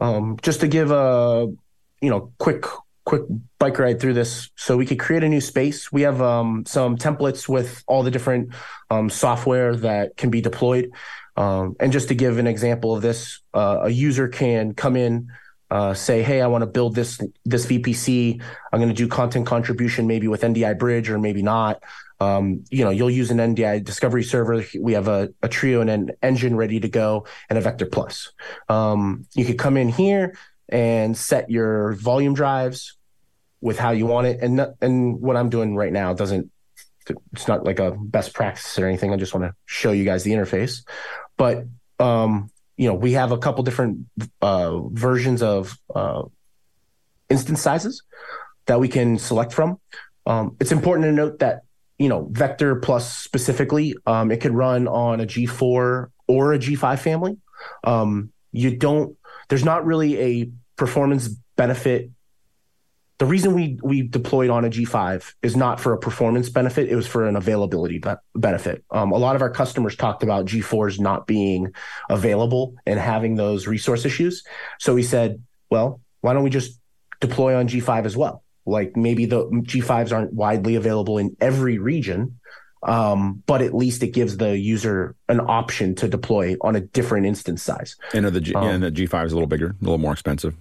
um, just to give a you know quick quick bike ride through this. So we could create a new space. We have um, some templates with all the different um, software that can be deployed. Um, and just to give an example of this, uh, a user can come in, uh, say, "Hey, I want to build this this VPC. I'm going to do content contribution, maybe with NDI Bridge or maybe not." Um, you know, you'll use an NDI discovery server. We have a, a Trio and an engine ready to go, and a Vector Plus. Um, you could come in here and set your volume drives, with how you want it. And and what I'm doing right now doesn't it's not like a best practice or anything. I just want to show you guys the interface. But um, you know, we have a couple different uh, versions of uh, instance sizes that we can select from. Um, it's important to note that you know Vector Plus specifically, um, it could run on a G4 or a G5 family. Um, you don't. There's not really a performance benefit the reason we we deployed on a G5 is not for a performance benefit; it was for an availability be- benefit. Um, a lot of our customers talked about G4s not being available and having those resource issues. So we said, well, why don't we just deploy on G5 as well? Like maybe the G5s aren't widely available in every region, um, but at least it gives the user an option to deploy on a different instance size. And the G- um, and the G5 is a little bigger, a little more expensive.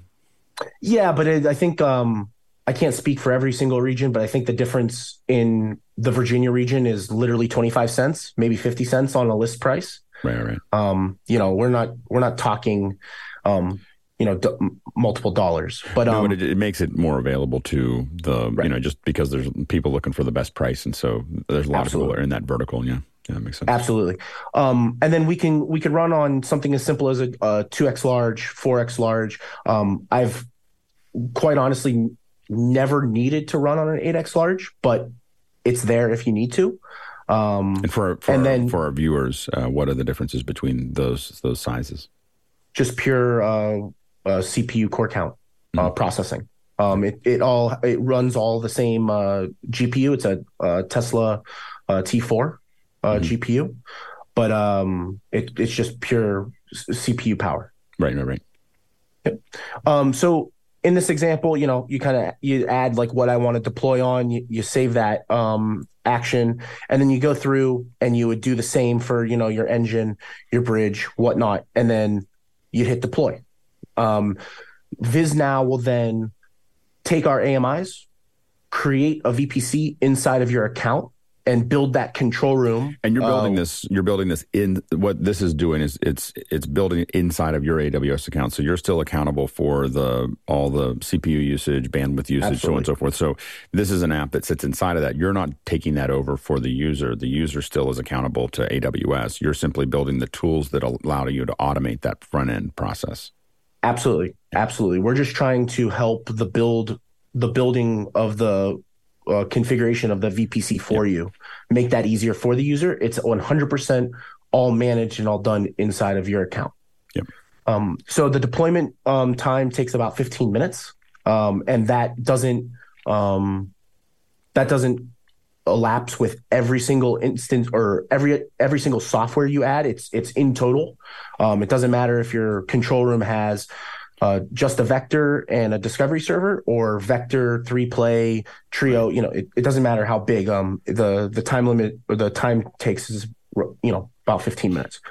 Yeah, but it, I think um, I can't speak for every single region, but I think the difference in the Virginia region is literally 25 cents, maybe 50 cents on a list price. Right, right. Um, you know, we're not we're not talking um, you know, d- multiple dollars, but um, no, it, it, makes it more available to the, right. you know, just because there's people looking for the best price, and so there's a lot Absolutely. of people are in that vertical. Yeah, Yeah, that makes sense. Absolutely. Um, and then we can we can run on something as simple as a two x large, four x large. Um, I've quite honestly never needed to run on an eight x large, but it's there if you need to. Um, and for for, and then, for our viewers, uh, what are the differences between those those sizes? Just pure uh, uh, CPU core count mm. processing. Um, it it all it runs all the same uh, GPU. It's a, Tesla uh, T4 uh, mm. GPU, but um, it, it's just pure CPU power. Right, right, right. Yep. Um, so in this example, you know, you kind of you add like what I want to deploy on, you, you save that um, action, and then you go through and you would do the same for you know your engine, your bridge, whatnot, and then you hit deploy. Um, VizNow will then take our AMIs, create a VPC inside of your account, and build that control room. And you're building uh, this. You're building this in. What this is doing is it's it's building inside of your AWS account. So you're still accountable for the all the CPU usage, bandwidth usage, absolutely. so on and so forth. So this is an app that sits inside of that. You're not taking that over for the user. The user still is accountable to AWS. You're simply building the tools that allow you to automate that front end process. Absolutely, absolutely. We're just trying to help the build the building of the uh, configuration of the VPC for yep. you, make that easier for the user. It's 100% all managed and all done inside of your account. Yep. Um, so the deployment um, time takes about 15 minutes, um, and that doesn't um, that doesn't elapse with every single instance or every every single software you add. It's it's in total. Um, it doesn't matter if your control room has uh, just a vector and a discovery server or vector three play trio you know it, it doesn't matter how big um the the time limit or the time takes is you know about 15 minutes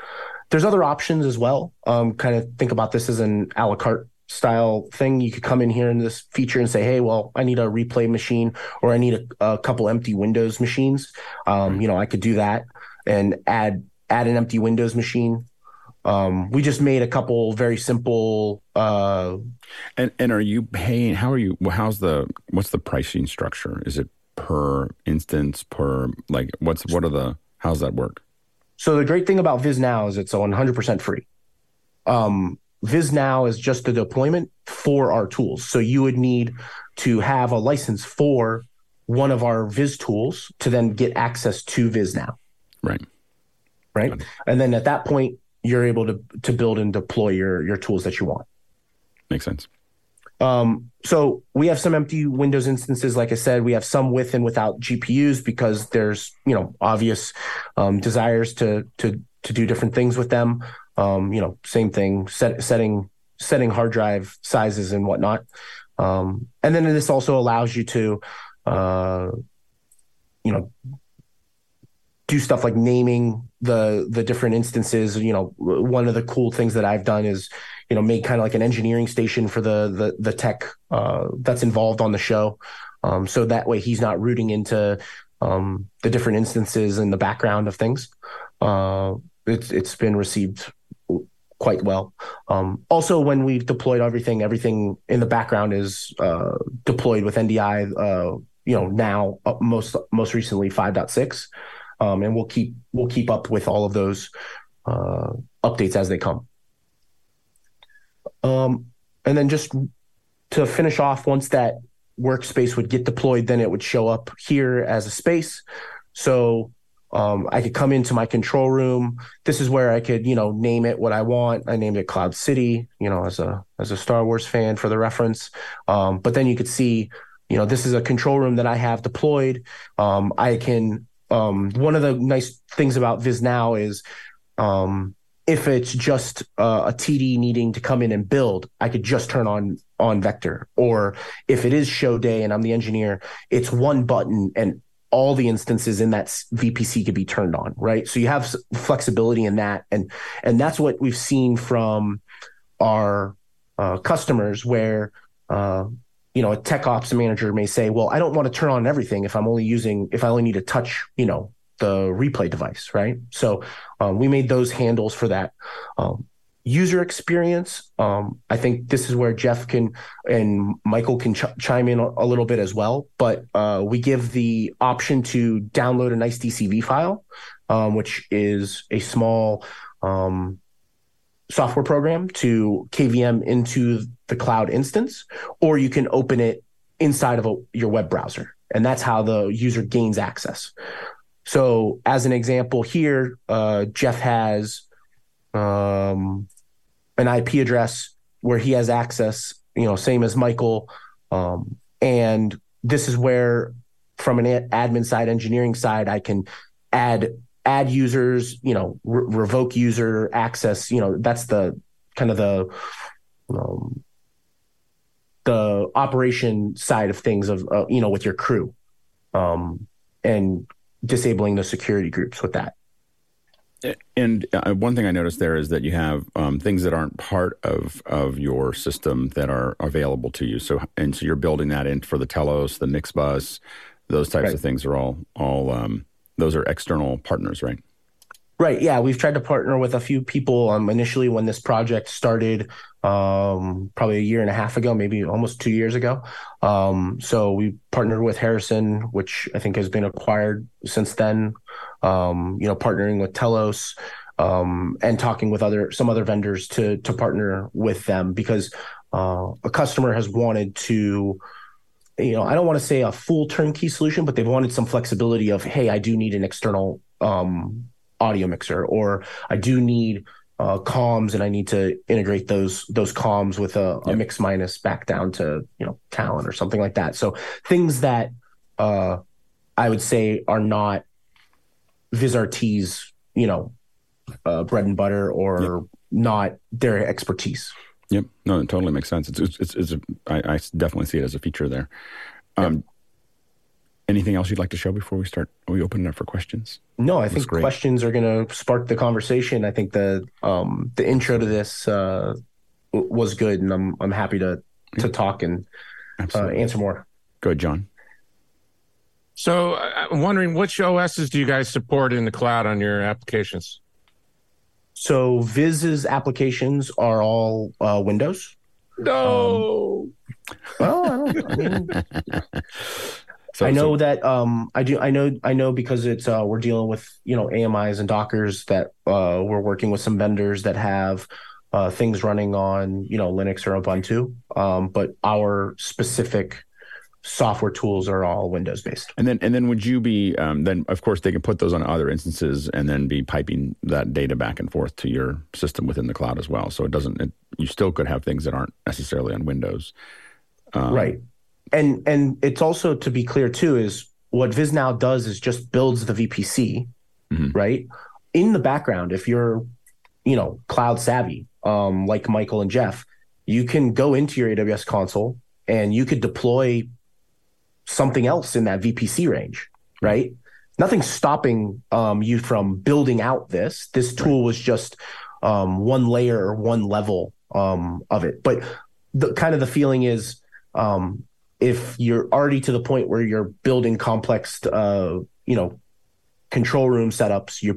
there's other options as well um kind of think about this as an a la carte style thing you could come in here in this feature and say hey well i need a replay machine or i need a, a couple empty windows machines um you know i could do that and add add an empty windows machine um, we just made a couple very simple. Uh, and and are you paying? How are you? How's the what's the pricing structure? Is it per instance per like what's what are the how's that work? So the great thing about VizNow is it's 100% free. Um, VizNow is just the deployment for our tools. So you would need to have a license for one of our Viz tools to then get access to VizNow. Right. Right. And then at that point, you're able to to build and deploy your your tools that you want. Makes sense. Um, so we have some empty Windows instances. Like I said, we have some with and without GPUs because there's you know obvious um, desires to to to do different things with them. Um, you know, same thing, set, setting setting hard drive sizes and whatnot. Um, and then this also allows you to, uh, you know, do stuff like naming the the different instances. You know one of the cool things that i've done is you know make kind of like an engineering station for the the, the tech uh, that's involved on the show. Um, so that way he's not rooting into um, the different instances in the background of things. Uh, it's it's been received quite well um, also when we've deployed everything everything in the background is uh, deployed with ndi uh, you know now uh, most most recently 5.6 um, and we'll keep we'll keep up with all of those uh, updates as they come. Um, and then just to finish off, once that workspace would get deployed, then it would show up here as a space. So um, I could come into my control room. This is where I could, you know, name it what I want. I named it Cloud City, you know, as a as a Star Wars fan for the reference. Um, but then you could see, you know, this is a control room that I have deployed. Um, I can um, one of the nice things about VizNow is um, if it's just uh, a TD needing to come in and build, I could just turn on on Vector. Or if it is show day and I'm the engineer, it's one button and all the instances in that VPC could be turned on, right? So you have flexibility in that, and and that's what we've seen from our uh, customers where uh, you know, a tech ops manager may say, well, I don't want to turn on everything if I'm only using, if I only need to touch, you know, the replay device, right? So um, we made those handles for that. Um, user experience, um, I think this is where Jeff can and Michael can ch- chime in a, little bit as well. But uh, we give the option to download a nice DCV file um, which is a small um, software program to KVM into the cloud instance, or you can open it inside of a, your web browser. And that's how the user gains access. So, as an example here, uh, Jeff has um, an IP address where he has access, you know, same as Michael. Um, and this is where, from an admin side, engineering side, I can add add users, you know, re- revoke user access. You know, that's the kind of the um, the operation side of things of uh, you know with your crew, um, and disabling the security groups with that. And uh, one thing I noticed there is that you have um, things that aren't part of of your system that are available to you. So and so you're building that in for the Telos, the Mixbus, those types right. of things are all all um, those are external partners, right? Right. Yeah, we've tried to partner with a few people. Um, initially, when this project started, um, probably a year and a half ago, maybe almost two years ago. Um, so we partnered with Harrison, which I think has been acquired since then. Um, you know, partnering with Telos, um, and talking with other some other vendors to to partner with them because uh, a customer has wanted to you know, I don't want to say a full turnkey solution, but they've wanted some flexibility of, hey, I do need an external um, audio mixer, or I do need uh, comms, and I need to integrate those those comms with a, a mix minus back down to you know talent or something like that. So things that uh, I would say are not VizRT's, you know, uh, bread and butter, or yep. not their expertise. Yep. No, it totally makes sense. It's it's, it's, it's a, I, I definitely see it as a feature there. Um, yep. Anything else you'd like to show before we start? Are we open it up for questions? No, I think questions are going to spark the conversation. I think the um, the intro to this uh, was good, and I'm I'm happy to to talk and uh, answer more. Good, John. So I'm wondering which OSs do you guys support in the cloud on your applications? So Viz's applications are all uh, Windows. No. Um, well, I, don't, I mean, so, I know so, that um, I do. I know. I know because it's uh, we're dealing with you know AMIs and Dockers that uh, we're working with some vendors that have uh, things running on you know Linux or Ubuntu. Um, but our specific software tools are all Windows based. And then and then would you be um, then of course they can put those on other instances and then be piping that data back and forth to your system within the cloud as well. So it doesn't it, you still could have things that aren't necessarily on Windows. Um, right. And and it's also to be clear too is what VizNow does is just builds the VPC, mm-hmm. right? In the background, if you're, you know, cloud savvy, um, like Michael and Jeff, you can go into your AWS console and you could deploy something else in that VPC range, right? Nothing's stopping um, you from building out this. This tool was just um, one layer or one level um, of it. But the kind of the feeling is um, if you're already to the point where you're building complex, uh, you know, control room setups, your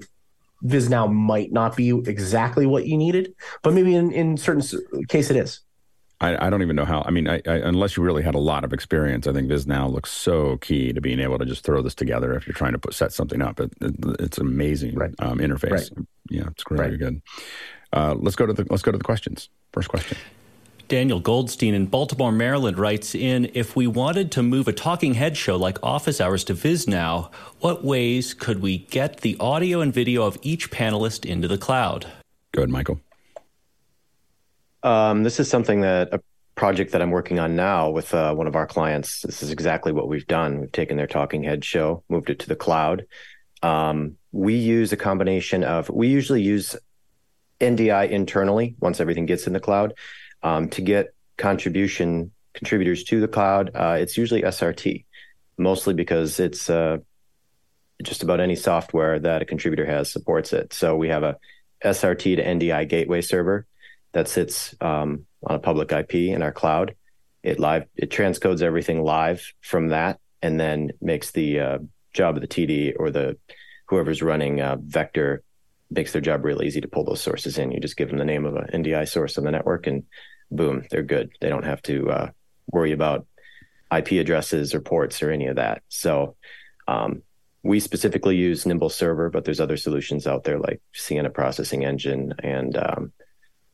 VizNow might not be exactly what you needed, but maybe in, in certain case it is. I, I, don't even know how. I mean, I, I, unless you really had a lot of experience, I think VizNow looks so key to being able to just throw this together if you're trying to put set something up. It, it, it's an amazing right. um, interface. Right. Yeah, it's really right. good. Uh, let's go to the let's go to the questions. First question. Daniel Goldstein in Baltimore, Maryland writes in If we wanted to move a talking head show like Office Hours to VizNow, what ways could we get the audio and video of each panelist into the cloud? Go ahead, Michael. Um, this is something that a project that I'm working on now with uh, one of our clients. This is exactly what we've done. We've taken their talking head show, moved it to the cloud. Um, we use a combination of, we usually use NDI internally once everything gets in the cloud um, to get contribution contributors to the cloud. Uh, it's usually SRT, mostly because it's uh, just about any software that a contributor has supports it. So we have a SRT to NDI gateway server that sits um, on a public IP in our cloud. It live it transcodes everything live from that, and then makes the uh, job of the TD or the whoever's running uh, vector makes their job real easy to pull those sources in. You just give them the name of an NDI source on the network, and boom, they're good. They don't have to uh, worry about IP addresses or ports or any of that. So um, we specifically use Nimble Server, but there's other solutions out there like Sienna Processing Engine, and um,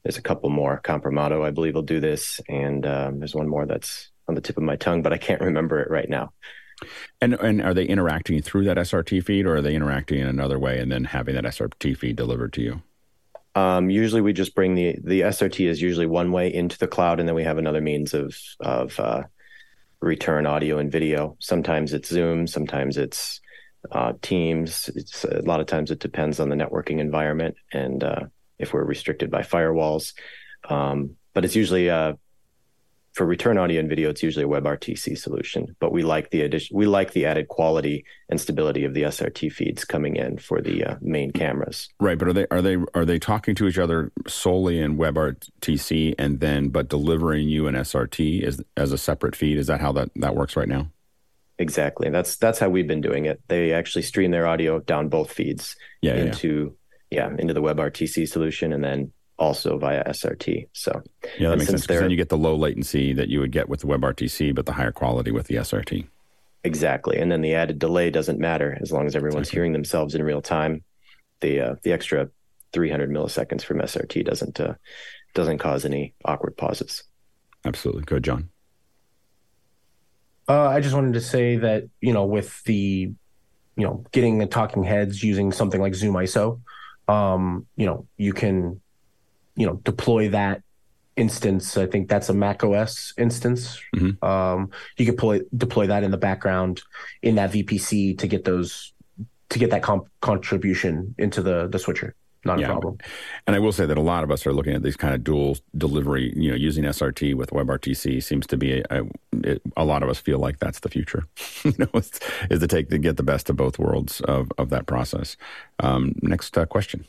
there's a couple more. Comprimato, I believe, will do this, and um, there's one more that's on the tip of my tongue, but I can't remember it right now. And and are they interacting through that SRT feed, or are they interacting in another way and then having that SRT feed delivered to you? Um, usually, we just bring the the SRT is usually one way into the cloud, and then we have another means of of uh, return audio and video. Sometimes it's Zoom, sometimes it's uh, Teams. It's a lot of times it depends on the networking environment and uh, if we're restricted by firewalls. Um, but it's usually uh, for return audio and video, it's usually a WebRTC solution, but we like the addition, we like the added quality and stability of the SRT feeds coming in for the uh, main cameras. Right, but are they are they are they talking to each other solely in WebRTC and then but delivering you an SRT as as a separate feed? Is that how that that works right now? Exactly. That's that's how we've been doing it. They actually stream their audio down both feeds yeah, into yeah. Yeah into the WebRTC solution and then also via SRT. So yeah, that makes sense. Because then you get the low latency that you would get with the WebRTC, but the higher quality with the SRT. Exactly, and then the added delay doesn't matter as long as everyone's hearing themselves in real time. The uh, the extra 300 milliseconds from SRT doesn't uh, doesn't cause any awkward pauses. Absolutely, good, John. Uh, I just wanted to say that you know with the you know getting the talking heads using something like Zoom ISO, um, you know you can you know deploy that instance. I think that's a Mac OS instance. Mm-hmm. Um, you could deploy deploy that in the background in that VPC to get those to get that comp- contribution into the the switcher. Not yeah. a problem. And I will say that a lot of us are looking at these kind of dual delivery. You know, using SRT with WebRTC seems to be a, a, it, a lot of us feel like that's the future. you know, is, is to take to get the best of both worlds of of that process. Um, next uh, question.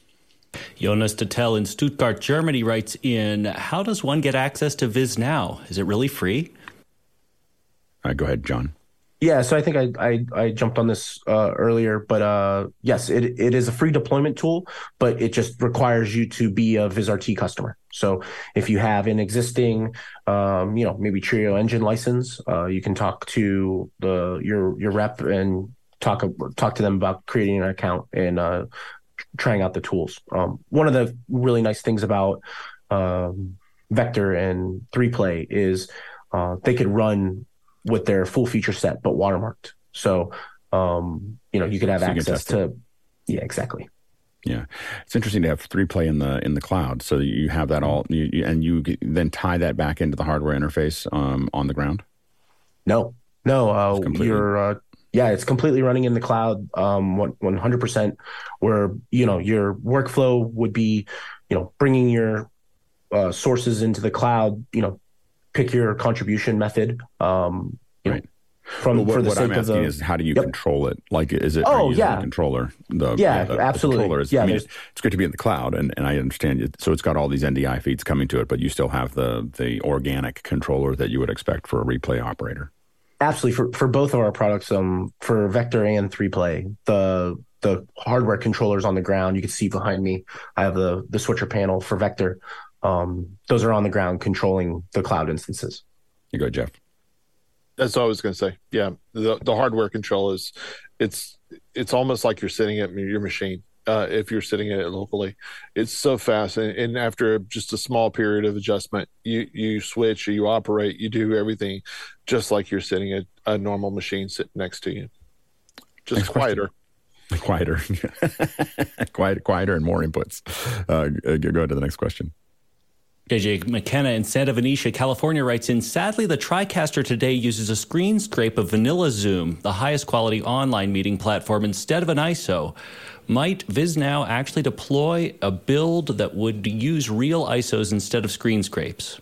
Jonas Tatel in Stuttgart, Germany writes in How does one get access to Viz Now? Is it really free? Uh, go ahead, John. Yeah, so I think I I, I jumped on this uh, earlier, but uh, yes, it it is a free deployment tool, but it just requires you to be a VizRT customer. So if you have an existing, um, you know, maybe Trio engine license, uh, you can talk to the your your rep and talk talk to them about creating an account and uh, trying out the tools. Um, one of the really nice things about um, Vector and 3Play is uh, they could run with their full feature set, but watermarked. So, um, you know, you could have so access to, yeah, exactly. Yeah, it's interesting to have 3Play in the in the cloud, so you have that all, you, you, and you then tie that back into the hardware interface um, on the ground. No, no, uh, you're uh, yeah, it's completely running in the cloud, um, one hundred percent. Where you know your workflow would be, you know, bringing your uh, sources into the cloud. You know, pick your contribution method. Um, right. Know, from well, what, what I'm asking the, is, how do you yep. control it? Like, is it? Oh, yeah. controller. The, yeah, the, absolutely. The controller is, yeah, I mean, it's, it's good to be in the cloud, and, and I understand it. So it's got all these NDI feeds coming to it, but you still have the the organic controller that you would expect for a replay operator. Absolutely, for for both of our products, um, for Vector and 3Play, the the hardware controllers on the ground. You can see behind me. I have the the switcher panel for Vector. Um, those are on the ground controlling the cloud instances. You go, Jeff. That's what I was going to say. Yeah, the the hardware control is it's it's almost like you're sitting at your machine uh, if you're sitting at it locally. It's so fast, and, and, after just a small period of adjustment, you you switch, you operate, you do everything just like you're sitting at a normal machine sitting next to you. Just Next quieter. Quieter, quiet, quieter, and more inputs. Uh, go to the next question. JJ McKenna in Santa Venetia, California writes in Sadly, the TriCaster today uses a screen scrape of Vanilla Zoom, the highest quality online meeting platform, instead of an ISO. Might VizNow actually deploy a build that would use real ISOs instead of screen scrapes?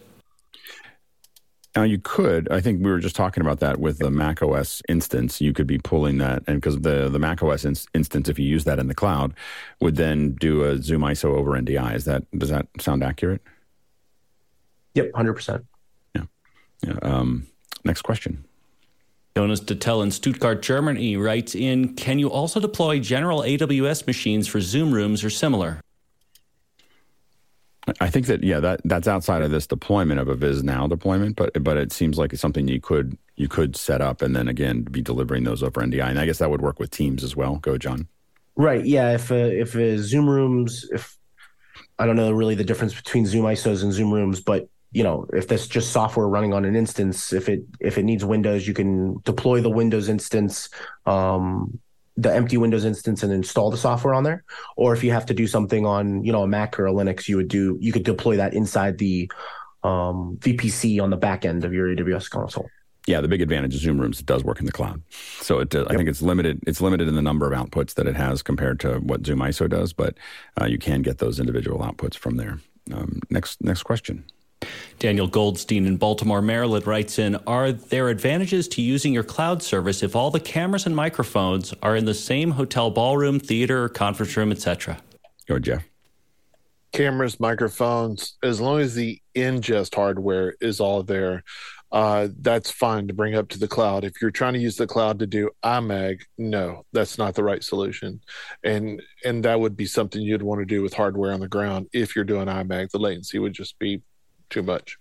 Now you could. I think we were just talking about that with the Mac OS instance. You could be pulling that, and because the the Mac OS in, instance, if you use that in the cloud, would then do a Zoom ISO over NDI. Is that does that sound accurate? Yep, hundred percent. Yeah. Yeah. Um, next question. Jonas Detel in Stuttgart, Germany writes in Can you also deploy general AWS machines for Zoom rooms or similar? I think that yeah, that that's outside of this deployment of a Viz Now deployment, but but it seems like it's something you could you could set up and then again be delivering those over NDI. And I guess that would work with Teams as well. Go, John. Right. Yeah. If uh, if uh, Zoom rooms, if I don't know really the difference between Zoom ISOs and Zoom rooms, but you know if that's just software running on an instance, if it if it needs Windows, you can deploy the Windows instance. Um, the empty Windows instance and install the software on there. Or if you have to do something on, you know, a Mac or a Linux, you would do you could deploy that inside the um, VPC on the back end of your AWS console yeah, the big advantage of Zoom Rooms it does work in the cloud. So it, uh, yep. I think it's limited. It's limited in the number of outputs that it has compared to what Zoom ISO does, but uh, you can get those individual outputs from there. Um, next, next question. Daniel Goldstein in Baltimore, Maryland writes in Are there advantages to using your cloud service if all the cameras and microphones are in the same hotel ballroom, theater, conference room, etc.? Go, Jeff. Cameras, microphones, as long as the ingest hardware is all there, uh, that's fine to bring up to the cloud. If you're trying to use the cloud to do IMAG, no, that's not the right solution. And and that would be something you'd want to do with hardware on the ground. If you're doing IMAG, the latency would just be too much.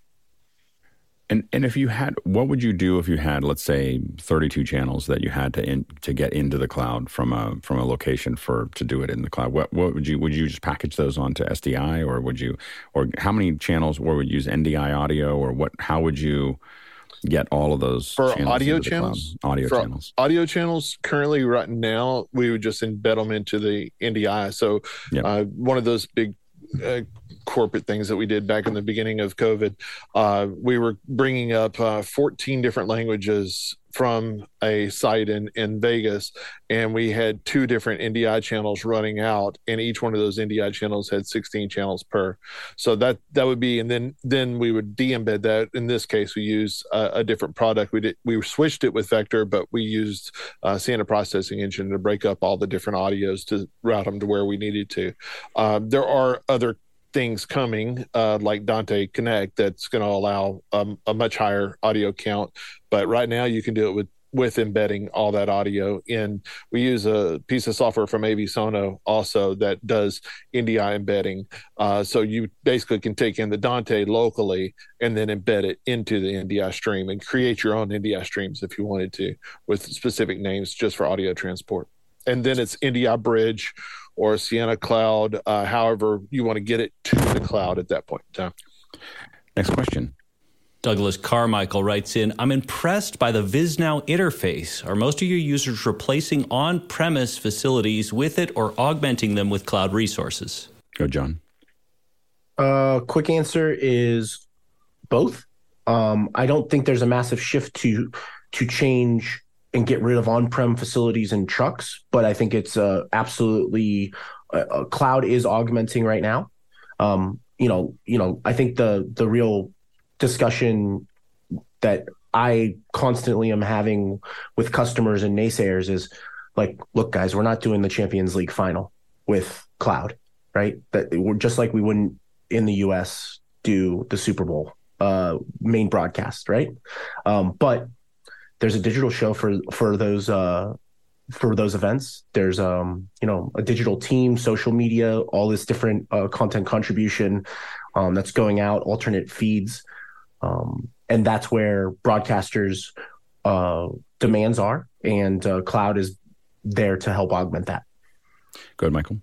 And and if you had, what would you do if you had, let's say, 32 channels that you had to in, to get into the cloud from a from a location for to do it in the cloud? What what would you would you just package those onto SDI or would you or how many channels or would you use NDI audio or what? How would you get all of those for channels audio channels. Audio for channels. Audio channels. Currently, right now, we would just embed them into the NDI. So, yep. uh, one of those big uh, corporate things that we did back in the beginning of COVID, uh, we were bringing up uh, 14 different languages from a site in, in Vegas, and we had two different NDI channels running out, and each one of those NDI channels had 16 channels per. So that that would be, and then then we would de-embed that. In this case, we used a, a different product. We did we switched it with Vector, but we used uh, Sienna Processing Engine to break up all the different audios to route them to where we needed to. Uh, there are other things coming uh, like Dante Connect that's going to allow um, a much higher audio count. But right now, you can do it with with embedding all that audio in. We use a piece of software from AV Sono also that does NDI embedding. Uh, so you basically can take in the Dante locally and then embed it into the NDI stream and create your own NDI streams if you wanted to with specific names just for audio transport. And then it's NDI Bridge or Sienna Cloud, uh, however you want to get it to the cloud at that point in time. Next question. Douglas Carmichael writes in I'm impressed by the VizNow interface. Are most of your users replacing on premise facilities with it or augmenting them with cloud resources? Go, John. Uh, quick answer is both. Um, I don't think there's a massive shift to to change and get rid of on-prem facilities and trucks, but I think it's uh, absolutely uh, uh, cloud is augmenting right now. Um, you know, you know, I think the the real discussion that I constantly am having with customers and naysayers is like, look, guys, we're not doing the Champions League final with cloud, right? That we're just like we wouldn't in the US do the Super Bowl uh, main broadcast, right? Um, but there's a digital show for for those uh, for those events. There's um, you know a digital team, social media, all this different uh, content contribution um, that's going out, alternate feeds, um, and that's where broadcasters' uh, demands are, and uh, cloud is there to help augment that. Go ahead, Michael.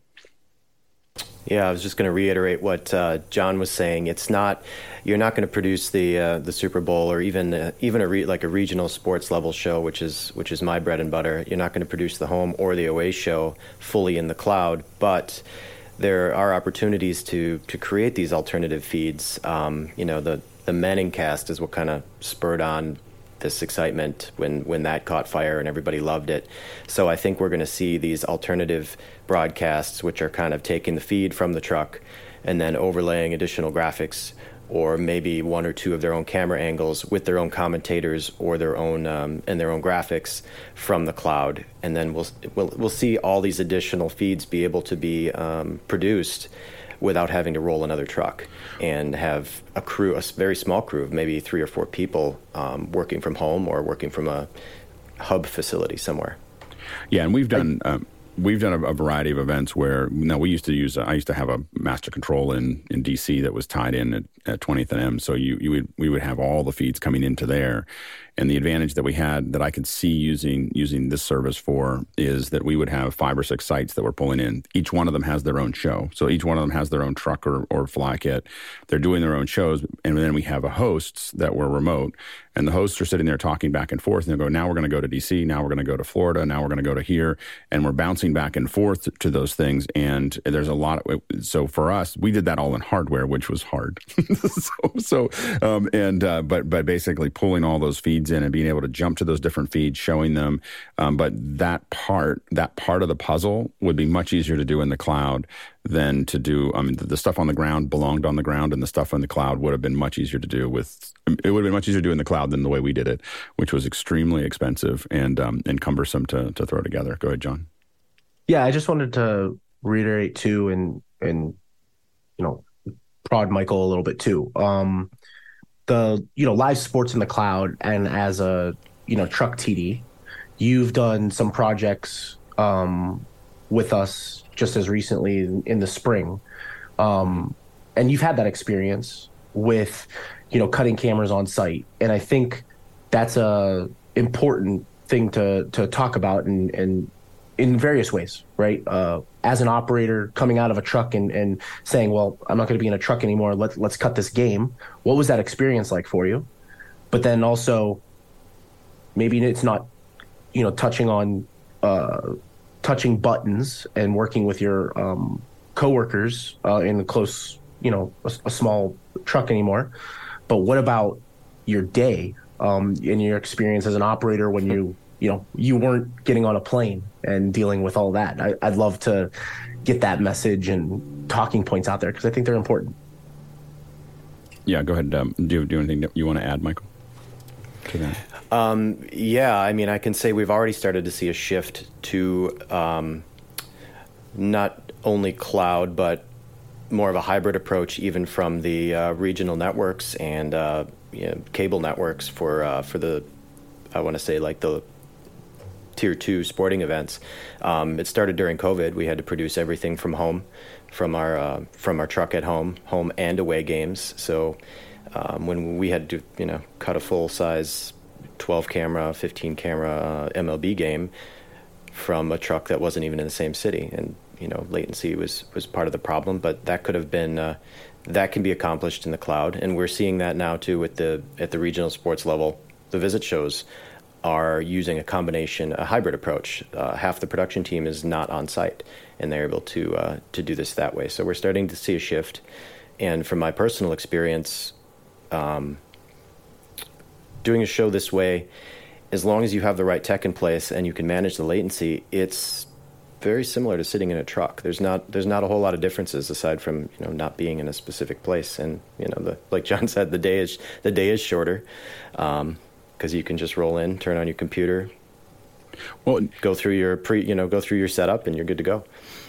Yeah, I was just going to reiterate what uh, John was saying. It's not you're not going to produce the uh, the Super Bowl or even uh, even a re- like a regional sports level show, which is which is my bread and butter. You're not going to produce the home or the away show fully in the cloud, but there are opportunities to to create these alternative feeds. Um, you know, the the Manning cast is what kind of spurred on this excitement when when that caught fire and everybody loved it. So I think we're going to see these alternative broadcasts, which are kind of taking the feed from the truck and then overlaying additional graphics or maybe one or two of their own camera angles with their own commentators or their own um, and their own graphics from the cloud, and then we'll we'll we'll see all these additional feeds be able to be um, produced without having to roll another truck and have a crew, a very small crew of maybe three or four people um, working from home or working from a hub facility somewhere. Yeah, and we've done. I, um, we've done a, a, variety of events where now we used to use. I used to have a master control in in DC that was tied in at, at 20th and M. So you you would we would have all the feeds coming into there, and the advantage that we had that I could see using using this service for is that we would have five or six sites that we're pulling in. Each one of them has their own show. So each one of them has their own truck or, or fly kit. They're doing their own shows. And then we have a hosts that were remote. And the hosts are sitting there talking back and forth. And they go, now we're going to go to DC. Now we're going to go to Florida. Now we're going to go to here. And we're bouncing back and forth to those things. And there's a lot of, so for us, we did that all in hardware, which was hard. so, so um, and, uh, but, but basically pulling all those feeds in and being able to jump to those different feeds, showing them. Um, but that part, that part of the puzzle would be much easier to do in the cloud than to do. I mean, the, the, stuff on the ground belonged on the ground, and the stuff on the cloud would have been much easier to do with. It would have been much easier to do in the cloud than the way we did it, which was extremely expensive and um, and cumbersome to to throw together. Go ahead, John. Yeah, I just wanted to reiterate too, and and you know, prod Michael a little bit too. Um, the you know live sports in the cloud, and as a you know truck TD, you've done some projects um, with us just as recently in the spring. Um, and you've had that experience with, you know, cutting cameras on site. And I think that's a important thing to to talk about and and in various ways, right? Uh, as an operator coming out of a truck and, and saying, well, I'm not going to be in a truck anymore. Let's, let's cut this game. What was that experience like for you? But then also, maybe it's not, you know, touching on uh, touching buttons and working with your um, coworkers uh, in a close, you know, a, a, small truck anymore. But what about your day um, in your experience as an operator when you, you know, you weren't getting on a plane and dealing with all that? I, I'd love to get that message and talking points out there because I think they're important. Yeah, go ahead. Um, do, do anything that you want to add, Michael? To. Um, yeah, I mean, I can say we've already started to see a shift to um, not only cloud, but more of a hybrid approach, even from the uh, regional networks and uh, you know, cable networks for uh, for the, I want to say like the tier two sporting events. Um, it started during COVID. We had to produce everything from home, from our uh, from our truck at home, home and away games. So um, when we had to, you know, cut a full size 12 camera, 15 camera uh, MLB game from a truck that wasn't even in the same city. And, you know, latency was, was part of the problem, but that could have been, uh, that can be accomplished in the cloud. And we're seeing that now too with the, at the regional sports level. The visit shows are using a combination, a hybrid approach. Uh, half the production team is not on site, and they're able to uh, to do this that way. So we're starting to see a shift. And from my personal experience, um, doing a show this way, as long as you have the right tech in place and you can manage the latency, it's very similar to sitting in a truck. There's not there's not a whole lot of differences aside from you know not being in a specific place. And you know the like John said, the day is the day is shorter because you can just roll in, turn on your computer, well, go through your pre you know go through your setup, and you're good to go.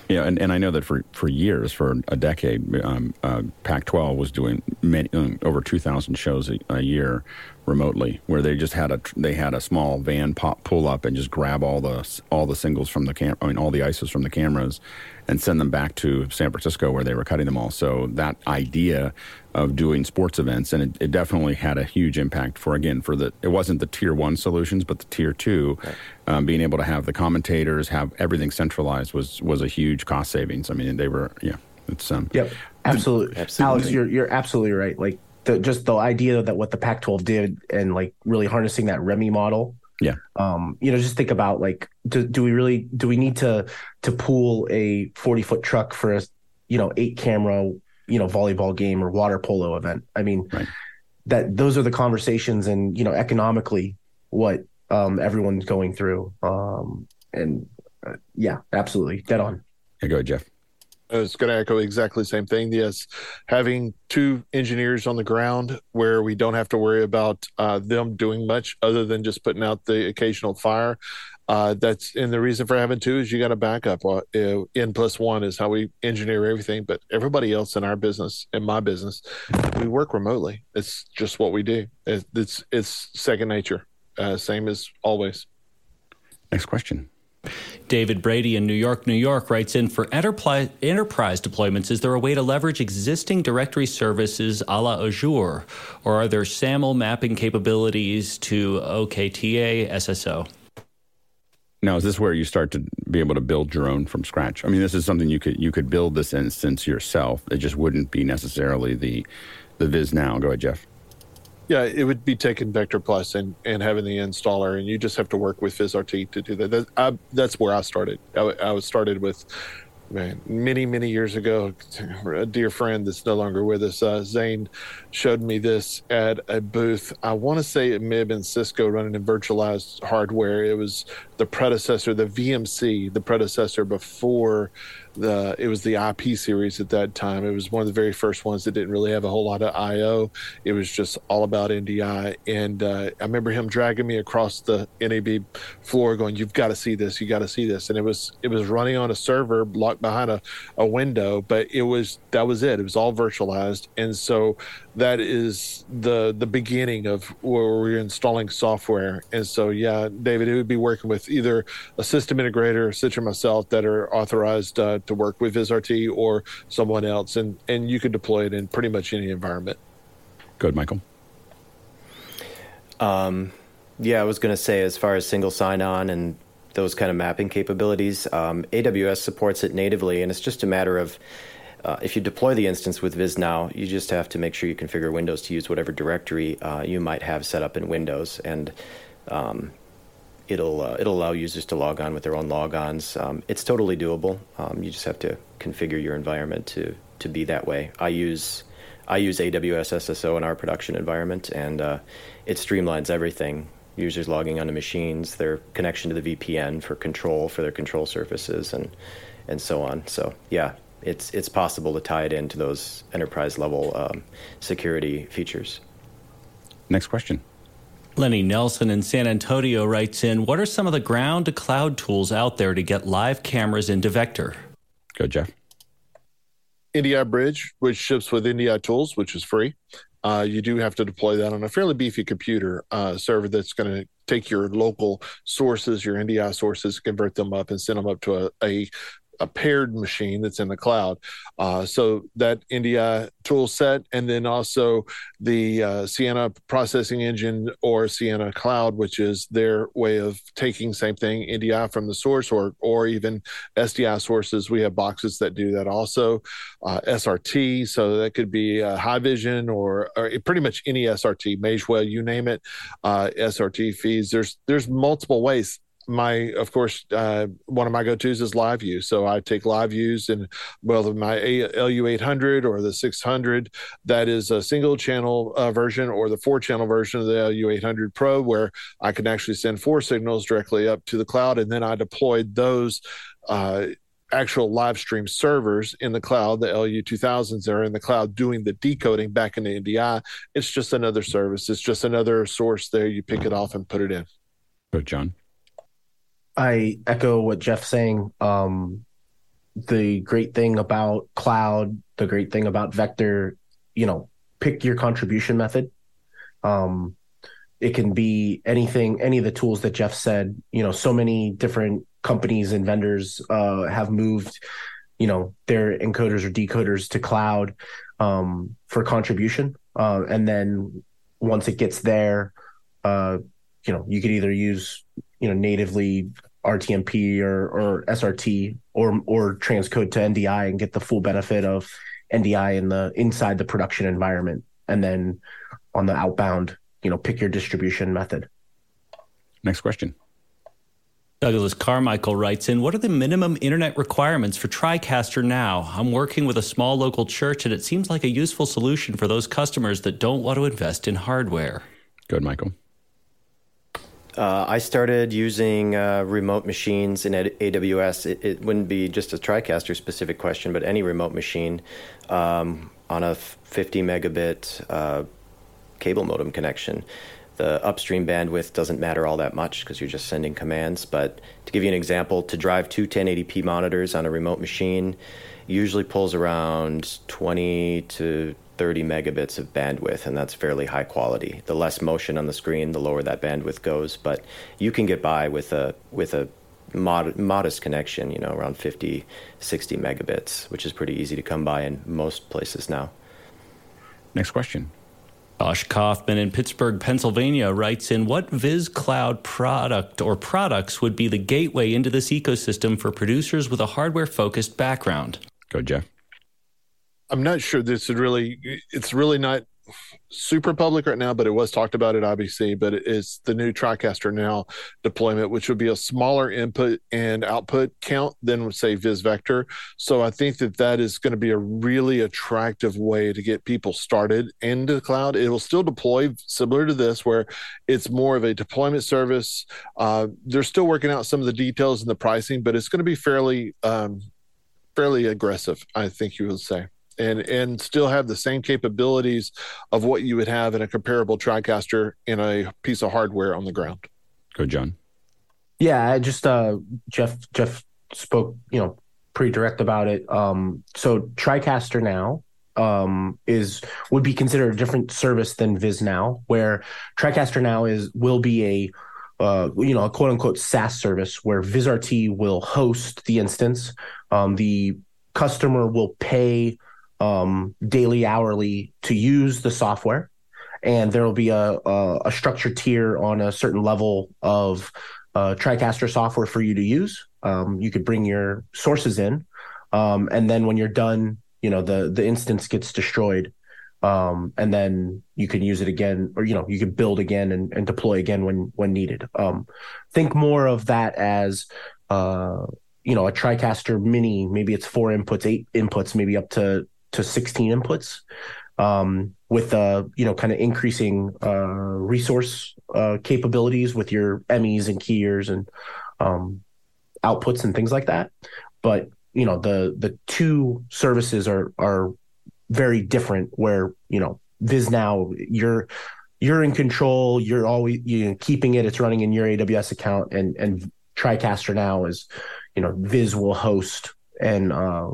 Yeah, and, and I know that for, for years, for a decade, um, uh, Pac-12 was doing many, um, over 2,000 shows a, a, year remotely, where they just had a they had a small van pop, pull up and just grab all the all the singles from the cam, I mean all the ISOs from the cameras, and send them back to San Francisco where they were cutting them all. So that idea of doing sports events, and it, it definitely had a huge impact for again for the it wasn't the tier one solutions, but the tier two, right. um, being able to have the commentators have everything centralized was was a huge cost savings. I mean they were yeah. It's um. Yep. Absolutely. Absolutely. Alex, you're you're absolutely right. Like the just the idea that what the Pac-12 did and like really harnessing that REMI model. Yeah. Um, you know, just think about like, do, do we really do we need to to pool a 40 foot truck for a you know eight camera you know volleyball game or water polo event? I mean, right. that those are the conversations and you know economically what um, everyone's going through. Um, and uh, yeah, absolutely, dead on. Yeah, go ahead, Jeff. I was going to echo exactly the same thing. Yes, having two engineers on the ground where we don't have to worry about uh, them doing much other than just putting out the occasional fire. Uh, that's and the reason for having two is you got a backup. Uh, N plus one is how we engineer everything. But everybody else in our business, in my business, we work remotely. It's just what we do. It's it's second nature, uh, same as always. Next question. David Brady in New York, New York writes in for enterprise, enterprise deployments, is there a way to leverage existing directory services a la Azure? Or are there SAML mapping capabilities to OKTA SSO? Now, is this where you start to be able to build your own from scratch? I mean, this is something you could you could build this instance yourself. It just wouldn't be necessarily the the Viz now. Go ahead, Jeff. Yeah, it would be taking Vector Plus and, and having the installer, and you just have to work with VizRT to do that. that I, that's where I started. I, I started with man, many, many years ago, a dear friend that's no longer with us, uh, Zane, showed me this at a booth. I want to say may have been Cisco running in virtualized hardware. It was the predecessor, the VMC, the predecessor before the it was the IP series at that time. It was one of the very first ones that didn't really have a whole lot of I/O. It was just all about NDI. And uh, I remember him dragging me across the NAB floor, going, "You've got to see this. You got to see this." And it was it was running on a server locked behind a, a window, but it was that was it. It was all virtualized, and so that is the the beginning of where we're installing software. And so, yeah, David, it would be working with either a system integrator, such as myself, that are authorized uh, to work with VizRT, or someone else, and and you could deploy it in pretty much any environment. Good, Michael. Um, yeah, I was going to say as far as single sign-on and those kind of mapping capabilities, um, AWS supports it natively, and it's just a matter of uh, if you deploy the instance with Viz now, you just have to make sure you configure Windows to use whatever directory uh, you might have set up in Windows, and um, it'll uh, it'll allow users to log on with their own logons. Um, it's totally doable. Um, you just have to configure your environment to to be that way. I use I use AWS SSO in our production environment, and uh, it streamlines everything. Users logging onto machines, their connection to the VPN for control for their control surfaces, and and so on. So yeah, it's it's possible to tie it into those enterprise level um, security features. Next question. Lenny Nelson in San Antonio writes in What are some of the ground to cloud tools out there to get live cameras into Vector? Go, Jeff. NDI Bridge, which ships with NDI Tools, which is free. Uh, you do have to deploy that on a fairly beefy computer uh, server that's going to take your local sources, your NDI sources, convert them up and send them up to a, a a paired machine that's in the cloud. Uh, so that NDI tool set, and then also the uh, Sienna processing engine or Sienna Cloud, which is their way of taking same thing NDI from the source or or even SDI sources. We have boxes that do that also. Uh, SRT, so that could be uh, vision or, or, pretty much any SRT, Magewell, you name it. Uh, SRT feeds. There's there's multiple ways my of course uh, one of my go-to's is LiveU. So i take LiveUs and whether my lu800 or the 600 that is a single channel uh, version or the four channel version of the lu800 pro where i can actually send four signals directly up to the cloud and then i deployed those uh, actual live stream servers in the cloud the lu2000s are in the cloud doing the decoding back into ndi it's just another service. It's just another source there. You pick it off and put it in. Good john I echo what Jeff's saying. Um, the great thing about cloud, the great thing about vector, you know, pick your contribution method. Um, it can be anything, any of the tools that Jeff said. You know, so many different companies and vendors uh, have moved, you know, their encoders or decoders to cloud um, for contribution, uh, and then once it gets there, uh, you know, you could either use you know natively RTMP or, or SRT or or transcode to NDI and get the full benefit of NDI in the inside the production environment, and then on the outbound, you know, pick your distribution method. Next question. Douglas Carmichael writes in What are the minimum internet requirements for TriCaster now? I'm working with a small local church, and it seems like a useful solution for those customers that don't want to invest in hardware. Good, Michael. Uh, I started using uh, remote machines in AWS. It, it, wouldn't be just a TriCaster specific question, but any remote machine um, on a 50 megabit uh, cable modem connection. The upstream bandwidth doesn't matter all that much because you're just sending commands. But to give you an example, to drive two 1080p monitors on a remote machine usually pulls around 20 to 30 megabits of bandwidth, and that's fairly high quality. The less motion on the screen, the lower that bandwidth goes. But you can get by with a with a mod- modest connection, you know, around 50, 60 megabits, which is pretty easy to come by in most places now. Next question. Josh Kaufman in Pittsburgh, Pennsylvania writes in What Viz Cloud product or products would be the gateway into this ecosystem for producers with a hardware focused background? Go, Jeff. I'm not sure this is really, it's really not super public right now, but it was talked about at IBC. But it's the new TriCaster Now deployment, which would be a smaller input and output count than say VizVector. So I think that that is going to be a really attractive way to get people started into the cloud. It will still deploy similar to this, where it's more of a deployment service. Uh, they're still working out some of the details and the pricing, but it's going to be fairly um, fairly aggressive. I think you would say and and still have the same capabilities of what you would have in a comparable TriCaster in a piece of hardware on the ground. Go, John. Yeah, I just uh, Jeff Jeff spoke, you know, pretty direct about it. Um, so TriCaster now um, is would be considered a different service than Viz now, where TriCaster now is will be a uh, you know a quote unquote SaaS service where VizRT will host the instance. Um, the customer will pay um, daily, hourly to use the software, and there will be a, a, a structured tier on a certain level of uh, TriCaster software for you to use. Um, you could bring your sources in, um, and then when you're done, you know the the instance gets destroyed, um, and then you can use it again, or you know you can build again and, and deploy again when when needed. Um, think more of that as uh, you know a TriCaster Mini. Maybe it's four inputs, eight inputs, maybe up to to 16 inputs um, with uh, you know kind of increasing uh, resource uh, capabilities with your MEs and keyers and um, outputs and things like that. But you know the the two services are are very different. Where you know Viz now you're you're in control. You're always you keeping it. It's running in your AWS account, and and TriCaster now is you know Viz will host and uh,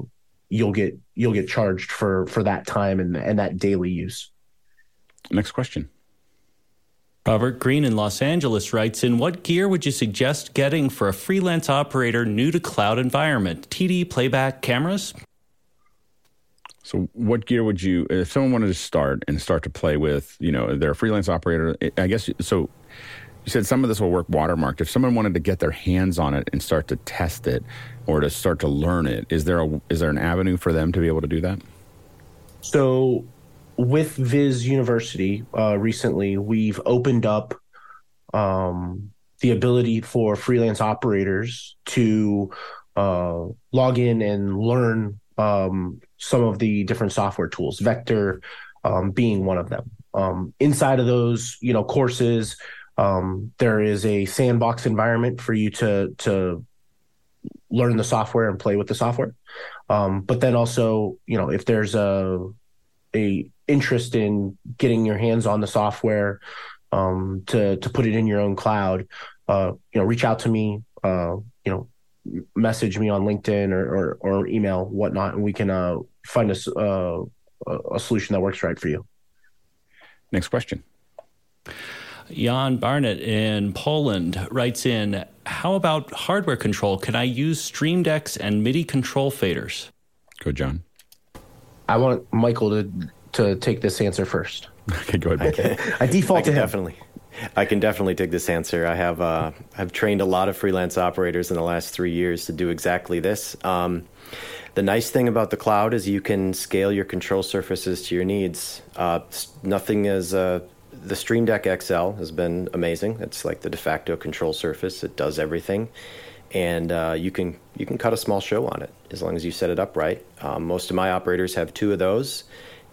you'll get you'll get charged for for that time and and that daily use. Next question. Robert Green in Los Angeles writes in What gear would you suggest getting for a freelance operator new to cloud environment? TD playback cameras? So, what gear would you, if someone wanted to start and start to play with, you know, they're a freelance operator, I guess, so you said some of this will work watermarked. If someone wanted to get their hands on it and start to test it or to start to learn it, is there a is there an avenue for them to be able to do that? So, with Viz University, uh, recently we've opened up um, the ability for freelance operators to uh, log in and learn um, some of the different software tools. Vector um, being one of them. Um, inside of those, you know, courses um, there is a sandbox environment for you to to learn the software and play with the software. Um, but then also, you know, if there's a a interest in getting your hands on the software um, to to put it in your own cloud, uh, you know, reach out to me. Uh, you know, message me on LinkedIn or or, or email whatnot, and we can uh, find a, uh, a solution that works right for you. Next question. Jan Barnett in Poland writes in How about hardware control? Can I use Stream Decks and MIDI control faders? Go, John. I want Michael to, to take this answer first. Okay, go ahead. I, I default I to him. Definitely. I can definitely take this answer. I have uh, I've trained a lot of freelance operators in the last three years to do exactly this. Um, the nice thing about the cloud is you can scale your control surfaces to your needs. Uh, nothing is uh, the Stream Deck XL has been amazing. It's like the de facto control surface. It does everything, and uh, you can you can cut a small show on it as long as you set it up right. Um, most of my operators have two of those,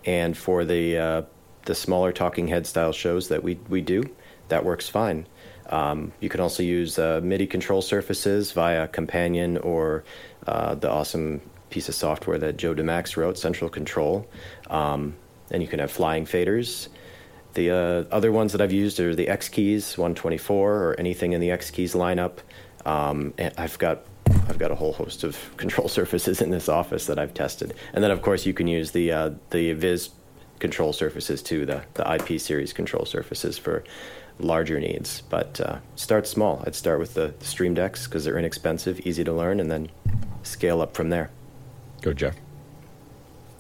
and for the uh, the smaller talking head style shows that we we do, that works fine. Um, you can also use uh, MIDI control surfaces via Companion or uh, the awesome piece of software that Joe DeMax wrote, Central Control. Um, and you can have flying faders. The uh, other ones that I've used are the X Keys 124 or anything in the X Keys lineup. Um, and I've got I've got a whole host of control surfaces in this office that I've tested, and then of course you can use the uh, the Viz control surfaces too, the the IP series control surfaces for larger needs. But uh, start small. I'd start with the, the Stream Decks because they're inexpensive, easy to learn, and then scale up from there. Go, Jeff.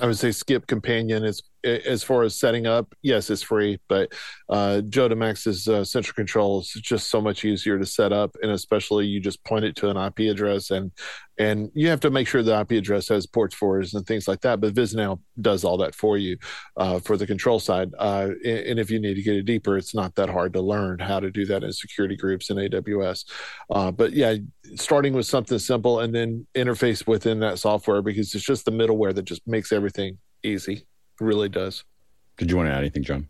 I would say skip companion is as far as setting up. Yes, it's free, but uh, uh, central control is just so much easier to set up, and especially you just point it to an IP address, and and you have to make sure the IP address has ports for it and things like that. But VizNow does all that for you uh, for the control side. Uh, and, and, if you need to get it deeper, it's not that hard to learn how to do that in security groups in AWS. Uh, but yeah, starting with something simple and then interface within that software because it's just the middleware that just makes everything easy. It really does. Did you want to add anything, John?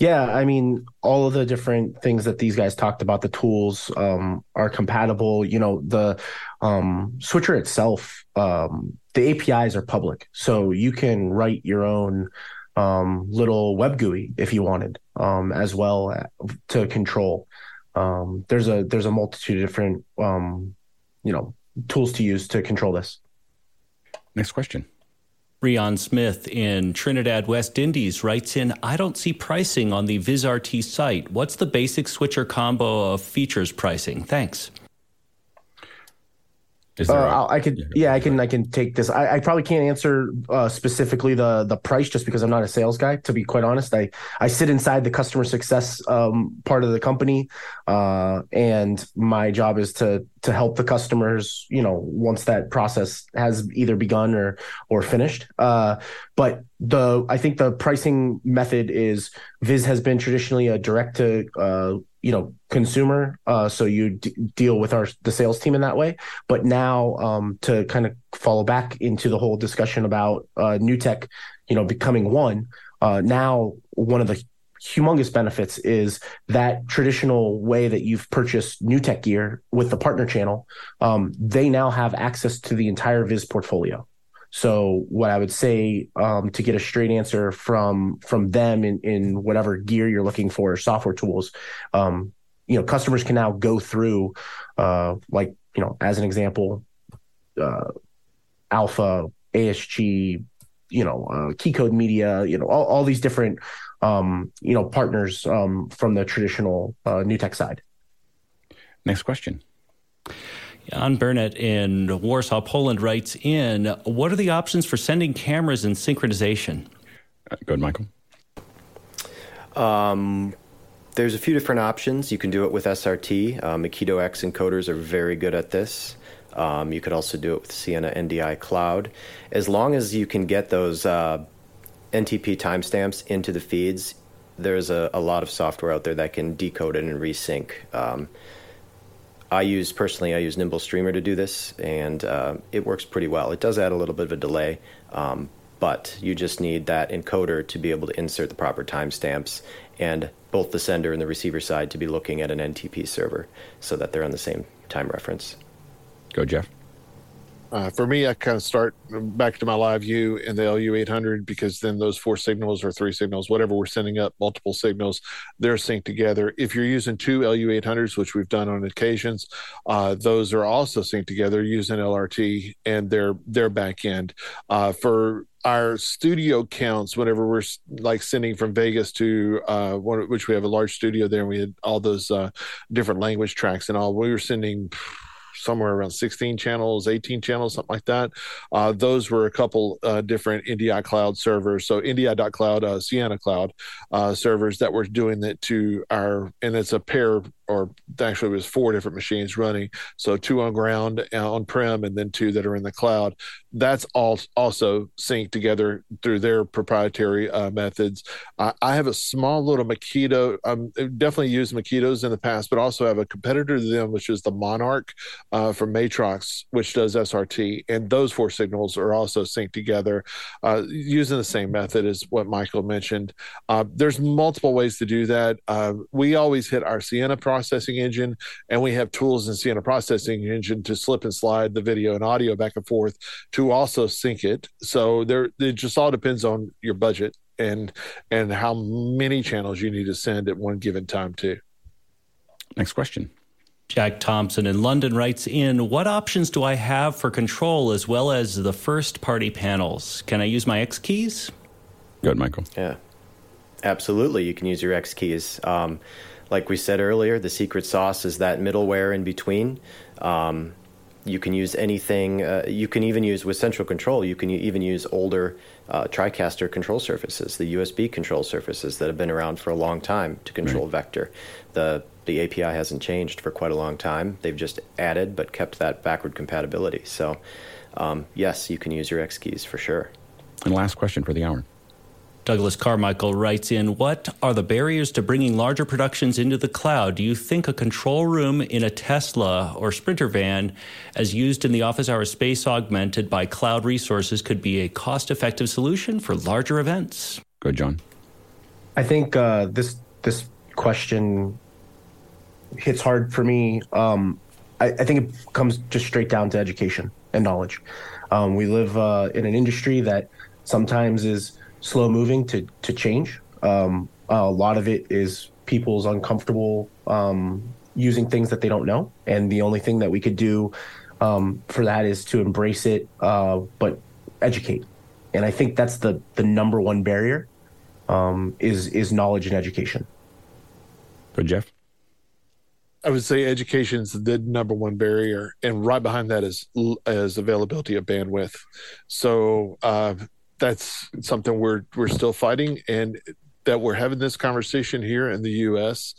Yeah, I mean, all of the different things that these guys talked about, the tools um, are compatible. You know, the um, switcher itself, um, the APIs are public, so you can write your own um, little web GUI if you wanted, um, as well uh, to control. Um, there's a there's a multitude of different you know tools to use to control this. Next question. Rion Smith in Trinidad, West Indies writes in I don't see pricing on the VizRT site. What's the basic switcher combo of features pricing? Thanks. Uh, I could, yeah, I can, I can take this. I, I probably can't answer uh, specifically the the price just because I'm not a sales guy. To be quite honest, I I sit inside the customer success um, part of the company, uh, and my job is to to help the customers. You know, once that process has either begun or or finished. Uh, but the I think the pricing method is Viz has been traditionally a direct to uh, you know consumer uh, so you d- deal with our the sales team in that way but now um, to kind of follow back into the whole discussion about uh, NewTek, you know becoming one uh, now one of the humongous benefits is that traditional way that you've purchased NewTek gear with the partner channel um, they now have access to the entire viz portfolio. So what I would say um, to get a straight answer from from them in, in whatever gear you're looking for, or software tools, um, you know, customers can now go through, uh, like you know, as an example, uh, Alpha, ASG, you know, uh, Keycode Media, you know, all, all these different, um, you know, partners um, from the traditional uh, tech side. Next question. Jan Burnett in Warsaw, Poland writes in What are the options for sending cameras and synchronization? Uh, go ahead, Michael. Um, there's a few different options. You can do it with SRT. Uh, Makito X encoders are very good at this. Um, you could also do it with Sienna NDI Cloud. As long as you can get those uh, NTP timestamps into the feeds, there's a, a, lot of software out there that can decode it and resync. Um, I use personally, I use Nimble Streamer to do this, and uh, it works pretty well. It does add a little bit of a delay, um, but you just need that encoder to be able to insert the proper timestamps, and both the sender and the receiver side to be looking at an NTP server so that they're on the same time reference. Go, Jeff. Uh, for me, I kind of start back to my LiveU in the LU 800 because then those four signals or three signals, whatever we're sending up, multiple signals, they're synced together. If you're using two LU 800s, which we've done on occasions, uh, those are also synced together using LRT and their their back end. Uh, for our studio counts whenever we're like sending from Vegas to uh, one, which we have a large studio there, and we had all those uh, different language tracks and all. We were sending somewhere around 16 channels, 18 channels, something like that. Uh, those were a couple uh, different NDI cloud servers. So NDI.cloud, uh, Sienna Cloud uh, servers that were doing it to our, and it's a pair or actually it was four different machines running. So two on ground uh, on prem and then two that are in the cloud. That's all also synced together through their proprietary uh, methods. I, I, have a small little Makito. I'm definitely used Makitos in the past, but also have a competitor to them, which is the Monarch uh, from Matrox, which does SRT. And those four signals are also synced together uh, using the same method as what Michael mentioned. Uh, there's multiple ways to do that. Uh, we always hit our Sienna process processing engine, and we have tools in Sienna processing engine to slip and slide the video and audio back and forth to also sync it. So there, it just all depends on your budget and and how many channels you need to send at one given time too. Next question. Jack Thompson in London writes in What options do I have for control as well as the first party panels? Can I use my X keys? Good, Michael. Yeah. Absolutely, you can use your X keys. Um, like we said earlier, the secret sauce is that middleware in between. Um, you can use anything. Uh, you can even use with central control. You can even use older uh, TriCaster control surfaces, the USB control surfaces that have been around for a long time to control right. vector. The the API hasn't changed for quite a long time. They've just added but kept that backward compatibility. So, um, yes, you can use your X keys for sure. And last question for the hour. Douglas Carmichael writes in What are the barriers to bringing larger productions into the cloud? Do you think a control room in a Tesla or Sprinter van, as used in the office hour space augmented by cloud resources, could be a cost effective solution for larger events? Good, John. I think uh, this this question hits hard for me. Um, I, I, think it comes just straight down to education and knowledge. Um, we live uh, in an industry that sometimes is slow moving to to change. Um, a lot of it is people's uncomfortable um, using things that they don't know, and the only thing that we could do um, for that is to embrace it, uh, but educate. And I think that's the the number one barrier um, is is knowledge and education. Good, Jeff. I would say education is the number one barrier, and right behind that is is availability of bandwidth. So uh, that's something we're we're still fighting, and that we're having this conversation here in the U.S.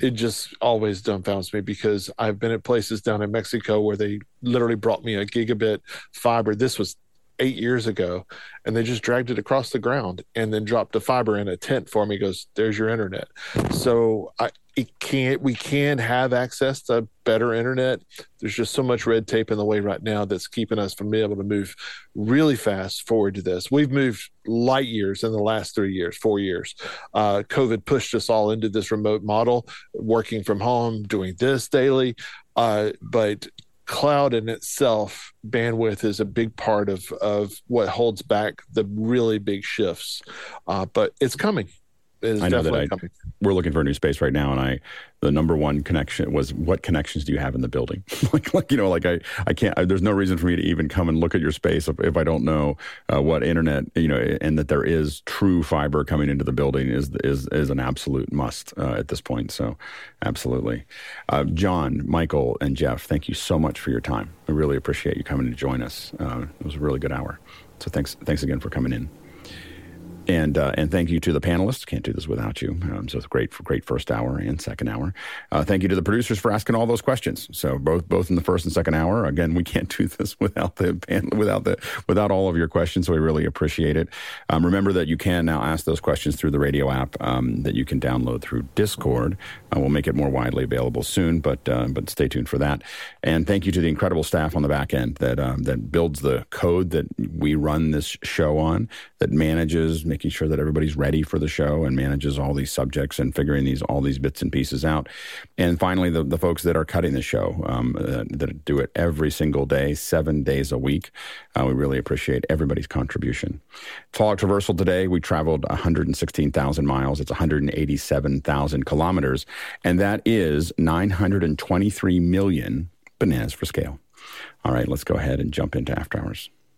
It just always dumbfounds me because I've been at places down in Mexico where they literally brought me a gigabit fiber. This was eight years ago, and they just dragged it across the ground and then dropped a fiber in a tent for me. Goes, there's your internet. So I, it can't we can have access to better internet. There's just so much red tape in the way right now that's keeping us from being able to move really fast forward to this. We've moved light years in the last three years four years. Uh, covid pushed us all into this remote model working from home doing this daily. Uh, but cloud in itself bandwidth is a big part of of what holds back the really big shifts. Uh, but it's coming I know that I, coming. we're looking for a new space right now, and I the number one connection was what connections do you have in the building? like, like you know, like I, I can't. I, there's no reason for me to even come and look at your space if, if I don't know uh, what internet, you know, and that there is true fiber coming into the building is is is an absolute must uh, at this point. So, absolutely, uh, John, Michael, and Jeff, thank you so much for your time. I really appreciate you coming to join us. Uh, it was a really good hour. So thanks, thanks again for coming in. And uh, and thank you to the panelists. Can't do this without you. Um, so it's great for great first hour and second hour. Uh, thank you to the producers for asking all those questions. So both both in the first and second hour. Again, we can't do this without the without the without all of your questions. So we really appreciate it. Um, remember that you can now ask those questions through the radio app um, that you can download through Discord. Uh, we'll make it more widely available soon, but uh, but stay tuned for that. And thank you to the incredible staff on the back end that um, that builds the code that we run this show on, that manages making sure that everybody's ready for the show and manages all these subjects and figuring these all these bits and pieces out. And finally, the, the folks that are cutting the show um, uh, that do it every single day, seven days a week. Uh, we really appreciate everybody's contribution. Talk Traversal today, we traveled 116,000 miles. It's 187,000 kilometers, and that is 923 million bananas for scale. All right, let's go ahead and jump into after hours.